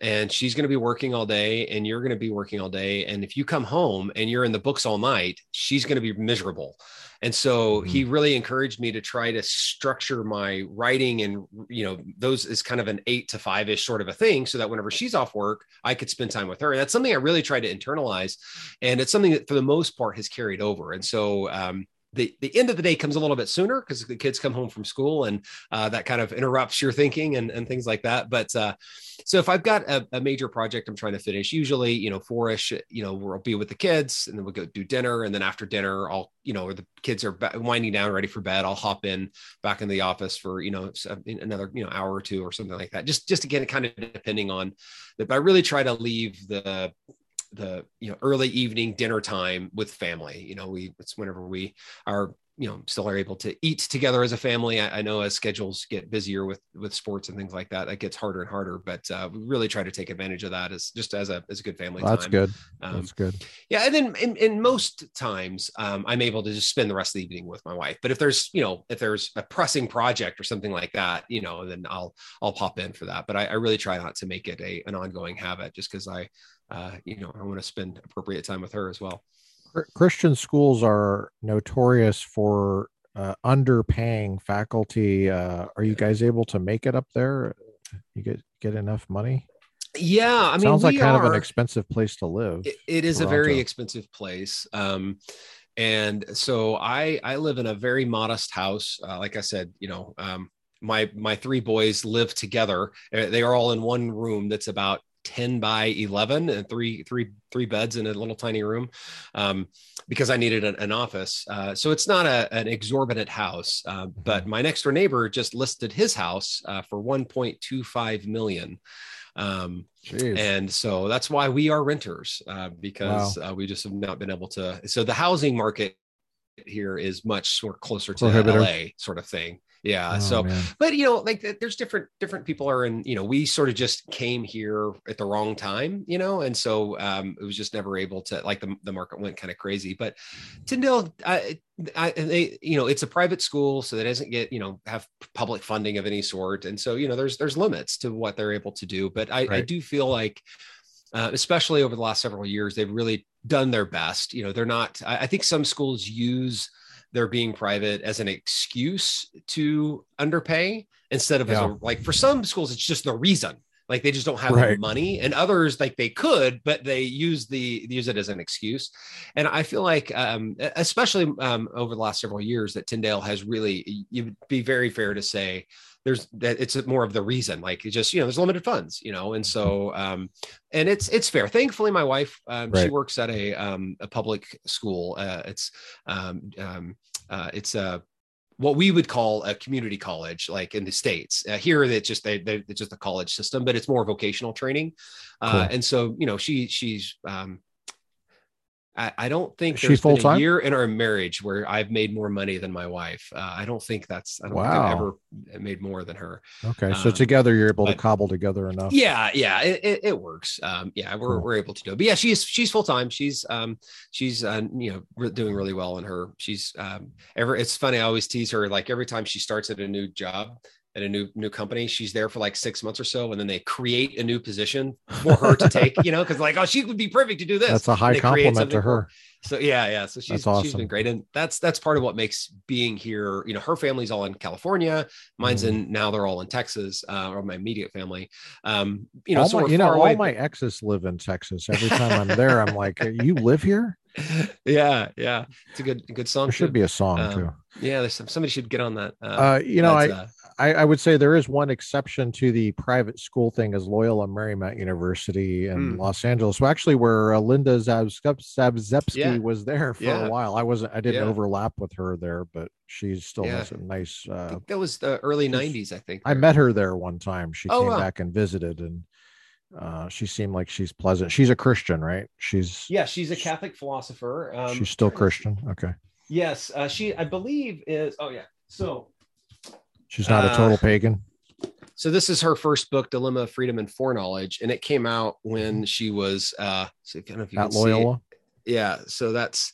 and she's going to be working all day and you're going to be working all day. And if you come home and you're in the books all night, she's going to be miserable. And so mm-hmm. he really encouraged me to try to structure my writing and, you know, those is kind of an eight to five ish sort of a thing so that whenever she's off work, I could spend time with her. And that's something I really tried to internalize. And it's something that for the most part has carried over. And so, um, the, the end of the day comes a little bit sooner because the kids come home from school and uh, that kind of interrupts your thinking and, and things like that. But uh, so if I've got a, a, major project I'm trying to finish, usually, you know, fourish, you know, we'll be with the kids and then we'll go do dinner. And then after dinner, I'll, you know, or the kids are winding down, ready for bed. I'll hop in back in the office for, you know, another, you know, hour or two or something like that. Just, just again, kind of depending on that. But I really try to leave the, the you know early evening dinner time with family. You know we it's whenever we are you know still are able to eat together as a family. I, I, know as schedules get busier with with sports and things like that that gets harder and harder but uh, we really try to take advantage of that as just as a as a good family well, that's time. good. Um, that's good. yeah and then in, in most times um, i'm able to just spend the rest of the evening with my wife. But if there's you know if there's a pressing project or something like that you know then i'll i'll pop in for that. But i, I really try not to make it a an ongoing habit just because i uh, you know i want to spend appropriate time with her as well Christian schools are notorious for uh, underpaying faculty. Uh, are you guys able to make it up there? You get get enough money? Yeah, I mean, sounds like kind are, of an expensive place to live. it, it is Toronto. a very expensive place. Um, and so I I live in a very modest house. Uh, like I said, you know, um, my my three boys live together. Uh, they are all in one room that's about 10 by 11 and three three three beds in a little tiny room um, because i needed an, an office. Uh, so it's not a, an exorbitant house uh, but mm-hmm. my next door neighbor just listed his house uh, for 1.25 million. Um, and so that's why we are renters uh, because wow. Uh, we just have not been able to so the housing market here is much more closer to LA sort of thing yeah oh, so man. but you know like there's different different people are in you know we sort of just came here at the wrong time you know and so um it was just never able to like the, the market went kind of crazy but tyndale I, I, they, you know, it's a private school, so that doesn't get, you know, have public funding of any sort, and so you know, there's there's limits to what they're able to do. But I, right. I do feel like, uh, especially over the last several years, they've really done their best. You know, they're not. I, I think some schools use they're being private as an excuse to underpay instead of yeah. as a, like for some schools it's just the reason like they just don't have right. the money and others like they could but they use the use it as an excuse and i feel like um, especially um, over the last several years that tyndale has really you'd be very fair to say there's that it's more of the reason like it just you know there's limited funds you know and so um and it's it's fair thankfully my wife um, right. she works at a um a public school uh it's um um uh it's a what we would call a community college, like in the states. Uh, here, it's just they, they, it's just a college system, but it's more vocational training. Uh, cool. And so, you know, she she's um, I, I don't think there's been a year in our marriage where I've made more money than my wife. Uh, I don't think that's I don't wow. think I've ever made more than her. Okay, so um, together you're able but, to cobble together enough. Yeah, yeah, it, it, it works. Um, yeah, we're we're able to do it. But yeah, she's she's full time. She's um she's uh, you know re- doing really well in her. She's um ever. It's funny. I always tease her like every time she starts at a new job, at a new new company. She's there for like six months or so, and then they create a new position for her to take. You know, because like, oh, she would be perfect to do this. That's a high compliment to her. So yeah, yeah. So she's awesome. she's been great, and that's that's part of what makes being here. You know, her family's all in California. Mine's mm. in now. They're all in Texas, uh, or my immediate family. Um, you know, all so my, you know, all away. my exes live in Texas. Every time I'm there, I'm like, you live here? yeah, yeah. It's a good good song. There should be a song um, too. Yeah, there's some, somebody should get on that. Uh, uh you know, I, uh, I, I would say there is one exception to the private school thing is Loyola Marymount University in mm. Los Angeles. Well, actually, where uh, Linda Zagzebski yeah. was there for yeah. a while. I wasn't. I didn't yeah. overlap with her there, but she still has a nice. Uh, that was the early '90s, I think. I met her there one time. She oh, came wow. back and visited, and uh, she seemed like she's pleasant. She's a Christian, right? She's yeah, she's a Catholic philosopher. Um, she's still Christian. Okay. Yes, uh, she I believe is. Oh yeah, so she's not uh, a total pagan. So this is her first book, Dilemma of Freedom and Foreknowledge, and it came out when she was uh, so kind of at Loyola. Yeah, so that's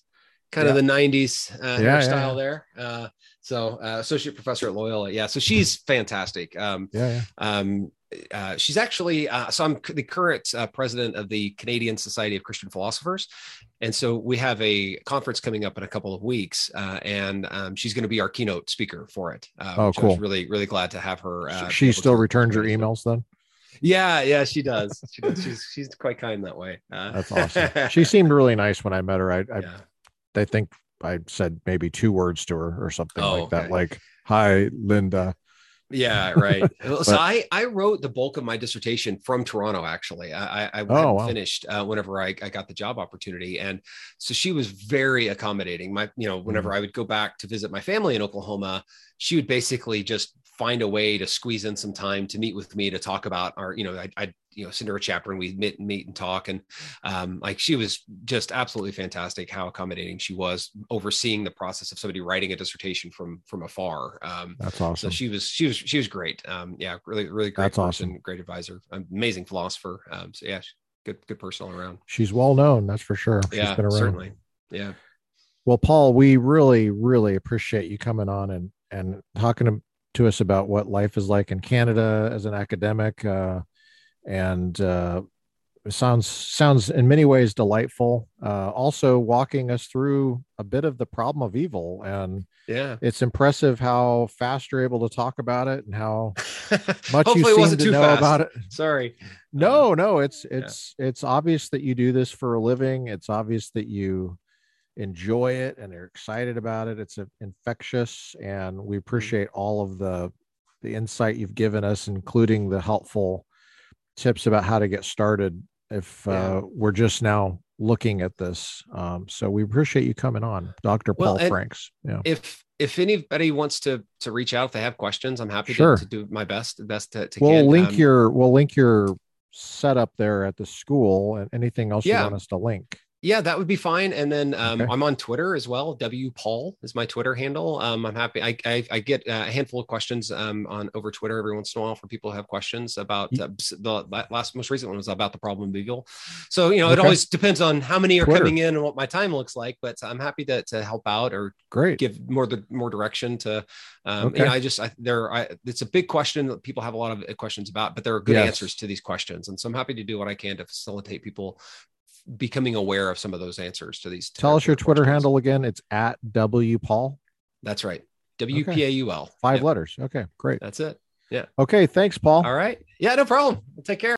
kind yeah. of the '90s uh, yeah, hairstyle yeah, there. Uh, so uh, associate professor at Loyola. Yeah, so she's fantastic. Um, yeah, yeah. Um, uh, she's actually uh, so I'm the current uh, president of the Canadian Society of Christian Philosophers, and so we have a conference coming up in a couple of weeks, uh, and um, she's going to be our keynote speaker for it. Uh, oh, cool! really, really glad to have her. Uh, she still returns your emails then. Yeah, yeah, she does. She does. she's she's quite kind that way. That's awesome. she seemed really nice when I met her. I, I, yeah. I think I said maybe two words to her or something Oh, like that, okay. like "Hi, Linda." Yeah, right. so I I wrote the bulk of my dissertation from Toronto. Actually, I I, I Oh, wow. finished uh, whenever I, I got the job opportunity, and so she was very accommodating. My you know whenever Mm-hmm. I would go back to visit my family in Oklahoma, she would basically just find a way to squeeze in some time to meet with me to talk about our you know I I you know send her a chapter and we meet meet and talk and um like she was just absolutely fantastic how accommodating she was overseeing the process of somebody writing a dissertation from from afar um That's so awesome. she was she was she was great. Um, yeah, really really great That's person, awesome. great advisor, amazing philosopher. Um, so yeah, good good person all around. She's well known, that's for sure. She's yeah, been around. certainly. Yeah, Well, Paul, we really, really appreciate you coming on and and talking to, us about what life is like in Canada as an academic. Uh, and uh, it sounds sounds in many ways delightful. Uh, also, walking us through a bit of the problem of evil, and yeah. it's impressive how fast you're able to talk about it and how much you seem to know fast. about it. Sorry. No, no, it's it's it's obvious that you do this for a living. It's obvious that you enjoy it and they're excited about it. It's infectious, and we appreciate all of the the insight you've given us, including the helpful tips about how to get started if Yeah. uh, we're just now looking at this. Um, so we appreciate you coming on, Dr. Well, Paul Franks. Yeah. If if anybody wants to to reach out if they have questions, I'm happy Sure. to, to do my best best to, to We'll link Um, your we'll link your setup there at the school and anything else you want us to link. Yeah, that would be fine. And then um, Okay. I'm on Twitter as well. W Paul is my Twitter handle. Um, I'm happy. I, I I get a handful of questions um, on over Twitter every once in a while for people who have questions about uh, the last most recent one was about the problem of evil. So you know, it Okay. always depends on how many are Twitter. coming in and what my time looks like. But I'm happy to to help out or Great. give more the more direction to. Um, Okay. You know, I just I, there I it's a big question that people have a lot of questions about, but there are good Yes. answers to these questions, and so I'm happy to do what I can to facilitate people becoming aware of some of those answers to these. Tell us your their Twitter handle again. It's at W Paul. That's right. W P A U L. Five Yeah, letters. Okay, great. That's it. Yeah. Okay, thanks, Paul. All right. Yeah, no problem. Take care.